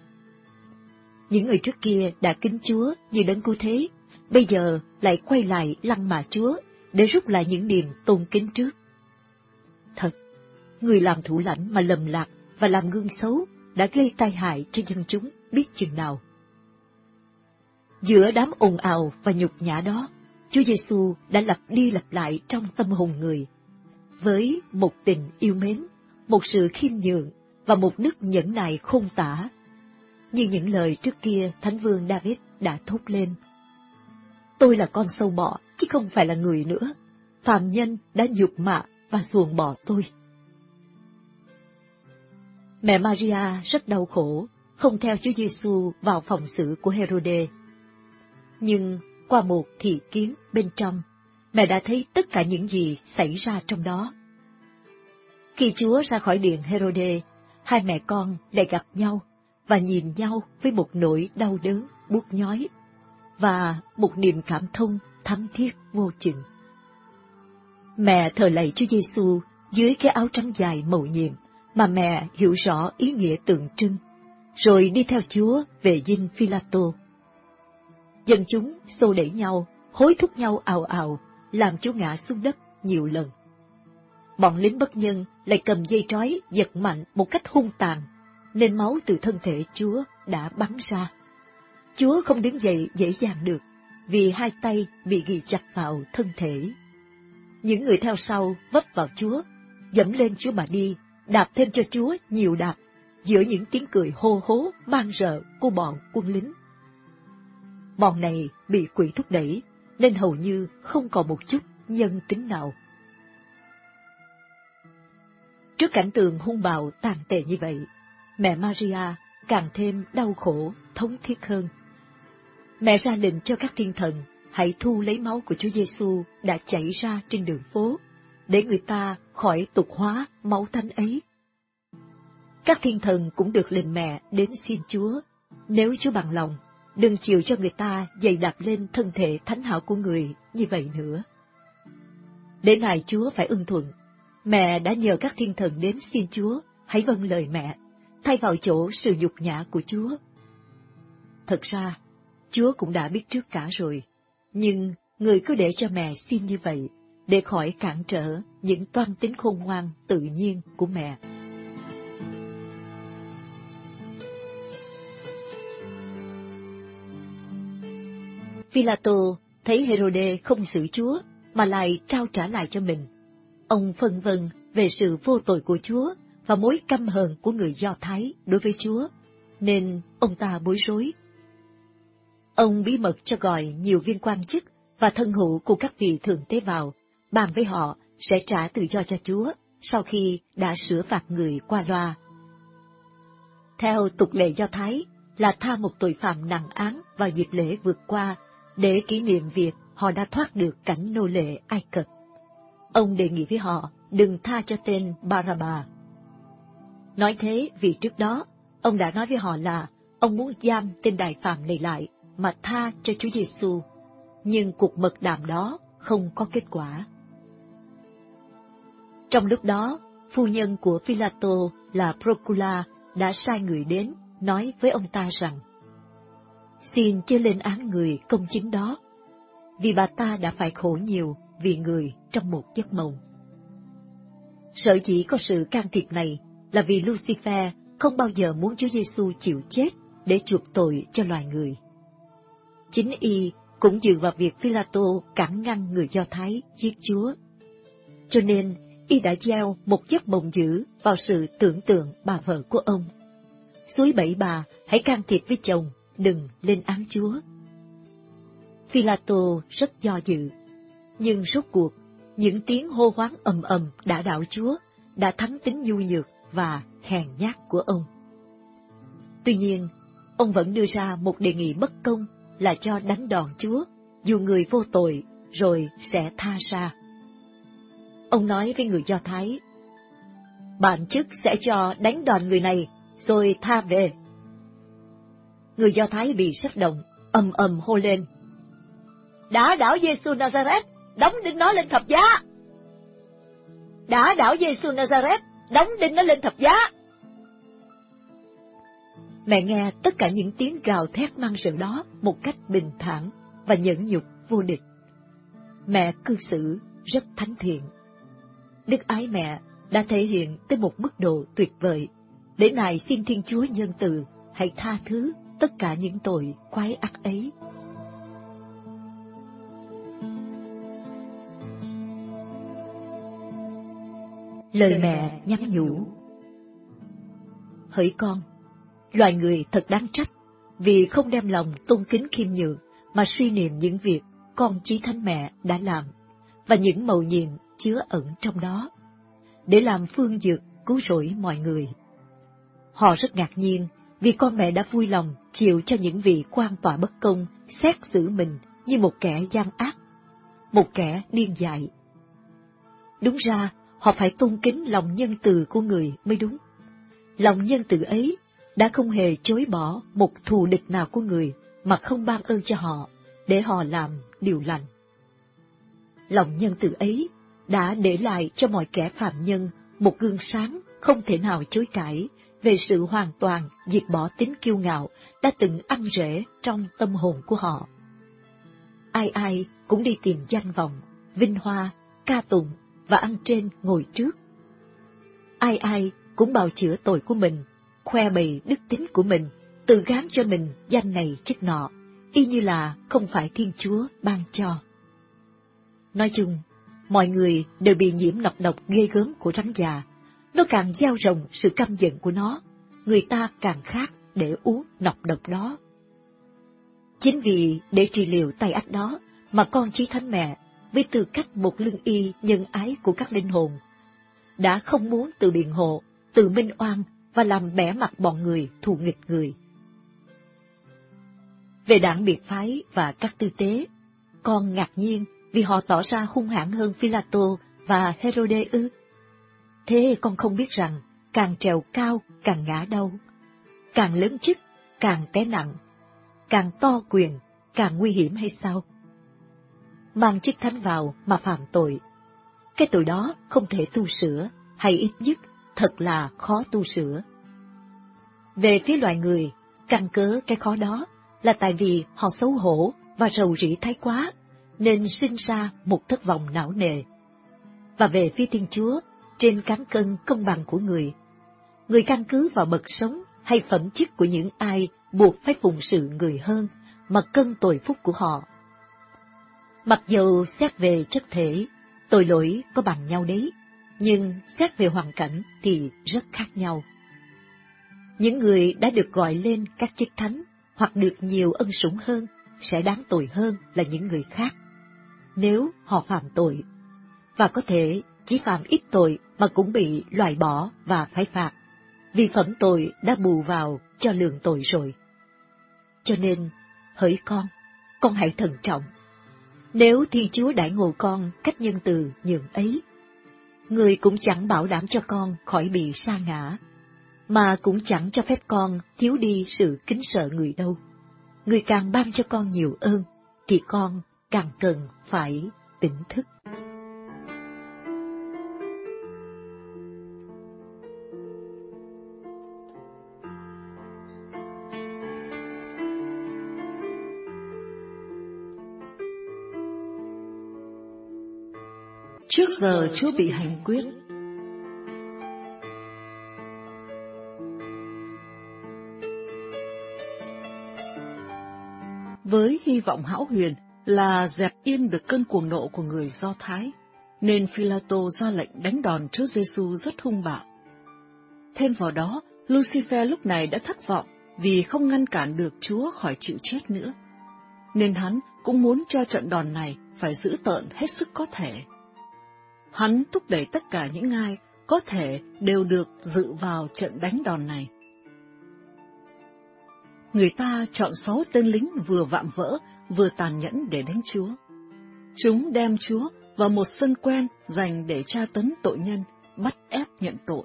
Những người trước kia đã kính Chúa như đấng cứu thế, bây giờ lại quay lại lăng mạ Chúa để rút lại những niềm tôn kính trước. Thật, người làm thủ lãnh mà lầm lạc và làm gương xấu đã gây tai hại cho dân chúng biết chừng nào. Giữa đám ồn ào và nhục nhã đó, Chúa Giêsu đã lặp đi lặp lại trong tâm hồn người, với một tình yêu mến, một sự khiêm nhường và một đức nhẫn nại khôn tả, như những lời trước kia Thánh Vương David đã thốt lên. Tôi là con sâu bọ, chứ không phải là người nữa. Phạm nhân đã nhục mạ và xuồng bỏ tôi. Mẹ Maria rất đau khổ, không theo Chúa Giêsu vào phòng xử của Herode. Nhưng qua một thị kiến bên trong, mẹ đã thấy tất cả những gì xảy ra trong đó. Khi Chúa ra khỏi điện Herode, hai mẹ con lại gặp nhau và nhìn nhau với một nỗi đau đớn buốt nhói và một niềm cảm thông thắm thiết vô chừng. Mẹ thờ lạy Chúa Giêsu dưới cái áo trắng dài màu nhiệm mà mẹ hiểu rõ ý nghĩa tượng trưng, rồi đi theo Chúa về dinh Philato. Dân chúng xô đẩy nhau, hối thúc nhau ào ào, làm Chúa ngã xuống đất nhiều lần. Bọn lính bất nhân lại cầm dây trói giật mạnh một cách hung tàn, nên máu từ thân thể Chúa đã bắn ra. Chúa không đứng dậy dễ dàng được, vì hai tay bị ghi chặt vào thân thể. Những người theo sau vấp vào Chúa, dẫm lên Chúa mà đi, đạp thêm cho Chúa nhiều đạp, giữa những tiếng cười hô hố mang rợ của bọn quân lính. Bọn này bị quỷ thúc đẩy, nên hầu như không còn một chút nhân tính nào. Trước cảnh tượng hung bạo tàn tệ như vậy, mẹ Maria càng thêm đau khổ, thống thiết hơn. Mẹ ra lệnh cho các thiên thần hãy thu lấy máu của Chúa Giêsu đã chảy ra trên đường phố, để người ta khỏi tục hóa máu thánh ấy. Các thiên thần cũng được lệnh mẹ đến xin Chúa, nếu Chúa bằng lòng, đừng chịu cho người ta dày đạp lên thân thể thánh hảo của người như vậy nữa. Để này Chúa phải ưng thuận, mẹ đã nhờ các thiên thần đến xin Chúa hãy vâng lời mẹ, thay vào chỗ sự nhục nhã của Chúa. Thật ra, Chúa cũng đã biết trước cả rồi, nhưng người cứ để cho mẹ xin như vậy, để khỏi cản trở những toan tính khôn ngoan tự nhiên của mẹ. Philato thấy Herode không xử Chúa, mà lại trao trả lại cho mình. Ông phân vân về sự vô tội của Chúa và mối căm hờn của người Do Thái đối với Chúa, nên ông ta bối rối Ông bí mật cho gọi nhiều viên quan chức và thân hữu của các vị thượng tế vào, bàn với họ sẽ trả tự do cho Chúa sau khi đã sửa phạt người qua loa. Theo tục lệ Do Thái là tha một tội phạm nặng án vào dịp lễ vượt qua để kỷ niệm việc họ đã thoát được cảnh nô lệ Ai Cập. Ông đề nghị với họ đừng tha cho tên Baraba. Nói thế vì trước đó, ông đã nói với họ là ông muốn giam tên đại phạm này lại mà tha cho Chúa Giêsu, nhưng cuộc mật đàm đó không có kết quả. Trong lúc đó, phu nhân của Philato là Procula đã sai người đến nói với ông ta rằng Xin chưa lên án người công chính đó, vì bà ta đã phải khổ nhiều vì người trong một giấc mộng. Sở dĩ có sự can thiệp này là vì Lucifer không bao giờ muốn Chúa Giêsu chịu chết để chuộc tội cho loài người. Chính y cũng dựa vào việc Philato cản ngăn người Do Thái giết Chúa. Cho nên, y đã gieo một giấc mộng dữ vào sự tưởng tượng bà vợ của ông. Suối bảy bà hãy can thiệp với chồng, đừng lên án Chúa. Philato rất do dự, nhưng rốt cuộc, những tiếng hô hoáng ầm ầm đã đạo Chúa đã thắng tính nhu nhược và hèn nhát của ông. Tuy nhiên, ông vẫn đưa ra một đề nghị bất công là cho đánh đòn Chúa, dù người vô tội, rồi sẽ tha ra. Ông nói với người Do Thái, bản chức sẽ cho đánh đòn người này, rồi tha về. Người Do Thái bị sắc động, ầm ầm hô lên. Đã đảo Giêsu Nazareth, đóng đinh nó lên thập giá. Đã đảo Giêsu Nazareth, đóng đinh nó lên thập giá. Mẹ nghe tất cả những tiếng gào thét mang sự đó một cách bình thản và nhẫn nhục vô địch. Mẹ cư xử rất thánh thiện. Đức ái mẹ đã thể hiện tới một mức độ tuyệt vời, để nài xin Thiên Chúa nhân từ hãy tha thứ tất cả những tội quái ác ấy. Lời mẹ nhắn nhủ Hỡi con, Loài người thật đáng trách, vì không đem lòng tôn kính khiêm nhường mà suy niệm những việc con chí thánh mẹ đã làm, và những mầu nhiệm chứa ẩn trong đó, để làm phương dược cứu rỗi mọi người. Họ rất ngạc nhiên vì con mẹ đã vui lòng chịu cho những vị quan tòa bất công xét xử mình như một kẻ gian ác, một kẻ điên dại. Đúng ra, họ phải tôn kính lòng nhân từ của người mới đúng. Lòng nhân từ ấy đã không hề chối bỏ một thù địch nào của người mà không ban ơn cho họ, để họ làm điều lành. Lòng nhân từ ấy đã để lại cho mọi kẻ phạm nhân một gương sáng không thể nào chối cãi về sự hoàn toàn diệt bỏ tính kiêu ngạo đã từng ăn rễ trong tâm hồn của họ. Ai ai cũng đi tìm danh vọng, vinh hoa, ca tụng và ăn trên ngồi trước. Ai ai cũng bào chữa tội của mình, khoe bày đức tính của mình, tự gán cho mình danh này chức nọ, y như là không phải Thiên Chúa ban cho. Nói chung, mọi người đều bị nhiễm nọc độc ghê gớm của rắn già. Nó càng gieo rồng sự căm giận của nó, người ta càng khát để uống nọc độc đó. Chính vì để trị liệu tay ách đó mà con chí thánh mẹ, với tư cách một lương y nhân ái của các linh hồn, đã không muốn tự biện hộ, tự minh oan và làm bẻ mặt bọn người thù nghịch người. Về đảng biệt phái và các tư tế, con ngạc nhiên vì họ tỏ ra hung hãn hơn Philato và Herode ư. Thế con không biết rằng, càng trèo cao càng ngã đau, càng lớn chức càng té nặng, càng to quyền càng nguy hiểm hay sao? Mang chức thánh vào mà phạm tội, cái tội đó không thể tu sửa, hay ít nhất thật là khó tu sửa. Về phía loài người, căn cớ cái khó đó là tại vì họ xấu hổ và rầu rĩ thái quá, nên sinh ra một thất vọng não nề. Và về phía Thiên Chúa, trên cán cân công bằng của người, người căn cứ vào bậc sống hay phẩm chất của những ai buộc phải phụng sự người hơn mà cân tội phúc của họ. Mặc dù xét về chất thể, tội lỗi có bằng nhau đấy, nhưng xét về hoàn cảnh thì rất khác nhau. Những người đã được gọi lên các chức thánh hoặc được nhiều ân sủng hơn sẽ đáng tội hơn là những người khác, nếu họ phạm tội, và có thể chỉ phạm ít tội mà cũng bị loại bỏ và phải phạt, vì phẩm tội đã bù vào cho lượng tội rồi. Cho nên, hỡi con, con hãy thận trọng. Nếu Thiên Chúa đãi ngộ con cách nhân từ nhường ấy, người cũng chẳng bảo đảm cho con khỏi bị sa ngã, mà cũng chẳng cho phép con thiếu đi sự kính sợ người đâu. Người càng ban cho con nhiều ơn, thì con càng cần phải tỉnh thức. Trước giờ Chúa bị hành quyết. Với hy vọng hão huyền là dẹp yên được cơn cuồng nộ của người Do Thái, nên Philato ra lệnh đánh đòn Chúa Giêsu rất hung bạo. Thêm vào đó, Lucifer lúc này đã thất vọng vì không ngăn cản được Chúa khỏi chịu chết nữa. Nên hắn cũng muốn cho trận đòn này phải giữ tợn hết sức có thể. Hắn thúc đẩy tất cả những ai có thể đều được dự vào trận đánh đòn này. Người ta chọn sáu tên lính vừa vạm vỡ, vừa tàn nhẫn để đánh Chúa. Chúng đem Chúa vào một sân quen dành để tra tấn tội nhân, bắt ép nhận tội.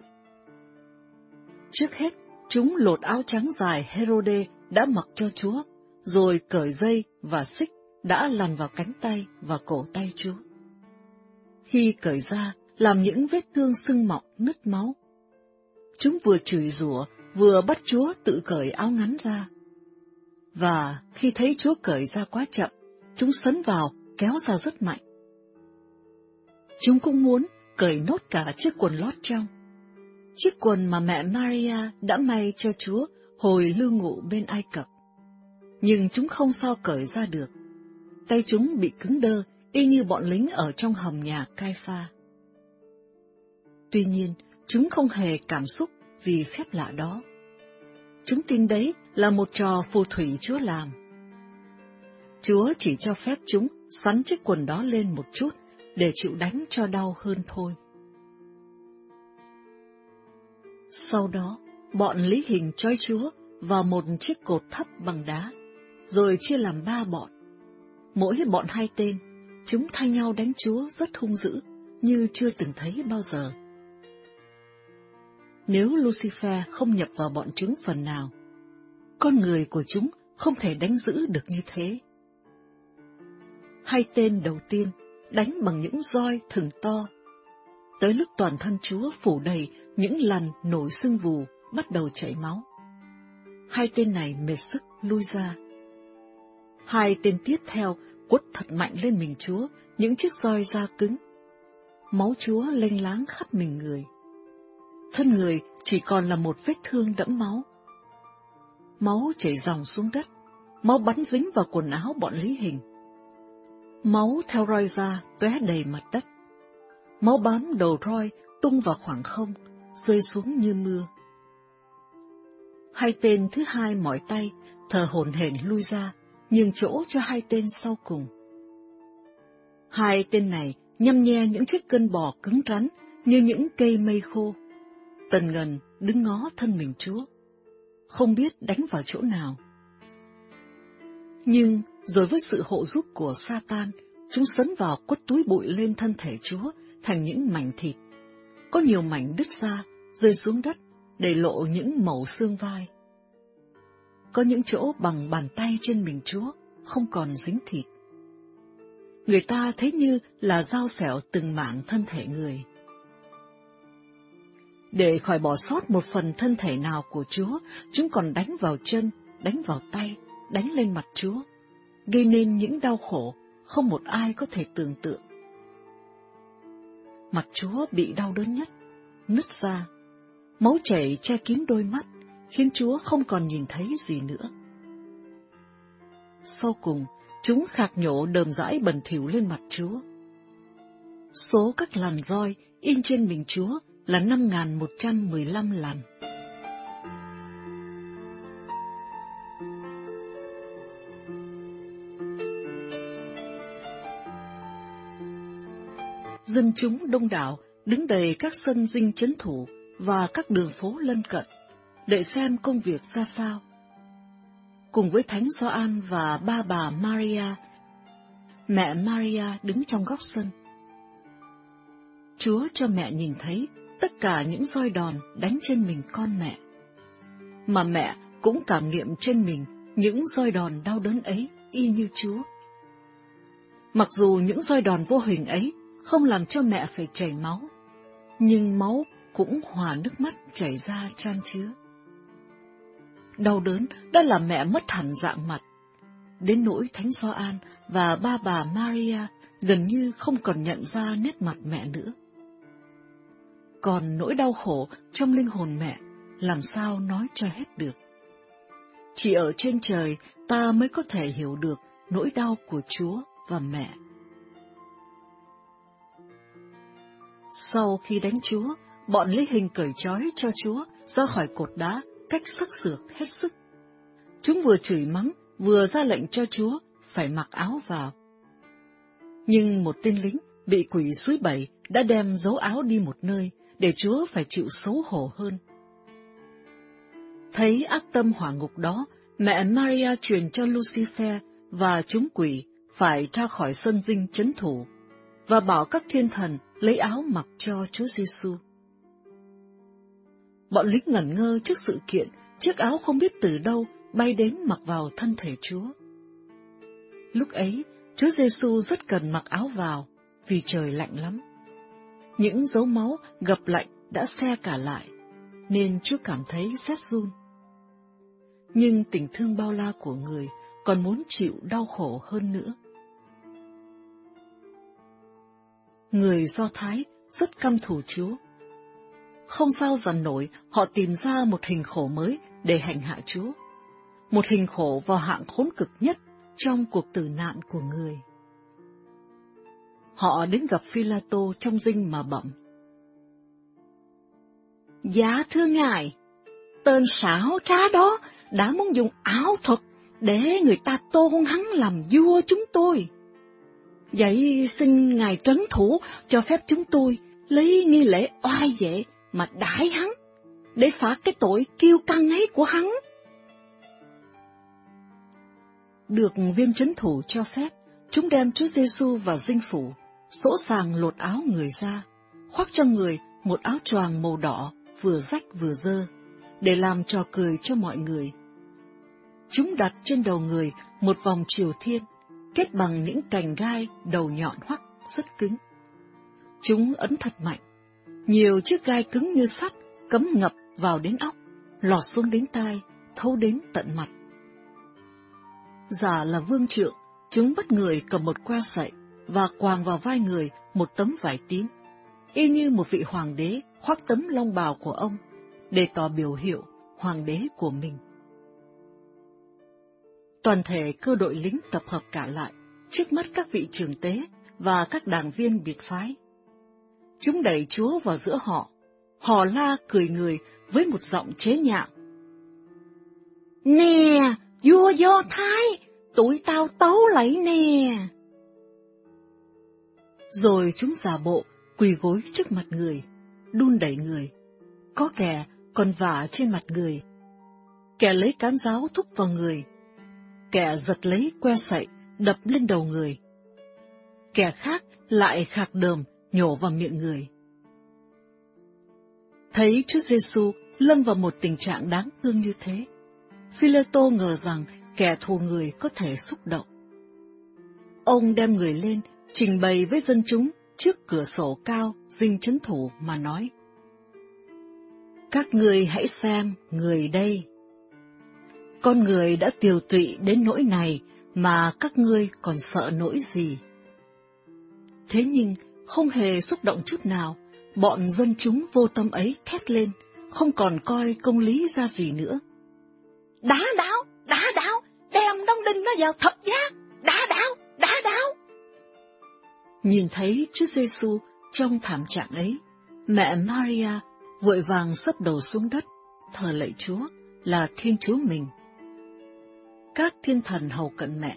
Trước hết, chúng lột áo trắng dài Herode đã mặc cho Chúa, rồi cởi dây và xích đã lằn vào cánh tay và cổ tay Chúa. Khi cởi ra, làm những vết thương sưng mọng nứt máu. Chúng vừa chửi rủa, vừa bắt Chúa tự cởi áo ngắn ra. Và khi thấy Chúa cởi ra quá chậm, chúng sấn vào, kéo ra rất mạnh. Chúng cũng muốn cởi nốt cả chiếc quần lót trong. Chiếc quần mà mẹ Maria đã may cho Chúa hồi lưu ngụ bên Ai Cập. Nhưng chúng không sao cởi ra được. Tay chúng bị cứng đơ y như bọn lính ở trong hầm nhà cai pha. Tuy nhiên, chúng không hề cảm xúc vì phép lạ đó. Chúng tin đấy là một trò phù thủy Chúa làm. Chúa chỉ cho phép chúng sắn chiếc quần đó lên một chút để chịu đánh cho đau hơn thôi. Sau đó, bọn lý hình trói Chúa vào một chiếc cột thấp bằng đá, rồi chia làm ba bọn. Mỗi bọn hai tên, chúng thay nhau đánh Chúa rất hung dữ, như chưa từng thấy bao giờ. Nếu Lucifer không nhập vào bọn chúng phần nào, con người của chúng không thể đánh giữ được như thế. Hai tên đầu tiên đánh bằng những roi thừng to. Tới lúc toàn thân Chúa phủ đầy những lằn nổi sưng vù, bắt đầu chảy máu. Hai tên này mệt sức lui ra. Hai tên tiếp theo quất thật mạnh lên mình Chúa những chiếc roi da cứng. Máu Chúa lênh láng khắp mình người. Thân người chỉ còn là một vết thương đẫm máu. Máu chảy dòng xuống đất, máu bắn dính vào quần áo bọn Lý Hình. Máu theo roi ra tóe đầy mặt đất. Máu bám đầu roi tung vào khoảng không, rơi xuống như mưa. Hai tên thứ hai mỏi tay, thở hổn hển lui ra, nhường chỗ cho hai tên sau cùng. Hai tên này nhăm nhe những chiếc cân bò cứng rắn như những cây mây khô. Tần ngần đứng ngó thân mình Chúa, không biết đánh vào chỗ nào. Nhưng rồi với sự hộ giúp của Satan, chúng sấn vào quất túi bụi lên thân thể Chúa thành những mảnh thịt. Có nhiều mảnh đứt ra, rơi xuống đất, để lộ những mẩu xương vai. Có những chỗ bằng bàn tay trên mình Chúa, không còn dính thịt. Người ta thấy như là dao xẻo từng mảng thân thể người. Để khỏi bỏ sót một phần thân thể nào của Chúa, chúng còn đánh vào chân, đánh vào tay, đánh lên mặt Chúa, gây nên những đau khổ không một ai có thể tưởng tượng. Mặt Chúa bị đau đớn nhất, nứt ra, máu chảy che kín đôi mắt, khiến Chúa không còn nhìn thấy gì nữa. Sau cùng, chúng khạc nhổ đờm rãi bẩn thỉu lên mặt Chúa. Số các làn roi in trên mình Chúa là 5.115 lần. Dân chúng đông đảo đứng đầy các sân dinh chấn thủ và các đường phố lân cận, để xem công việc ra sao. Cùng với Thánh Gioan và ba bà Maria, mẹ Maria đứng trong góc sân. Chúa cho mẹ nhìn thấy tất cả những roi đòn đánh trên mình con mẹ. Mà mẹ cũng cảm nghiệm trên mình những roi đòn đau đớn ấy y như Chúa. Mặc dù những roi đòn vô hình ấy không làm cho mẹ phải chảy máu, nhưng máu cũng hòa nước mắt chảy ra chan chứa. Đau đớn đã làm mẹ mất hẳn dạng mặt, đến nỗi Thánh Gioan và ba bà Maria gần như không còn nhận ra nét mặt mẹ nữa. Còn nỗi đau khổ trong linh hồn mẹ, làm sao nói cho hết được. Chỉ ở trên trời ta mới có thể hiểu được nỗi đau của Chúa và mẹ. Sau khi đánh Chúa, bọn Lý Hình cởi trói cho Chúa ra khỏi cột đá cách sắc sược hết sức. Chúng vừa chửi mắng, vừa ra lệnh cho Chúa phải mặc áo vào. Nhưng một tên lính bị quỷ suối bảy đã đem dấu áo đi một nơi để Chúa phải chịu xấu hổ hơn. Thấy ác tâm hỏa ngục đó, mẹ Maria truyền cho Lucifer và chúng quỷ phải ra khỏi sân dinh chấn thủ và bảo các thiên thần lấy áo mặc cho Chúa Giêsu. Bọn lính ngẩn ngơ trước sự kiện, chiếc áo không biết từ đâu bay đến mặc vào thân thể Chúa. Lúc ấy, Chúa Giêsu rất cần mặc áo vào, vì trời lạnh lắm. Những dấu máu gập lạnh đã xe cả lại, nên Chúa cảm thấy rét run. Nhưng tình thương bao la của người còn muốn chịu đau khổ hơn nữa. Người Do Thái rất căm thù Chúa. Không sao dằn nổi, họ tìm ra một hình khổ mới để hành hạ Chúa. Một hình khổ vào hạng khốn cực nhất trong cuộc tử nạn của người. Họ đến gặp Phi-la-tô trong dinh mà bẩm. Dạ thưa ngài, tên xảo trá đó đã muốn dùng áo thuật để người ta tôn hắn làm vua chúng tôi. Vậy xin Ngài trấn thủ cho phép chúng tôi lấy nghi lễ oai vệ mà đãi hắn, để phạt cái tội kiêu căng ấy của hắn. Được viên trấn thủ cho phép, chúng đem Chúa Giêsu vào dinh phủ, sỗ sàng lột áo người ra, khoác cho người một áo choàng màu đỏ, vừa rách vừa dơ, để làm trò cười cho mọi người. Chúng đặt trên đầu người một vòng triều thiên, kết bằng những cành gai đầu nhọn hoắt rất cứng. Chúng ấn thật mạnh, nhiều chiếc gai cứng như sắt cấm ngập vào đến óc, lọt xuống đến tai, thâu đến tận mặt. Giả là vương trượng, chúng bắt người cầm một qua sậy và quàng vào vai người một tấm vải tím, y như một vị hoàng đế khoác tấm long bào của ông, để tỏ biểu hiệu hoàng đế của mình. Toàn thể cơ đội lính tập hợp cả lại, trước mắt các vị trưởng tế và các đảng viên biệt phái. Chúng đẩy Chúa vào giữa họ, họ la cười người với một giọng chế nhạo. Nè, vua Do Thái, tụi tao tấu lấy nè. Rồi chúng giả bộ, quỳ gối trước mặt người, đun đẩy người. Có kẻ còn vả trên mặt người. Kẻ lấy cán giáo thúc vào người. Kẻ giật lấy que sậy, đập lên đầu người. Kẻ khác lại khạc đờm, nhổ vào miệng người. Thấy Chúa Giêsu lâm vào một tình trạng đáng thương như thế, Phileto ngờ rằng kẻ thù người có thể xúc động. Ông đem người lên, trình bày với dân chúng trước cửa sổ cao dinh chấn thủ mà nói. Các người hãy xem người đây. Con người đã tiều tụy đến nỗi này mà các ngươi còn sợ nỗi gì? Thế nhưng không hề xúc động chút nào, bọn dân chúng vô tâm ấy thét lên, không còn coi công lý ra gì nữa. Đá đáo, đá đáo, đem đông đinh nó vào thập giá, đá đáo, đá đáo. Nhìn thấy Chúa Giêsu trong thảm trạng ấy, mẹ Maria vội vàng sấp đầu xuống đất, thờ lạy Chúa là Thiên Chúa mình. Các thiên thần hầu cận mẹ,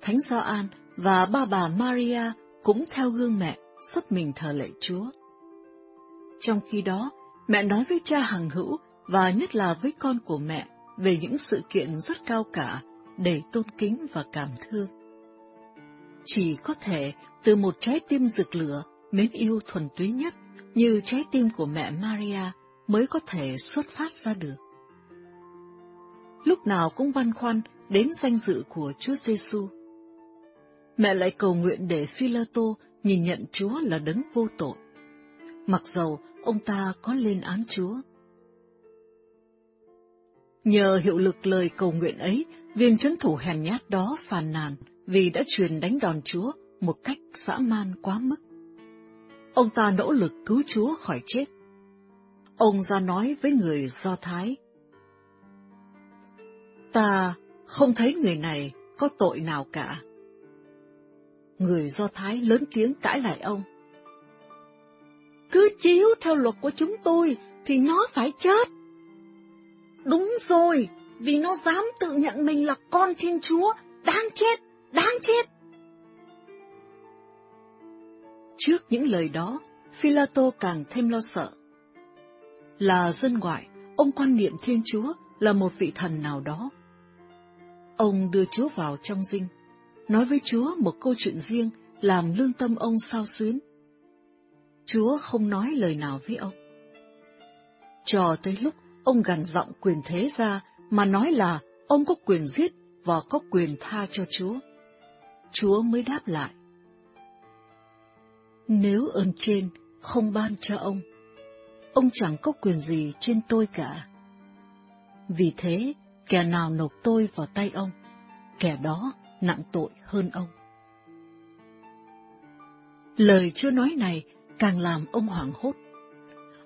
Thánh Gioan và ba bà Maria cũng theo gương mẹ sấp mình thờ lạy Chúa. Trong khi đó, mẹ nói với cha hằng hữu và nhất là với con của mẹ về những sự kiện rất cao cả, để tôn kính và cảm thương. Chỉ có thể từ một trái tim rực lửa, mến yêu thuần túy nhất như trái tim của mẹ Maria mới có thể xuất phát ra được. Lúc nào cũng băn khoăn đến danh dự của Chúa Giêsu. Mẹ lại cầu nguyện để Philato nhìn nhận Chúa là đấng vô tội, mặc dầu ông ta có lên án Chúa. Nhờ hiệu lực lời cầu nguyện ấy, viên chấn thủ hèn nhát đó phàn nàn vì đã truyền đánh đòn Chúa một cách dã man quá mức. Ông ta nỗ lực cứu Chúa khỏi chết. Ông ra nói với người Do Thái. Ta không thấy người này có tội nào cả. Người Do Thái lớn tiếng cãi lại ông. Cứ chiếu theo luật của chúng tôi thì nó phải chết. Đúng rồi, vì nó dám tự nhận mình là con Thiên Chúa, đáng chết, đáng chết. Trước những lời đó, Philato càng thêm lo sợ. Là dân ngoại, ông quan niệm Thiên Chúa là một vị thần nào đó. Ông đưa Chúa vào trong dinh, nói với Chúa một câu chuyện riêng làm lương tâm ông sao xuyến. Chúa không nói lời nào với ông. Cho tới lúc ông gằn giọng quyền thế ra mà nói là ông có quyền giết và có quyền tha cho Chúa. Chúa mới đáp lại. Nếu ơn trên không ban cho ông, ông chẳng có quyền gì trên tôi cả. Vì thế, kẻ nào nộp tôi vào tay ông, kẻ đó nặng tội hơn ông. Lời chưa nói này càng làm ông hoảng hốt.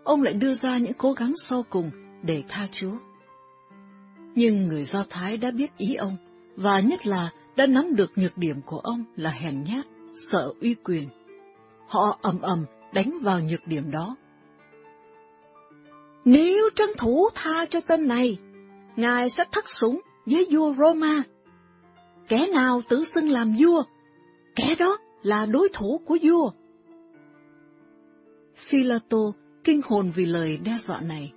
Ông lại đưa ra những cố gắng sau cùng để tha Chúa. Nhưng người Do Thái đã biết ý ông, và nhất là đã nắm được nhược điểm của ông là hèn nhát, sợ uy quyền. Họ ầm ầm đánh vào nhược điểm đó. Nếu trấn thủ tha cho tên này, Ngài sẽ thắt súng với vua Roma. Kẻ nào tự xưng làm vua, kẻ đó là đối thủ của vua. Philato kinh hồn vì lời đe dọa này.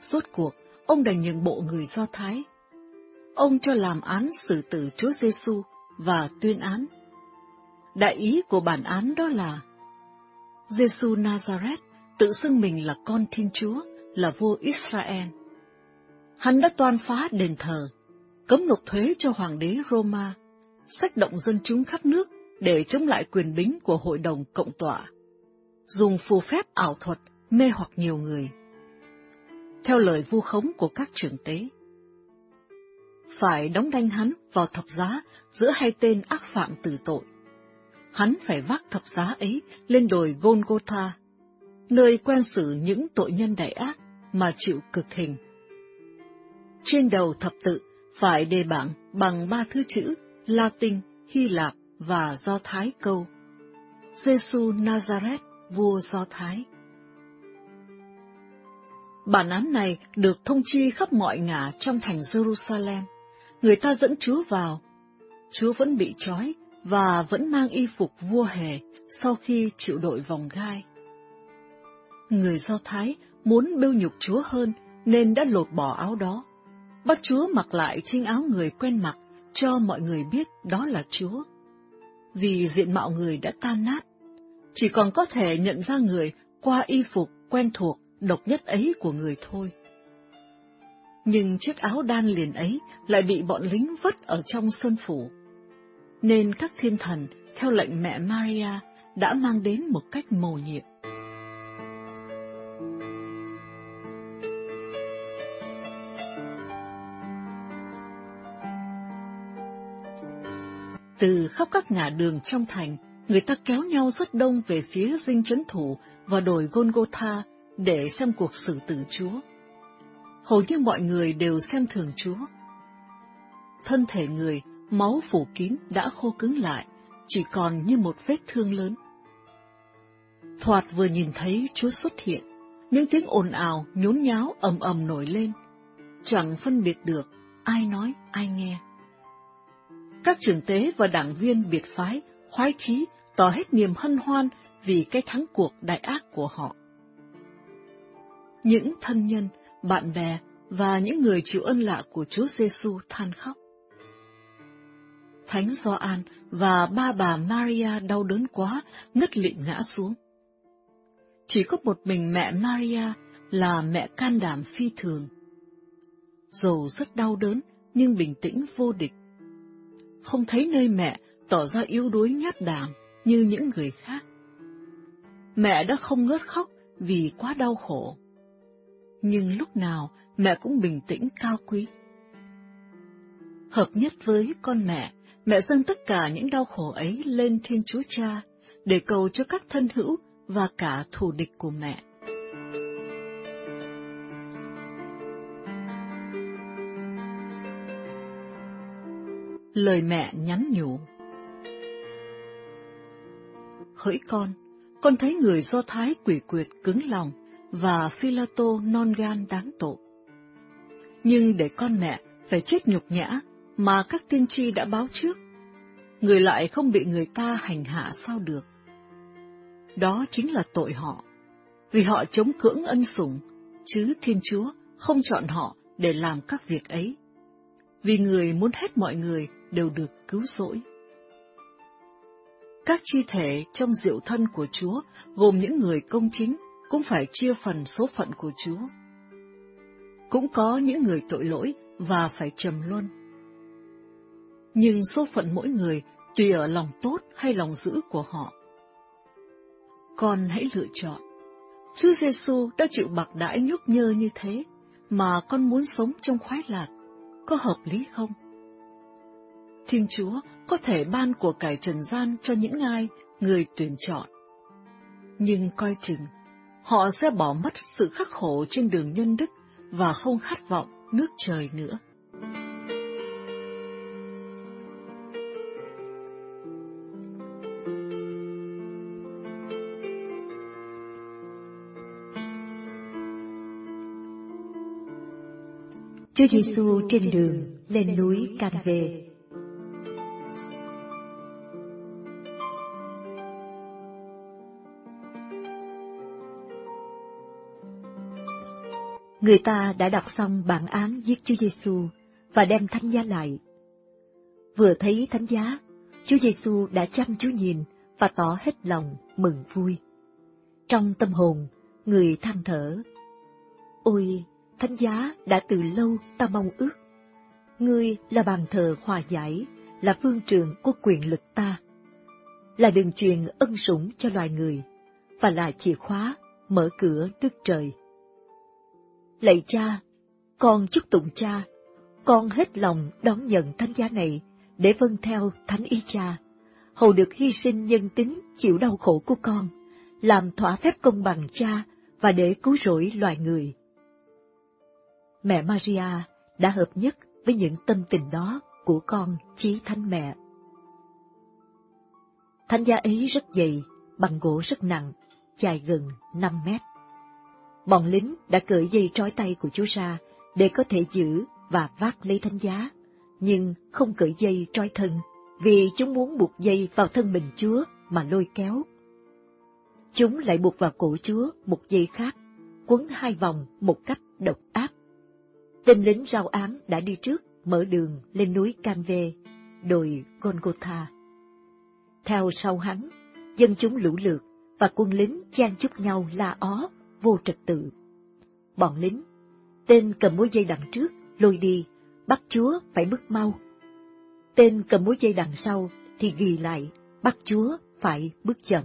Rốt cuộc, ông đành nhường bộ người Do Thái ông cho làm án xử tử Chúa Giêsu và tuyên án. Đại ý của bản án đó là Giêsu Nazareth tự xưng mình là con Thiên Chúa, là vua Israel. Hắn đã toan phá đền thờ, cấm nộp thuế cho hoàng đế Roma, sách động dân chúng khắp nước để chống lại quyền bính của hội đồng cộng tọa, dùng phù phép ảo thuật mê hoặc nhiều người. Theo lời vu khống của các trưởng tế, phải đóng đanh hắn vào thập giá giữa hai tên ác phạm tử tội. Hắn phải vác thập giá ấy lên đồi Golgotha, nơi quen xử những tội nhân đại ác mà chịu cực hình. Trên đầu thập tự phải đề bảng bằng ba thứ chữ Latin, Hy Lạp và Do Thái câu. Giêsu Nazareth, vua Do Thái. Bản án này được thông chi khắp mọi ngả trong thành Jerusalem. Người ta dẫn Chúa vào. Chúa vẫn bị trói và vẫn mang y phục vua hề sau khi chịu đội vòng gai. Người Do Thái muốn bêu nhục Chúa hơn nên đã lột bỏ áo đó. Bắt Chúa mặc lại trinh áo người quen mặc cho mọi người biết đó là Chúa. Vì diện mạo người đã tan nát, chỉ còn có thể nhận ra người qua y phục quen thuộc, độc nhất ấy của người thôi. Nhưng chiếc áo đan liền ấy lại bị bọn lính vứt ở trong sân phủ. Nên các thiên thần, theo lệnh mẹ Maria, đã mang đến một cách mồ nhiệm. Từ khắp các ngã đường trong thành, người ta kéo nhau rất đông về phía dinh chấn thủ và đồi Golgotha để xem cuộc xử tử Chúa. Hầu như mọi người đều xem thường Chúa. Thân thể người, máu phủ kín đã khô cứng lại, chỉ còn như một vết thương lớn. Thoạt vừa nhìn thấy Chúa xuất hiện, những tiếng ồn ào, nhốn nháo ầm ầm nổi lên. Chẳng phân biệt được ai nói, ai nghe. Các trưởng tế và đảng viên biệt phái, khoái chí, tỏ hết niềm hân hoan vì cái thắng cuộc đại ác của họ. Những thân nhân, bạn bè và những người chịu ân lạ của Chúa Giêsu than khóc. Thánh Gioan và ba bà Maria đau đớn quá, ngất lịm ngã xuống. Chỉ có một mình mẹ Maria là mẹ can đảm phi thường. Dầu rất đau đớn, nhưng bình tĩnh vô địch không thấy nơi mẹ tỏ ra yếu đuối nhát đảm như những người khác. Mẹ đã không ngớt khóc vì quá đau khổ. Nhưng lúc nào mẹ cũng bình tĩnh cao quý. Hợp nhất với con mẹ, mẹ dâng tất cả những đau khổ ấy lên Thiên Chúa Cha để cầu cho các thân hữu và cả thù địch của mẹ. Lời mẹ nhắn nhủ Hỡi con, con thấy người Do Thái quỷ quyệt cứng lòng và Philato non gan đáng tội. Nhưng để con mẹ phải chết nhục nhã mà các tiên tri đã báo trước, người lại không bị người ta hành hạ sao được. Đó chính là tội họ, vì họ chống cưỡng ân sủng, chứ Thiên Chúa không chọn họ để làm các việc ấy. Vì người muốn hết mọi người đều được cứu rỗi. Các chi thể trong diệu thân của Chúa gồm những người công chính cũng phải chia phần số phận của Chúa. Cũng có những người tội lỗi và phải trầm luân. Nhưng số phận mỗi người tùy ở lòng tốt hay lòng dữ của họ. Con hãy lựa chọn. Chúa Giêsu đã chịu bạc đãi nhúc nhơ như thế, mà con muốn sống trong khoái lạc, có hợp lý không? Thiên Chúa có thể ban của cải trần gian cho những ai người tuyển chọn. Nhưng coi chừng, họ sẽ bỏ mất sự khắc khổ trên đường nhân đức và không khát vọng nước trời nữa. Chúa Giêsu trên đường, lên núi Can về người ta đã đọc xong bản án giết Chúa Giêsu và đem thánh giá lại. Vừa thấy thánh giá, Chúa Giêsu đã chăm chú nhìn và tỏ hết lòng mừng vui. Trong tâm hồn, người than thở. Ôi, thánh giá đã từ lâu ta mong ước. Ngươi là bàn thờ hòa giải, là phương trường của quyền lực ta, là đường truyền ân sủng cho loài người, và là chìa khóa mở cửa đức trời. Lạy cha, con chúc tụng cha, con hết lòng đón nhận thánh giá này để vâng theo thánh ý cha, hầu được hy sinh nhân tính chịu đau khổ của con, làm thỏa phép công bằng cha và để cứu rỗi loài người. Mẹ Maria đã hợp nhất với những tâm tình đó của con chí thánh mẹ. Thánh giá ấy rất dày, bằng gỗ rất nặng, dài gần 5 mét. Bọn lính đã cởi dây trói tay của chúa ra để có thể giữ và vác lấy thánh giá, nhưng không cởi dây trói thân vì chúng muốn buộc dây vào thân mình chúa mà lôi kéo. Chúng lại buộc vào cổ chúa một dây khác, quấn hai vòng một cách độc ác. Tên lính rao án đã đi trước, mở đường lên núi Canve, đồi Golgotha. Theo sau hắn, dân chúng lũ lượt và quân lính chen chúc nhau la ó, vô trật tự. Bọn lính, tên cầm mối dây đằng trước, lôi đi, bắt chúa phải bước mau. Tên cầm mối dây đằng sau thì ghi lại, bắt chúa phải bước chậm.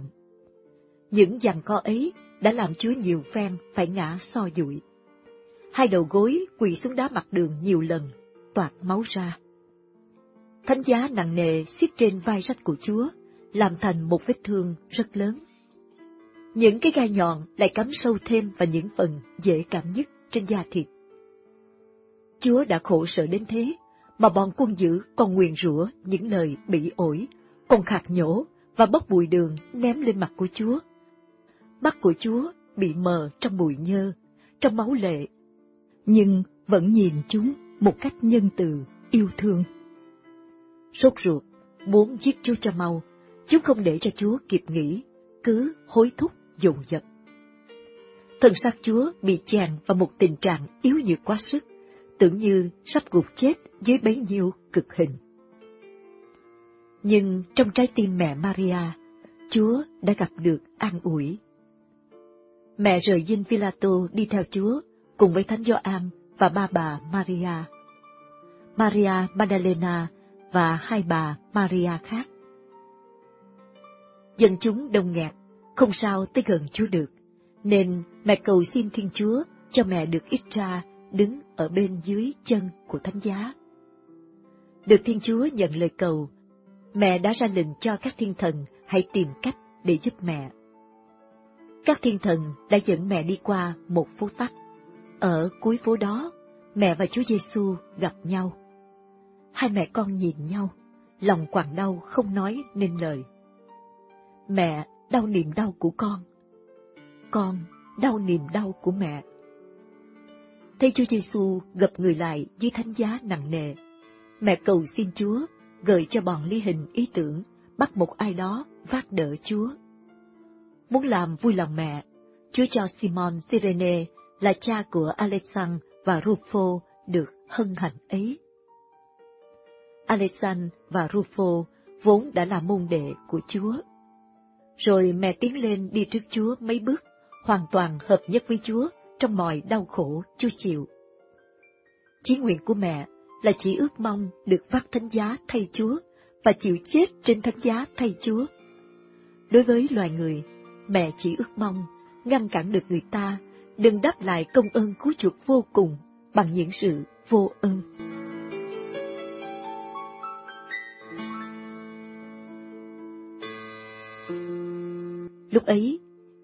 Những giằng co ấy đã làm chúa nhiều phen phải ngã so dụi. Hai đầu gối quỳ xuống đá mặt đường nhiều lần, toạt máu ra. Thánh giá nặng nề xiết trên vai rách của chúa, làm thành một vết thương rất lớn. Những cái gai nhọn lại cắm sâu thêm vào những phần dễ cảm nhất trên da thịt. Chúa đã khổ sở đến thế, mà bọn quân dữ còn nguyền rủa những lời bị ổi, còn khạc nhổ và bốc bụi đường ném lên mặt của Chúa. Mắt của Chúa bị mờ trong bụi nhơ, trong máu lệ, nhưng vẫn nhìn chúng một cách nhân từ, yêu thương. Sốt ruột, muốn giết Chúa cho mau, chúng không để cho Chúa kịp nghĩ, cứ hối thúc dồn dập. Thần xác Chúa bị chèn vào một tình trạng yếu nhược quá sức, tưởng như sắp gục chết dưới bấy nhiêu cực hình. Nhưng trong trái tim mẹ Maria, Chúa đã gặp được an ủi. Mẹ rời dinh Pilato đi theo Chúa cùng với Thánh Gioan và ba bà Maria. Maria Magdalena và hai bà Maria khác. Dân chúng đông nghẹt, không sao tới gần Chúa được, nên mẹ cầu xin Thiên Chúa cho mẹ được ít ra đứng ở bên dưới chân của thánh giá. Được Thiên Chúa nhận lời cầu, mẹ đã ra lệnh cho các thiên thần hãy tìm cách để giúp mẹ. Các thiên thần đã dẫn mẹ đi qua một phố tắt. Ở cuối phố đó, mẹ và Chúa Giêsu gặp nhau. Hai mẹ con nhìn nhau, lòng quặn đau không nói nên lời. Mẹ đau niềm đau của con. Con đau niềm đau của mẹ. Thấy Chúa Giêsu gặp người lại dưới thánh giá nặng nề, mẹ cầu xin Chúa gợi cho bọn ly hình ý tưởng bắt một ai đó vác đỡ Chúa. Muốn làm vui lòng mẹ, Chúa cho Simon Sirene là cha của Alexander và Rufo được hân hạnh ấy. Alexander và Rufo vốn đã là môn đệ của Chúa. Rồi mẹ tiến lên đi trước Chúa mấy bước, hoàn toàn hợp nhất với Chúa trong mọi đau khổ Chúa chịu. Chí nguyện của mẹ là chỉ ước mong được vác thánh giá thay Chúa và chịu chết trên thánh giá thay Chúa. Đối với loài người, mẹ chỉ ước mong ngăn cản được người ta đừng đáp lại công ơn cứu chuộc vô cùng bằng những sự vô ơn. Lúc ấy,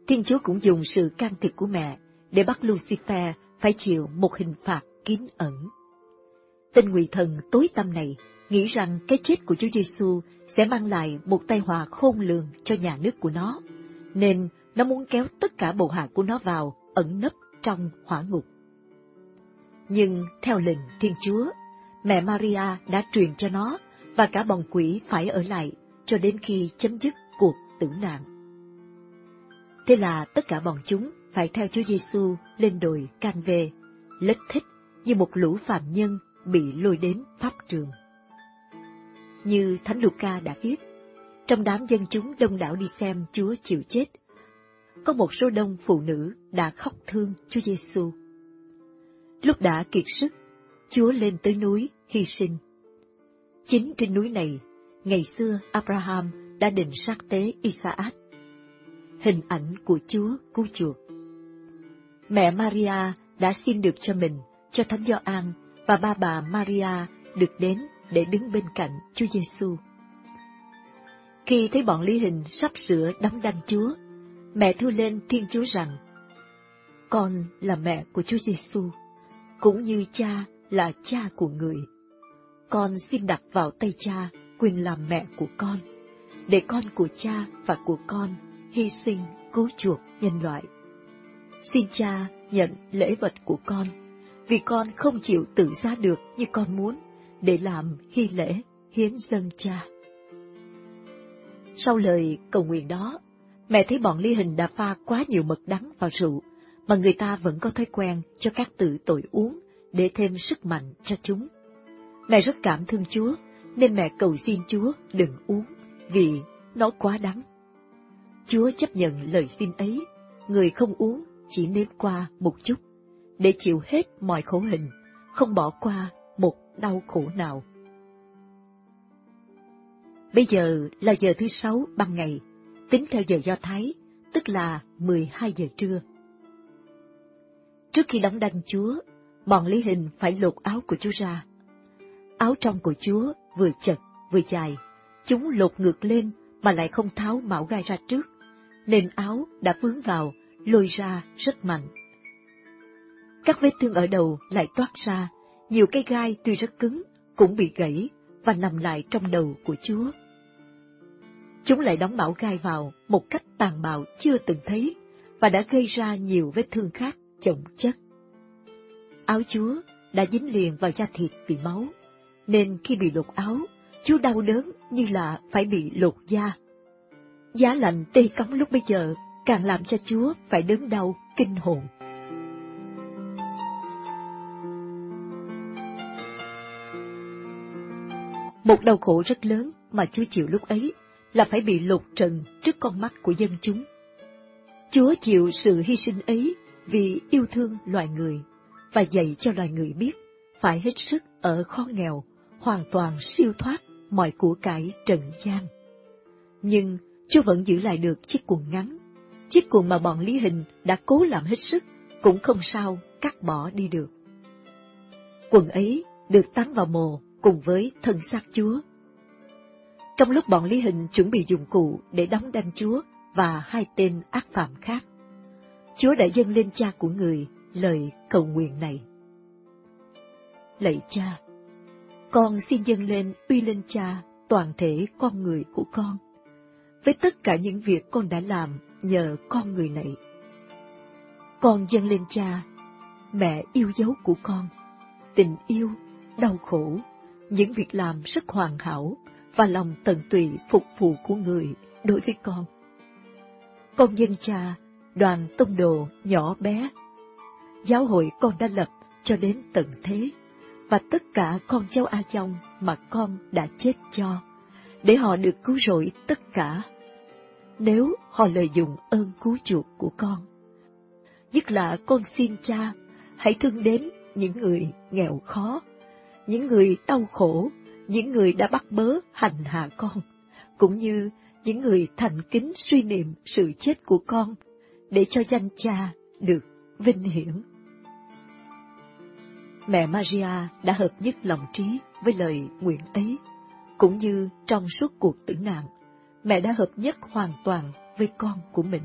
Thiên Chúa cũng dùng sự can thiệp của mẹ để bắt Lucifer phải chịu một hình phạt kín ẩn. Tên ngụy thần tối tâm này nghĩ rằng cái chết của Chúa Giêsu sẽ mang lại một tai họa khôn lường cho nhà nước của nó, nên nó muốn kéo tất cả bộ hạ của nó vào ẩn nấp trong hỏa ngục. Nhưng theo lệnh Thiên Chúa, mẹ Maria đã truyền cho nó và cả bọn quỷ phải ở lại cho đến khi chấm dứt cuộc tử nạn. Thế là tất cả bọn chúng phải theo Chúa Giêsu lên đồi can về, lết thích như một lũ phạm nhân bị lôi đến pháp trường. Như Thánh Luca đã viết, trong đám dân chúng đông đảo đi xem Chúa chịu chết, có một số đông phụ nữ đã khóc thương Chúa Giêsu. Lúc đã kiệt sức, Chúa lên tới núi hy sinh. Chính trên núi này, ngày xưa Abraham đã định sát tế Isaac, hình ảnh của Chúa cứu chuộc. Mẹ Maria đã xin được cho mình, cho Thánh Gioan và ba bà Maria được đến để đứng bên cạnh Chúa Giêsu. Khi thấy bọn Lý Hình sắp sửa đóng đanh Chúa, mẹ thưa lên Thiên Chúa rằng, Con là mẹ của Chúa Giêsu, cũng như cha là cha của người. Con xin đặt vào tay cha quyền làm mẹ của con, để con của cha và của con hy sinh cứu chuộc nhân loại. Xin cha nhận lễ vật của con, vì con không chịu tự ra được như con muốn, để làm hy lễ hiến dâng cha. Sau lời cầu nguyện đó, mẹ thấy bọn ly hình đã pha quá nhiều mật đắng vào rượu, mà người ta vẫn có thói quen cho các tử tội uống để thêm sức mạnh cho chúng. Mẹ rất cảm thương Chúa, nên mẹ cầu xin Chúa đừng uống, vì nó quá đắng. Chúa chấp nhận lời xin ấy, người không uống chỉ nếm qua một chút, để chịu hết mọi khổ hình, không bỏ qua một đau khổ nào. Bây giờ là giờ thứ sáu ban ngày, tính theo giờ Do Thái, tức là 12 giờ trưa. Trước khi đóng đanh Chúa, bọn Lý Hình phải lột áo của Chúa ra. Áo trong của Chúa vừa chật vừa dài, chúng lột ngược lên mà lại không tháo mão gai ra trước, nên áo đã vướng vào, lôi ra rất mạnh. Các vết thương ở đầu lại toát ra, nhiều cây gai tuy rất cứng cũng bị gãy và nằm lại trong đầu của Chúa. Chúng lại đóng mão gai vào một cách tàn bạo chưa từng thấy và đã gây ra nhiều vết thương khác chồng chất. Áo Chúa đã dính liền vào da thịt vì máu, nên khi bị lột áo, Chúa đau đớn như là phải bị lột da. Giá lạnh tê cống lúc bây giờ càng làm cho Chúa phải đớn đau kinh hồn. Một đau khổ rất lớn mà Chúa chịu lúc ấy là phải bị lột trần trước con mắt của dân chúng. Chúa chịu sự hy sinh ấy vì yêu thương loài người và dạy cho loài người biết phải hết sức ở khó nghèo, hoàn toàn siêu thoát mọi của cải trần gian. Nhưng Chúa vẫn giữ lại được chiếc quần ngắn, chiếc quần mà bọn Lý Hình đã cố làm hết sức, cũng không sao cắt bỏ đi được. Quần ấy được tán vào mồ cùng với thân xác Chúa. Trong lúc bọn Lý Hình chuẩn bị dụng cụ để đóng đanh Chúa và hai tên ác phạm khác, Chúa đã dâng lên cha của người lời cầu nguyện này. Lạy cha, con xin dâng lên uy lên cha toàn thể con người của con, với tất cả những việc con đã làm nhờ con người này. Con dâng lên cha, mẹ yêu dấu của con, tình yêu, đau khổ, những việc làm rất hoàn hảo và lòng tận tụy phục vụ của người đối với con. Con dân cha, đoàn tông đồ nhỏ bé, giáo hội con đã lập cho đến tận thế, và tất cả con cháu A Chong mà con đã chết cho, để họ được cứu rỗi tất cả, nếu họ lợi dụng ơn cứu chuộc của con. Nhất là con xin cha, hãy thương đến những người nghèo khó, những người đau khổ, những người đã bắt bớ hành hạ con, cũng như những người thành kính suy niệm sự chết của con, để cho danh cha được vinh hiển. Mẹ Maria đã hợp nhất lòng trí với lời nguyện ấy, cũng như trong suốt cuộc tử nạn, mẹ đã hợp nhất hoàn toàn với con của mình.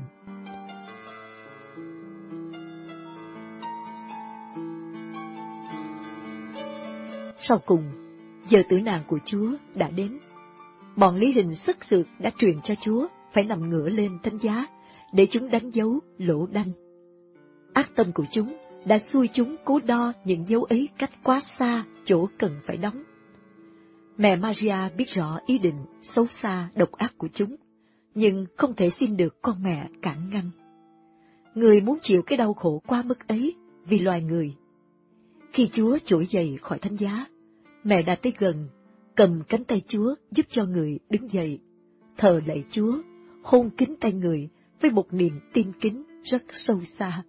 Sau cùng, giờ tử nạn của Chúa đã đến. Bọn lý hình sức sượt đã truyền cho Chúa phải nằm ngửa lên thánh giá để chúng đánh dấu lỗ đanh. Ác tâm của chúng đã xui chúng cố đo những dấu ấy cách quá xa chỗ cần phải đóng. Mẹ Maria biết rõ ý định xấu xa độc ác của chúng, nhưng không thể xin được con mẹ cản ngăn. Người muốn chịu cái đau khổ quá mức ấy vì loài người. Khi Chúa trỗi dậy khỏi thánh giá, mẹ đã tới gần, cầm cánh tay Chúa giúp cho người đứng dậy, thờ lạy Chúa, hôn kính tay người với một niềm tin kính rất sâu xa.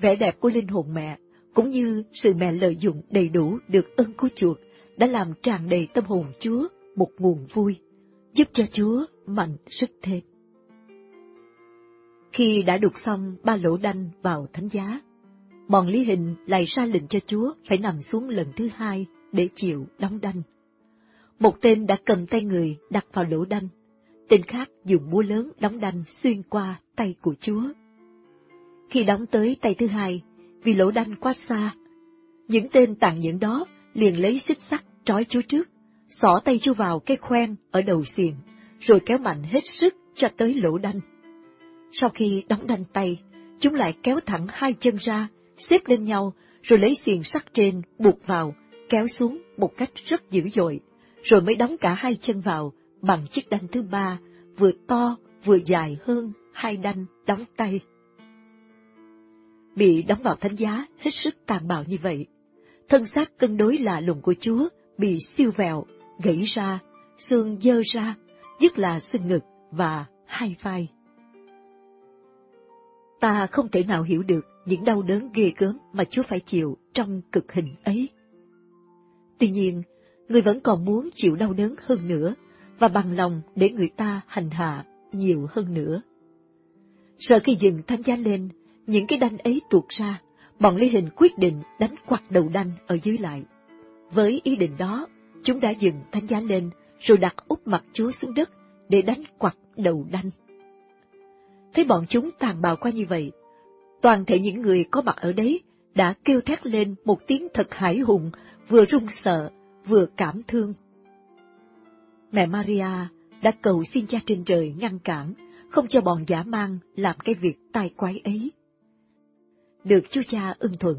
Vẻ đẹp của linh hồn mẹ, cũng như sự mẹ lợi dụng đầy đủ được ơn của chuộc, đã làm tràn đầy tâm hồn Chúa một nguồn vui, giúp cho Chúa mạnh sức thêm. Khi đã đục xong ba lỗ đanh vào thánh giá, bọn Lý Hình lại ra lệnh cho Chúa phải nằm xuống lần thứ hai để chịu đóng đanh. Một tên đã cầm tay người đặt vào lỗ đanh, tên khác dùng búa lớn đóng đanh xuyên qua tay của Chúa. Khi đóng tới tay thứ hai, vì lỗ đanh quá xa, những tên tàn nhẫn đó liền lấy xích sắt trói Chúa trước, xỏ tay Chúa vào cái khoen ở đầu xiềng, rồi kéo mạnh hết sức cho tới lỗ đanh. Sau khi đóng đanh tay, chúng lại kéo thẳng hai chân ra, xếp lên nhau, rồi lấy xiềng sắt trên buộc vào, kéo xuống một cách rất dữ dội, rồi mới đóng cả hai chân vào bằng chiếc đanh thứ ba, vừa to vừa dài hơn hai đanh đóng tay. Bị đóng vào thánh giá hết sức tàn bạo như vậy, thân xác cân đối lạ lùng của Chúa bị siêu vẹo, gãy ra, xương dơ ra, nhất là xương ngực và hai vai. Ta không thể nào hiểu được những đau đớn ghê gớm mà Chúa phải chịu trong cực hình ấy. Tuy nhiên, người vẫn còn muốn chịu đau đớn hơn nữa và bằng lòng để người ta hành hạ nhiều hơn nữa. Sợ khi dừng thanh giá lên, những cái đanh ấy tuột ra, bọn Lý Hình quyết định đánh quạt đầu đanh ở dưới lại. Với ý định đó, chúng đã dừng thanh giá lên, rồi đặt úp mặt Chúa xuống đất để đánh quặt đầu đanh. Thấy bọn chúng tàn bạo qua như vậy, toàn thể những người có mặt ở đấy đã kêu thét lên một tiếng thật hải hùng, vừa run sợ, vừa cảm thương. Mẹ Maria đã cầu xin cha trên trời ngăn cản, không cho bọn giả mang làm cái việc tai quái ấy. Được chúa cha ưng thuận,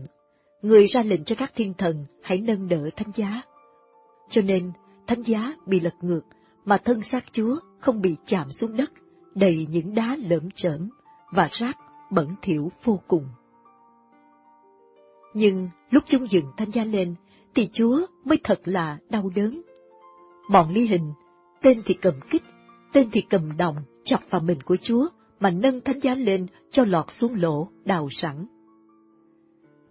người ra lệnh cho các thiên thần hãy nâng đỡ thánh giá. Cho nên, thánh giá bị lật ngược, mà thân xác chúa không bị chạm xuống đất, đầy những đá lởm chởm và rác bẩn thỉu vô cùng. Nhưng lúc chúng dừng thanh giá lên, thì Chúa mới thật là đau đớn. Bọn ly hình, tên thì cầm kích, tên thì cầm đồng, chọc vào mình của Chúa, mà nâng thánh giá lên cho lọt xuống lỗ, đào sẵn.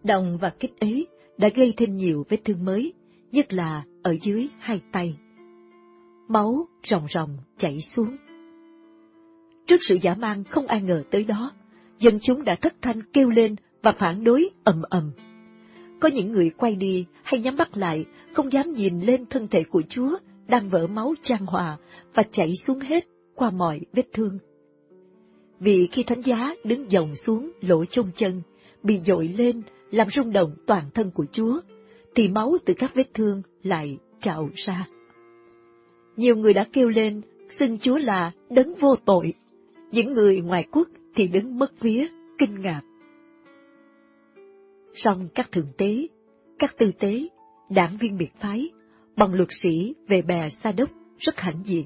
Đồng và kích ấy đã gây thêm nhiều vết thương mới, nhất là ở dưới hai tay. Máu ròng ròng chảy xuống. Trước sự giả mang không ai ngờ tới đó, dân chúng đã thất thanh kêu lên và phản đối ầm ầm. Có những người quay đi hay nhắm mắt lại, không dám nhìn lên thân thể của Chúa đang vỡ máu trang hòa và chảy xuống hết qua mọi vết thương. Vì khi thánh giá đứng dòng xuống lỗ chôn chân, bị dội lên làm rung động toàn thân của Chúa, thì máu từ các vết thương lại trào ra. Nhiều người đã kêu lên, xưng Chúa là đấng vô tội. Những người ngoài quốc thì đứng mất vía, kinh ngạc. Song các thượng tế, các tư tế, đảng viên biệt phái, bằng luật sĩ về bè Sa Đốc rất hãnh diện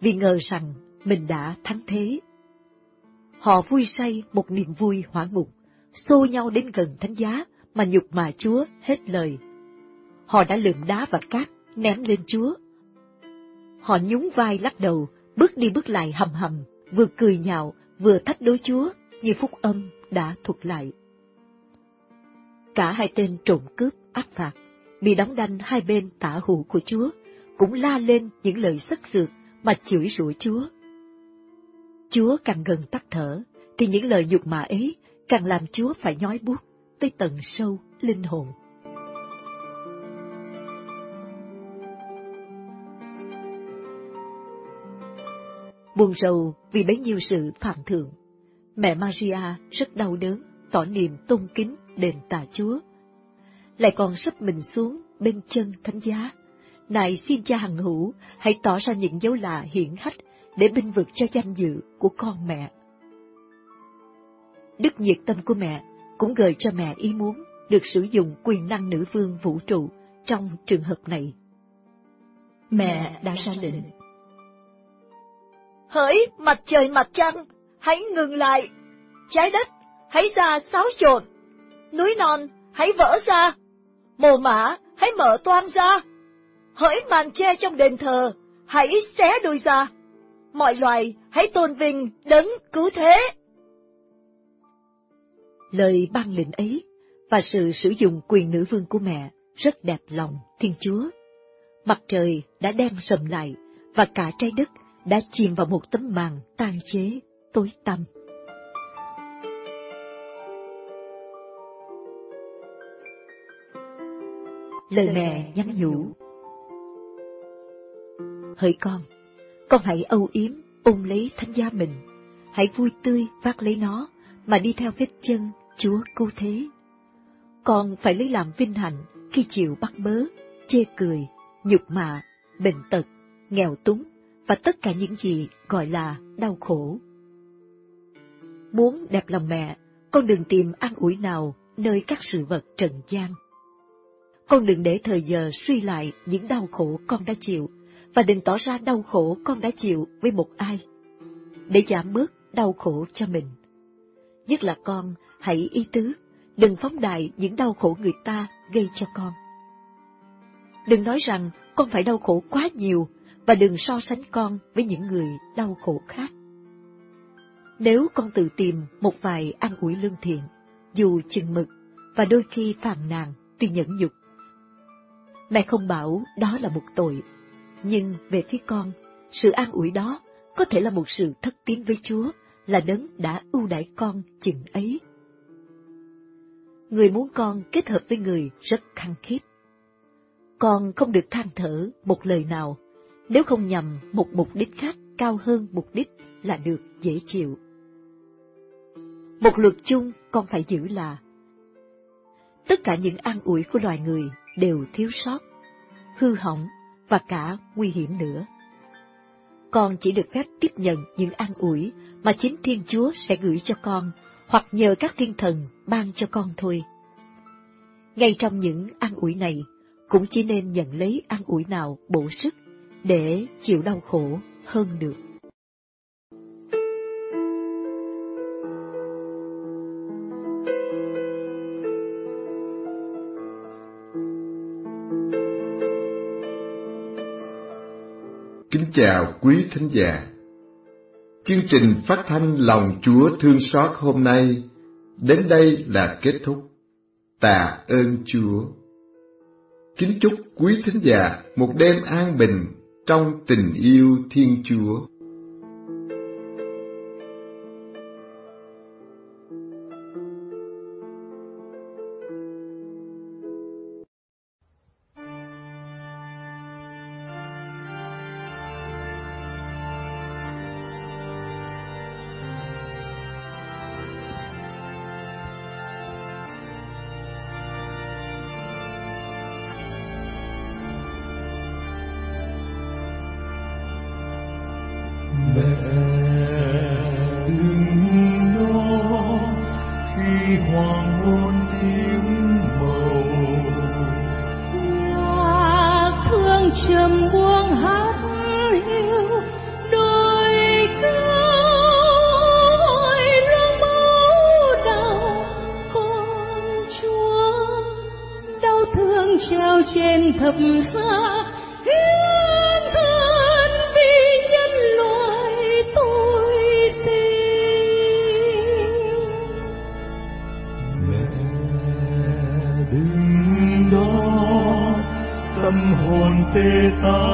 vì ngờ rằng mình đã thắng thế. Họ vui say một niềm vui hỏa ngục, xô nhau đến gần thánh giá mà nhục mà Chúa hết lời. Họ đã lượm đá và cát ném lên Chúa. Họ nhún vai lắc đầu, bước đi bước lại hầm hầm, vừa cười nhạo, vừa thách đối Chúa như phúc âm đã thuật lại. Cả hai tên trộm cướp áp phạt, bị đóng đanh hai bên tả hữu của Chúa, cũng la lên những lời sắc sược mà chửi rủa Chúa. Chúa càng gần tắt thở, thì những lời nhục mạ ấy càng làm Chúa phải nhói buốt tới tận sâu linh hồn. Buồn rầu vì bấy nhiêu sự phạm thượng, mẹ Maria rất đau đớn, tỏ niềm tôn kính đền tà Chúa. Lại còn sắp mình xuống bên chân thánh giá. Này xin cha hằng hữu, hãy tỏ ra những dấu lạ hiển hách để binh vực cho danh dự của con mẹ. Đức nhiệt tâm của mẹ cũng gợi cho mẹ ý muốn được sử dụng quyền năng nữ vương vũ trụ trong trường hợp này. Mẹ đã ra lệnh. Hỡi mặt trời mặt trăng, hãy ngừng lại. Trái đất, hãy ra xáo trộn. Núi non, hãy vỡ ra, mồ mã, hãy mở toang ra, hỡi màn che trong đền thờ, hãy xé đôi ra, mọi loài hãy tôn vinh đấng cứu thế. Lời ban lệnh ấy và sự sử dụng quyền nữ vương của mẹ rất đẹp lòng Thiên Chúa. Mặt trời đã đen sầm lại và cả trái đất đã chìm vào một tấm màn tan chế, tối tăm. Lời mẹ nhắn nhủ Hỡi con, con hãy âu yếm ôm lấy thánh gia mình, hãy vui tươi vác lấy nó mà đi theo vết chân Chúa cứu thế. Con phải lấy làm vinh hạnh khi chịu bắt bớ, chê cười, nhục mạ, bệnh tật, nghèo túng và tất cả những gì gọi là đau khổ. Muốn đẹp lòng mẹ, con đừng tìm an ủi nào nơi các sự vật trần gian. Con đừng để thời giờ suy lại những đau khổ con đã chịu, và đừng tỏ ra đau khổ con đã chịu với một ai, để giảm bớt đau khổ cho mình. Nhất là con hãy ý tứ, đừng phóng đại những đau khổ người ta gây cho con. Đừng nói rằng con phải đau khổ quá nhiều và đừng so sánh con với những người đau khổ khác. Nếu con tự tìm một vài an ủi lương thiện, dù chừng mực và đôi khi phàn nàn tuy nhẫn nhục, mẹ không bảo đó là một tội, nhưng về phía con, sự an ủi đó có thể là một sự thất tín với Chúa, là đấng đã ưu đãi con chừng ấy. Người muốn con kết hợp với người rất khăng khít. Con không được than thở một lời nào, nếu không nhằm một mục đích khác cao hơn mục đích là được dễ chịu. Một luật chung con phải giữ là tất cả những an ủi của loài người đều thiếu sót, hư hỏng và cả nguy hiểm nữa. Con chỉ được phép tiếp nhận những an ủi mà chính Thiên Chúa sẽ gửi cho con, hoặc nhờ các thiên thần ban cho con thôi. Ngay trong những an ủi này, cũng chỉ nên nhận lấy an ủi nào bổ sức để chịu đau khổ hơn được. Kính chào quý thính giả. Chương trình phát thanh lòng Chúa thương xót hôm nay đến đây là kết thúc. Tạ ơn Chúa. Kính chúc quý thính giả một đêm an bình trong tình yêu Thiên Chúa. Thiên thập xa hiến thân vì nhân loại tôi tình mẹ đứng đó, tâm hồn tê tái.